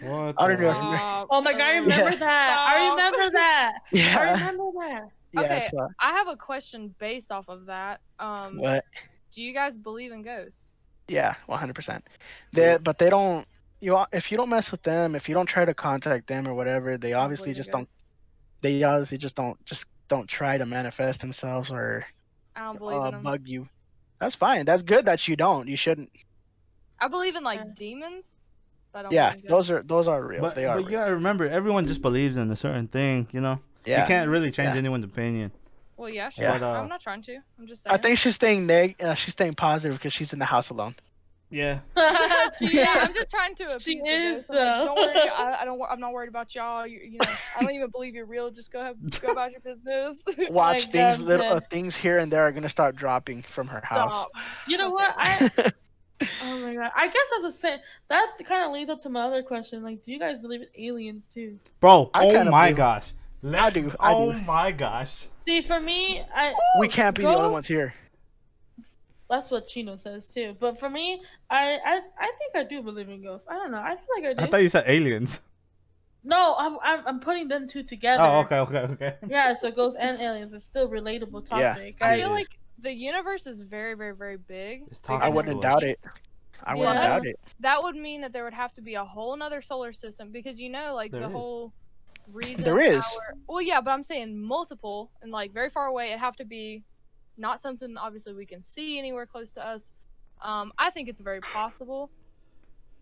What? I don't know. heck? Oh my god, I remember Yeah. that. I remember that. I remember that. yeah. Okay. So, I have a question based off of that. Um, what? do you guys believe in ghosts? Yeah, 100%. They, but they don't. You al- if you don't mess with them, if you don't try to contact them or whatever, they obviously just don't. They obviously just don't just don't try to manifest themselves or I don't believe uh, in them. bug you. That's fine. That's good that you don't. You shouldn't. I believe in like Yeah. demons, I don't Yeah, those are those are real. But, they are but you real. gotta remember, everyone just believes in a certain thing. You know, Yeah. you can't really change Yeah. anyone's opinion. Well, yeah, sure. Yeah. But, uh, I'm not trying to. I'm just saying. I think she's staying neg. Uh, she's staying positive because she's in the house alone. Yeah. She yeah. I'm just trying to. She is, ghosts. I'm like, though. don't worry. I, I don't. I'm not worried about y'all. You, you know, I don't even believe you're real. Just go have, go about your business. Watch my things, God, little uh, things here and there are gonna start dropping from her house. You know what? I oh my god. I guess that's the same. That kind of leads up to my other question. Like, do you guys believe in aliens too? Bro, I oh my do. gosh. I do, I oh do. my gosh. See, for me, I we can't be the only ones here. that's what Chino says too. But for me, I I, I think I do believe in ghosts. I don't know. I feel like I do. I thought you said aliens. No, I'm, I'm I'm putting them two oh, together. Oh, okay, okay, okay. Yeah, so ghosts and aliens is still relatable Yeah. topic. I I, feel like the universe is very, very, very big. It's I wouldn't to doubt it. I wouldn't Yeah. doubt it. That would mean that there would have to be a whole nother solar system because you know, like There the is. whole reason. There is. our- well, yeah, but I'm saying multiple and like very far away. It have to be not something obviously we can see anywhere close to us. Um, I think it's very possible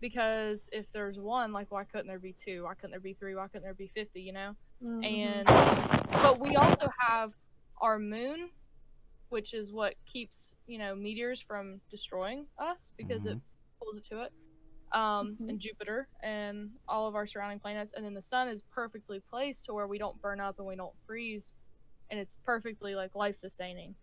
because if there's one, like, why couldn't there be two? Why couldn't there be three? Why couldn't there be fifty? You know. Mhm. and but we also have our moon which is what keeps you know meteors from destroying us because it pulls it to it. Um Mhm. and jupiter and all of our surrounding planets. And then the sun is perfectly placed to where we don't burn up and we don't freeze. And it's perfectly like life sustaining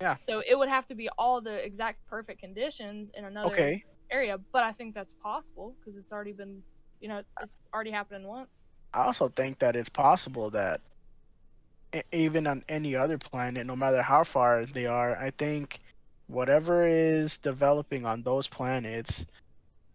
Yeah. so it would have to be all the exact perfect conditions in another Okay. area. But i think that's possible because it's already been you know it's already happened once. I also think that it's possible that even on any other planet, no matter how far they are, I think whatever is developing on those planets,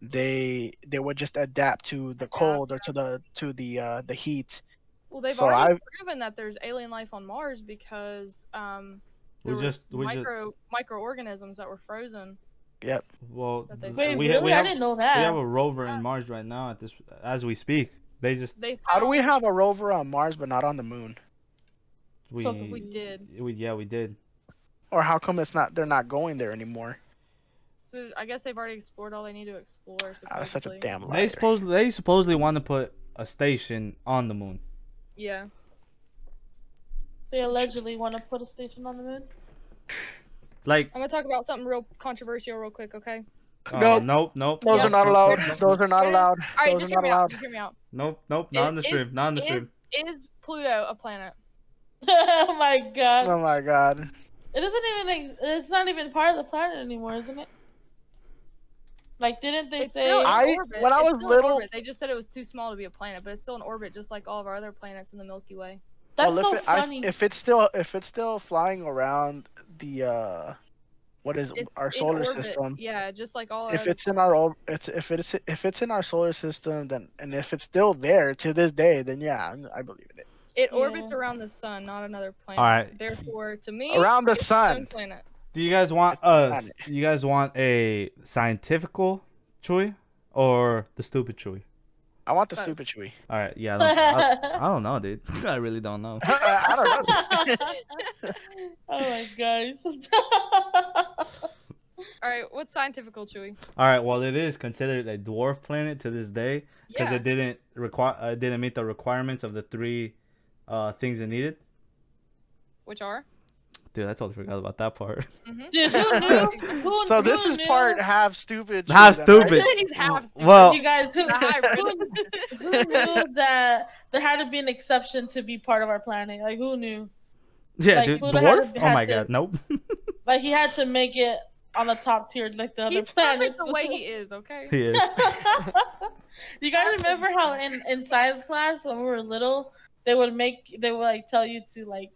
they they would just adapt to the cold or to the to the uh, the heat. Well, they've So already I've- proven that there's alien life on Mars because um, We there just- was we just- micro microorganisms that were frozen. Yep. Well, Wait, we, really? ha- we I didn't know that. we have a rover in Mars right now at this as we speak. They just They How do we have a rover on Mars but not on the moon? We, So We did. we yeah we did. Or how come it's not? They're not going there anymore. So I guess they've already explored all they need to explore. That's such a damn liar. They supposedly they supposedly want to put a station on the moon. Yeah. They allegedly want to put a station on the moon. Like I'm gonna talk about something real controversial real quick, okay? uh, Nope. nope, nope. Those Yeah. are not allowed. Nope, nope, Those are not allowed. All right, Those just are hear not me out. Just hear me out. Nope, nope, not on the stream, not on the stream. Is is Pluto a planet? oh my god! Oh my god. It doesn't even. It's not even part of the planet anymore, isn't it? Like, didn't they It's say? still in I- orbit. when I It's was still little- orbit. they just said it was too small to be a planet, but it's still in orbit, just like all of our other planets in the Milky Way. That's Well, so if it, I- funny. if it's still if it's still flying around the uh, what is It's our solar orbit. system? Yeah, just like all. our If other it's in our it's if it's if it's in our solar system, then and if it's still there to this day, then yeah, I believe in it. It orbits around the sun, not another planet. Alright. Therefore, to me, Around the it's its sun. planet. Do you guys want It's a uh you guys want a scientifical Chewy or the stupid Chewy? I want the Both. stupid Chewy. All right, yeah. I don't, I, I don't know, dude. I really don't know. I don't know. oh my gosh. All right, what's scientifical, Chewy? All right, well, it is considered a dwarf planet to this day because Yeah. it didn't require uh, didn't meet the requirements of the three uh things it needed. Which are? Dude, I totally forgot about that part. Mm-hmm. Dude, who knew? Who, so this who is knew? part half stupid. Half Chewy, then, right? stupid. He's half stupid. Well, You guys, who, who, who knew that there had to be an exception to be part of our planet? Like, who knew? yeah, like, dude, Pluto had dwarf. to- Oh my to- god, nope. Like, he had to make it on the top tier, like the other planets. perfect the way he is. Okay. he is. you guys remember how in in science class when we were little, they would make they would like tell you to like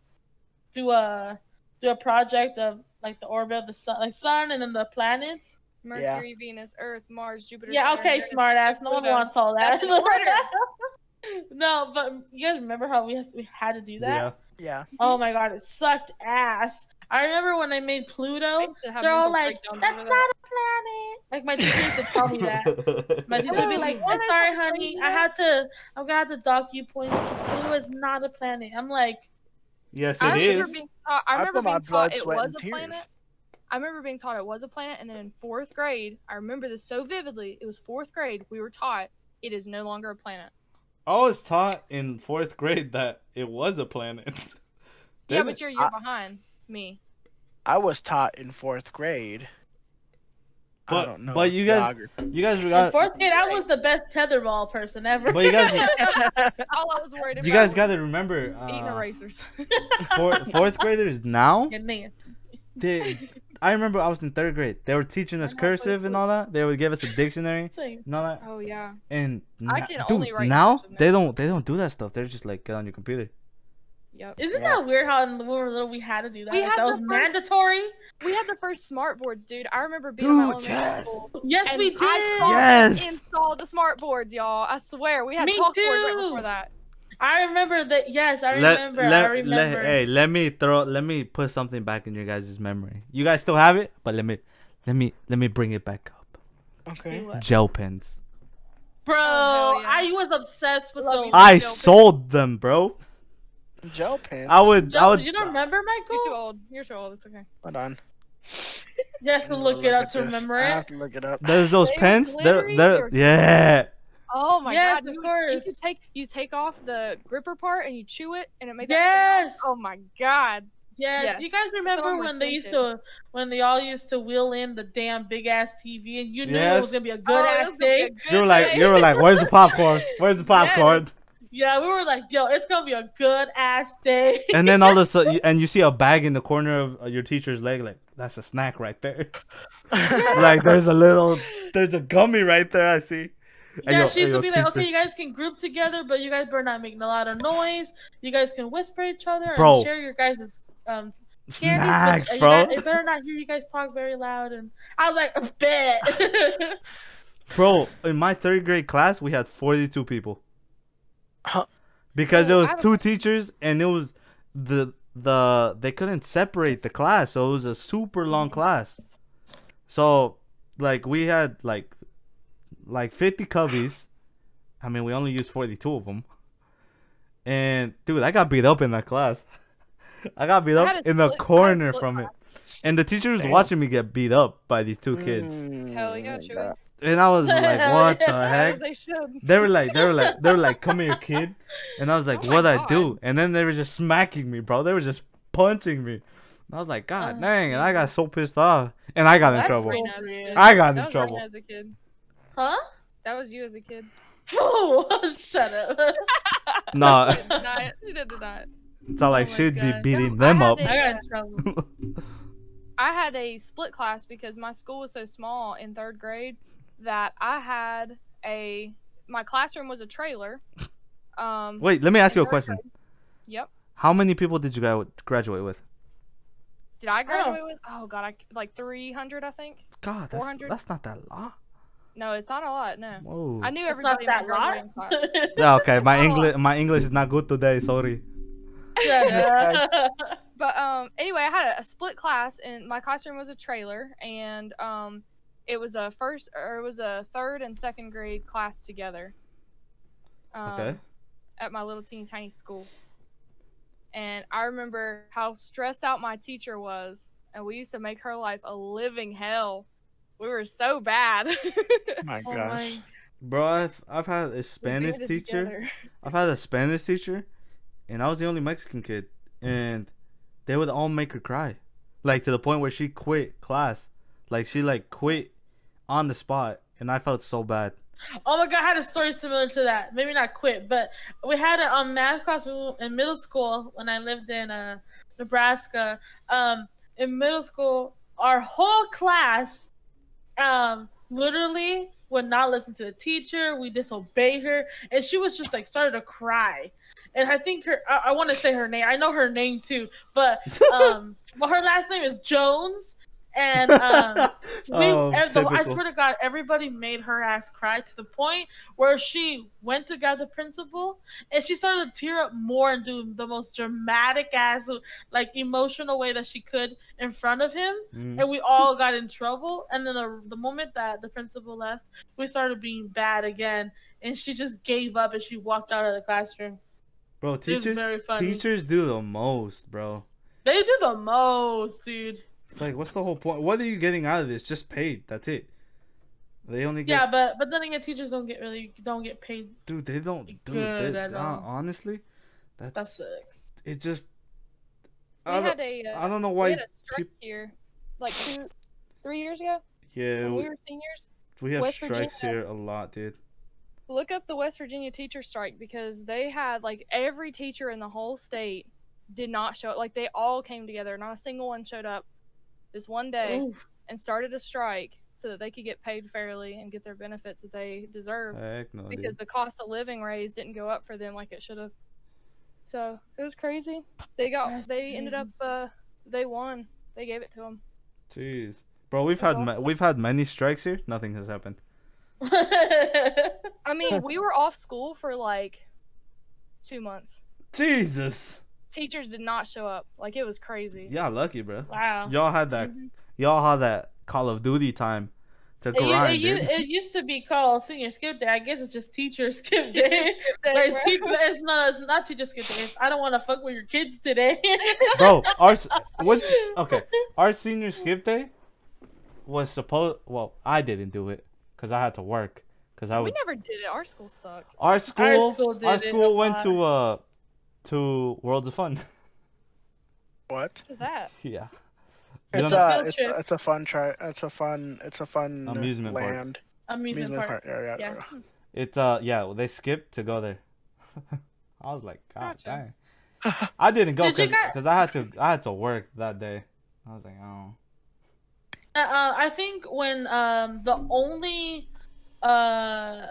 do a do a project of like the orbit of the sun, like sun, and then the planets. Mercury, Venus, Earth, Mars, Jupiter. Yeah, Saturn, okay, Uranus, smart ass. No one wants all that. That's in order. no, but you guys remember how we has, we had to do that? Yeah. Yeah. Oh my god, it sucked ass. I remember when I made Pluto. used to have They're all like, "That's not that. a planet." Like my teacher used to tell me that. My teacher would be like, "I'm sorry, honey. I had to. I'm gonna have to dock you points because Pluto is not a planet." I'm like, yes, I it remember is. being taught. I I remember put my being blood, taught it was a tears. planet. I remember being taught it was a planet, and then in fourth grade, I remember this so vividly. It was fourth grade. We were taught it is no longer a planet. I was taught in fourth grade that it was a planet. Yeah, but you're a year I- behind me. I was taught in fourth grade. I But- don't know. but you guys- you guys In fourth grade, I was the best tetherball person ever. But you guys All I was worried about. you guys got to remember eating uh, erasers. four, fourth graders now Get nasty. they I remember I was in third grade. They were teaching us cursive and all that. They would give us a dictionary Same. and all that. oh yeah. And I can dude, only write now they don't they don't do that stuff. They're just like get on your computer. Yep. Isn't Yeah. that weird how in- when we were little we had to do that? We Like, had that was first- mandatory. We had the first smart boards, dude. I remember being in my Dude, elementary yes. school. Yes, and we did. I saw Yes. them install the smart boards, y'all. I swear. We had Me chalkboards right before that. I remember that. Yes, I Let- remember. let- I let- remember. hey, let me throw let me put something back in your guys' memory. You guys still have it, but let me let me let me bring it back up. Okay. Gel pens. Bro, Oh, yeah. I was obsessed with Love those. I gel pens. sold them, bro. Gel pen. I would I would you don't remember, Michael? You're too old. You're too old. It's okay. Hold on. You have to I'm look it up to this. remember I it. have to look it up. There's those They were pens. They're they're yeah. Oh my Yes, god. of you, course. You could take you take off the gripper part and you chew it and it made that sound. Yes. Oh my god. Yeah, Yeah. do you guys remember Some when they used to when they all used to wheel in the damn big ass TV and you knew it was gonna be a Oh, good it ass was gonna be a day? good You were like day. you were like, where's the popcorn? Where's the popcorn? Yeah, we were like, yo, it's gonna be a good ass day. And then all of a sudden, and you see a bag in the corner of your teacher's leg, like that's a snack right there. like there's a little, there's a gummy right there. I see. Yeah, yo- she used to yo, be like, teacher. okay, you guys can group together, but you guys better not make a lot of noise. You guys can whisper each other Bro. and share your guys' um candies, Snacks, but bro. guys- better not hear you guys talk very loud. And I was like, a bet. Bro, in my third grade class, we had 42 people. Huh. Because it Oh, was I have a two teachers, and it was the the they couldn't separate the class, so it was a super long class. So, like we had like like 50 cubbies. I mean, we only used 42 of them. And dude, I got beat up in that class. I got beat I up in the split- I had a corner split from it. And the teacher was Damn. watching me get beat up by these two kids. Hell yeah, Mm, Chewy. that- And I was like, what the heck? They. They were like, they were like, they were like, come here, kid. And I was like, Oh my what I do? And then they were just smacking me, bro. They were just punching me. And I was like, God Oh, dang. And I got so pissed off. And I got in trouble. so Reina as a weird. kid. I got in That was trouble. As a kid. huh? That was you as a kid. Oh, shut up. No, She didn't deny it. She didn't deny it. it's like Oh my should be God. beating No, them had up. it. I got in trouble. I had a split class because my school was so small in third grade that I had a my classroom was a trailer. Um, Wait, let me ask you a question. grade- Yep. How many people did you gra- graduate with? Did I don't- graduate with? Oh god, I like three hundred, I think. God, that's, 400? that's not that lot. No, it's not a lot. No, Whoa. I knew It's not everybody in my that lot. graduating. Yeah, okay. My not a lot. English, my English is not good today. Sorry. Shut. But um, anyway, I had a, a split class, and my classroom was a trailer, and um, it was a first or it was a third and second grade class together. Um, Okay. At my little teeny tiny school, and I remember how stressed out my teacher was, and we used to make her life a living hell. We were so bad. Oh my Oh gosh. my Bro, I've, I've had a We Spanish banded teacher. together. I've had a Spanish teacher, and I was the only Mexican kid, and they would all make her cry, like to the point where she quit class, like she like quit on the spot, and I felt so bad. Oh my god, I had a story similar to that. Maybe not quit, but we had a um, math class in middle school when I lived in uh, Nebraska. Um, in middle school, our whole class um, literally would not listen to the teacher. We disobeyed her, and she was just like started to cry. And I think her, I, I want to say her name. I know her name too, but um, well, her last name is Jones. And um, we, Oh, and I swear to God, everybody made her ass cry to the point where she went to grab the principal and she started to tear up more and do the most dramatic ass, like emotional way that she could in front of him. Mm. And we all got in trouble. And then the, the moment that the principal left, we started being bad again. And she just gave up and she walked out of the classroom. Bro, teachers, teachers do the most, bro. They do the most, dude. It's like, what's the whole point? What are you getting out of this? Just paid. That's it. They only get. Yeah, but but then again, teachers don't get really don't get paid. dude, they don't. Dude, they, at uh, honestly, that's That sucks. it. Just We I had don't, a uh, I don't know why. we had a strike peop- here, like two, three years ago yeah, when we, we were seniors. we have West strikes Virginia- here a lot, dude. Look up the West Virginia teacher strike because they had like every teacher in the whole state did not show up. Like they all came together. Not a single one showed up this one day and started a strike so that they could get paid fairly and get their benefits that they deserve. No, because dude. the cost of living raise didn't go up for them like it should have. So it was crazy. They got they ended up uh they won. They gave it to them. Jeez, bro, we've had ma- we've had many strikes here. Nothing has happened. I mean, we were off school for like two months. Jesus, Teachers did not show up. Like it was crazy. y'all lucky, bro. wow. Y'all had that. Mhm. Y'all had that Call of Duty time to It, grind, it, u- dude. it used to be called senior skip day. I guess it's just teacher skip day. They But it's, te- it's not. It's not teacher skip day. It's, I don't want to fuck with your kids today. Bro, our what? Okay, our senior skip day was supposed. Well, I didn't do it because I had to work. Because I we never did it. Our school sucked. Our school. school did our it school went lot. to uh to Worlds of Fun. What? What is that? yeah. You It's don't- a Field it's, trip. a it's a fun try. It's a fun. It's a fun Amusement park. land. Amusement park. Yeah, yeah. Yeah. It uh yeah, well, they skipped to go there. I was like, God Gotcha. dang. I didn't go Did you because I had to I had to work that day. I was like, oh. Uh, I think when um the only uh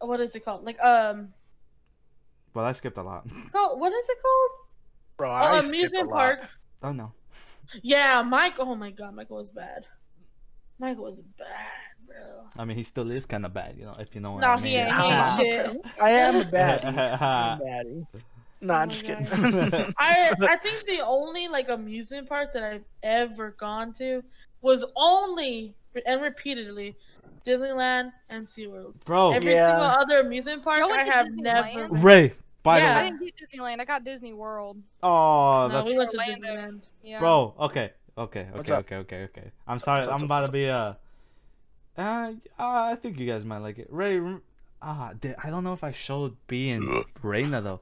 what is it called? Like um Well, I skipped a lot. called what is it called? Bro, oh, I Oh, skipped a amusement lot. park. Oh no. Yeah, Mike. Oh my god, Michael was bad. Michael was bad, bro. I mean, he still is kind of bad, you know, if you know what No, I mean. ain't. He ain't shit. I am a baddie. I'm a baddie. Nah, Oh I'm my just kidding. I I think the only like amusement park that I've ever gone to was only and repeatedly Disneyland and SeaWorld. Bro, Every Yeah. single other amusement park Y'all I have Disneyland? never. Ray, by Yeah. the I didn't get Disneyland. I got Disney World. Oh, no, that's we went to Disneyland. Yeah. Bro, okay. Okay, okay, okay, okay, okay. I'm sorry. I'm about to up? be uh uh, I think you guys might like it. Ray, ah, did, I don't know if I showed B and Reina though.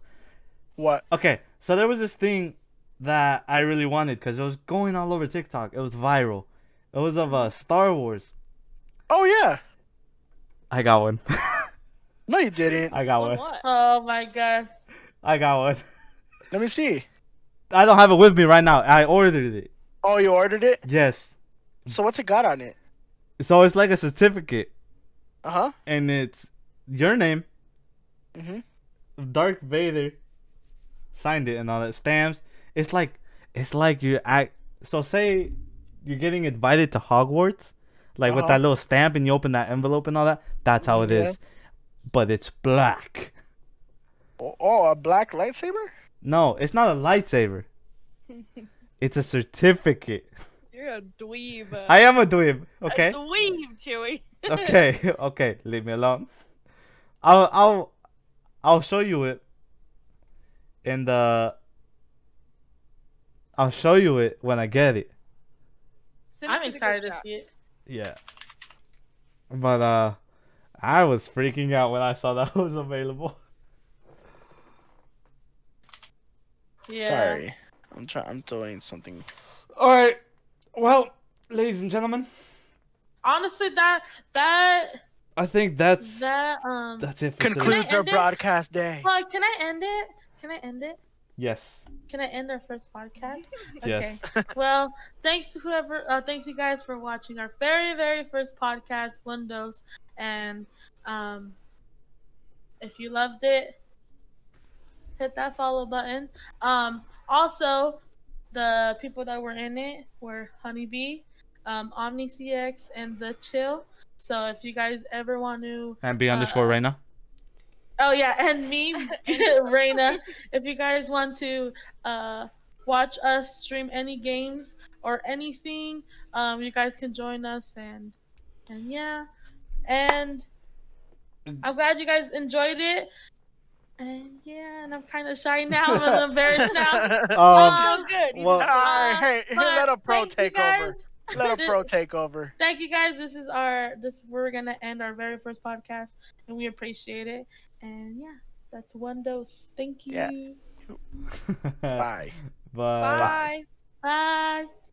what? Okay, so there was this thing that I really wanted because it was going all over TikTok. It was viral. It was of uh, Star Wars. Oh yeah. I got one. No, you didn't. I got On one. what? Oh my god. I got one. Let me see. I don't have it with me right now. I ordered it. Oh, you ordered it. Yes. So what's it got on it? So it's like a certificate, Uh huh. and it's your name, Mhm. Darth Vader, signed it and all that stamps. It's like it's like you act. So say you're getting invited to Hogwarts, like with Uh-huh. that little stamp, and you open that envelope and all that. That's how it Yeah. is, but it's black. Oh, oh, a black lightsaber. No, it's not a lightsaber. It's a certificate. You're a dweeb. uh, I am a dweeb. A Okay. dweeb, Chewy. okay. Okay. Leave me alone. I'll I'll I'll show you it. In the. I'll show you it when I get it. I'm excited to see it. Yeah. But uh, I was freaking out when I saw that was available. Yeah. Sorry, I'm trying. I'm doing something. All right. Well, ladies and gentlemen, Honestly, that that I think that's that um. that's it for. Concludes our end it? broadcast day. Well, can I end it? Can I end it? Yes. Can I end our first podcast? Yes. Okay. well, thanks to whoever, uh, thanks you guys for watching our very, very first podcast, Windows. And um, if you loved it, hit that follow button. Um, also, the people that were in it were Honeybee, um, Omni CX, and The Chill. So if you guys ever want to And B Uh, underscore Reina. Oh yeah, and me, Reina. If you guys want to uh, watch us stream any games or anything, um, you guys can join us and and yeah, and mm. I'm glad you guys enjoyed it. And yeah, and I'm kind of shy now. I'm embarrassed now. um, um oh, so good. Well, uh, hey, let a pro take over. Let a pro take over. Thank you guys. This is our this is where we're gonna end our very first podcast, and we appreciate it. And yeah, that's one dose. Thank you. Yeah. Bye. Bye. Bye. Bye.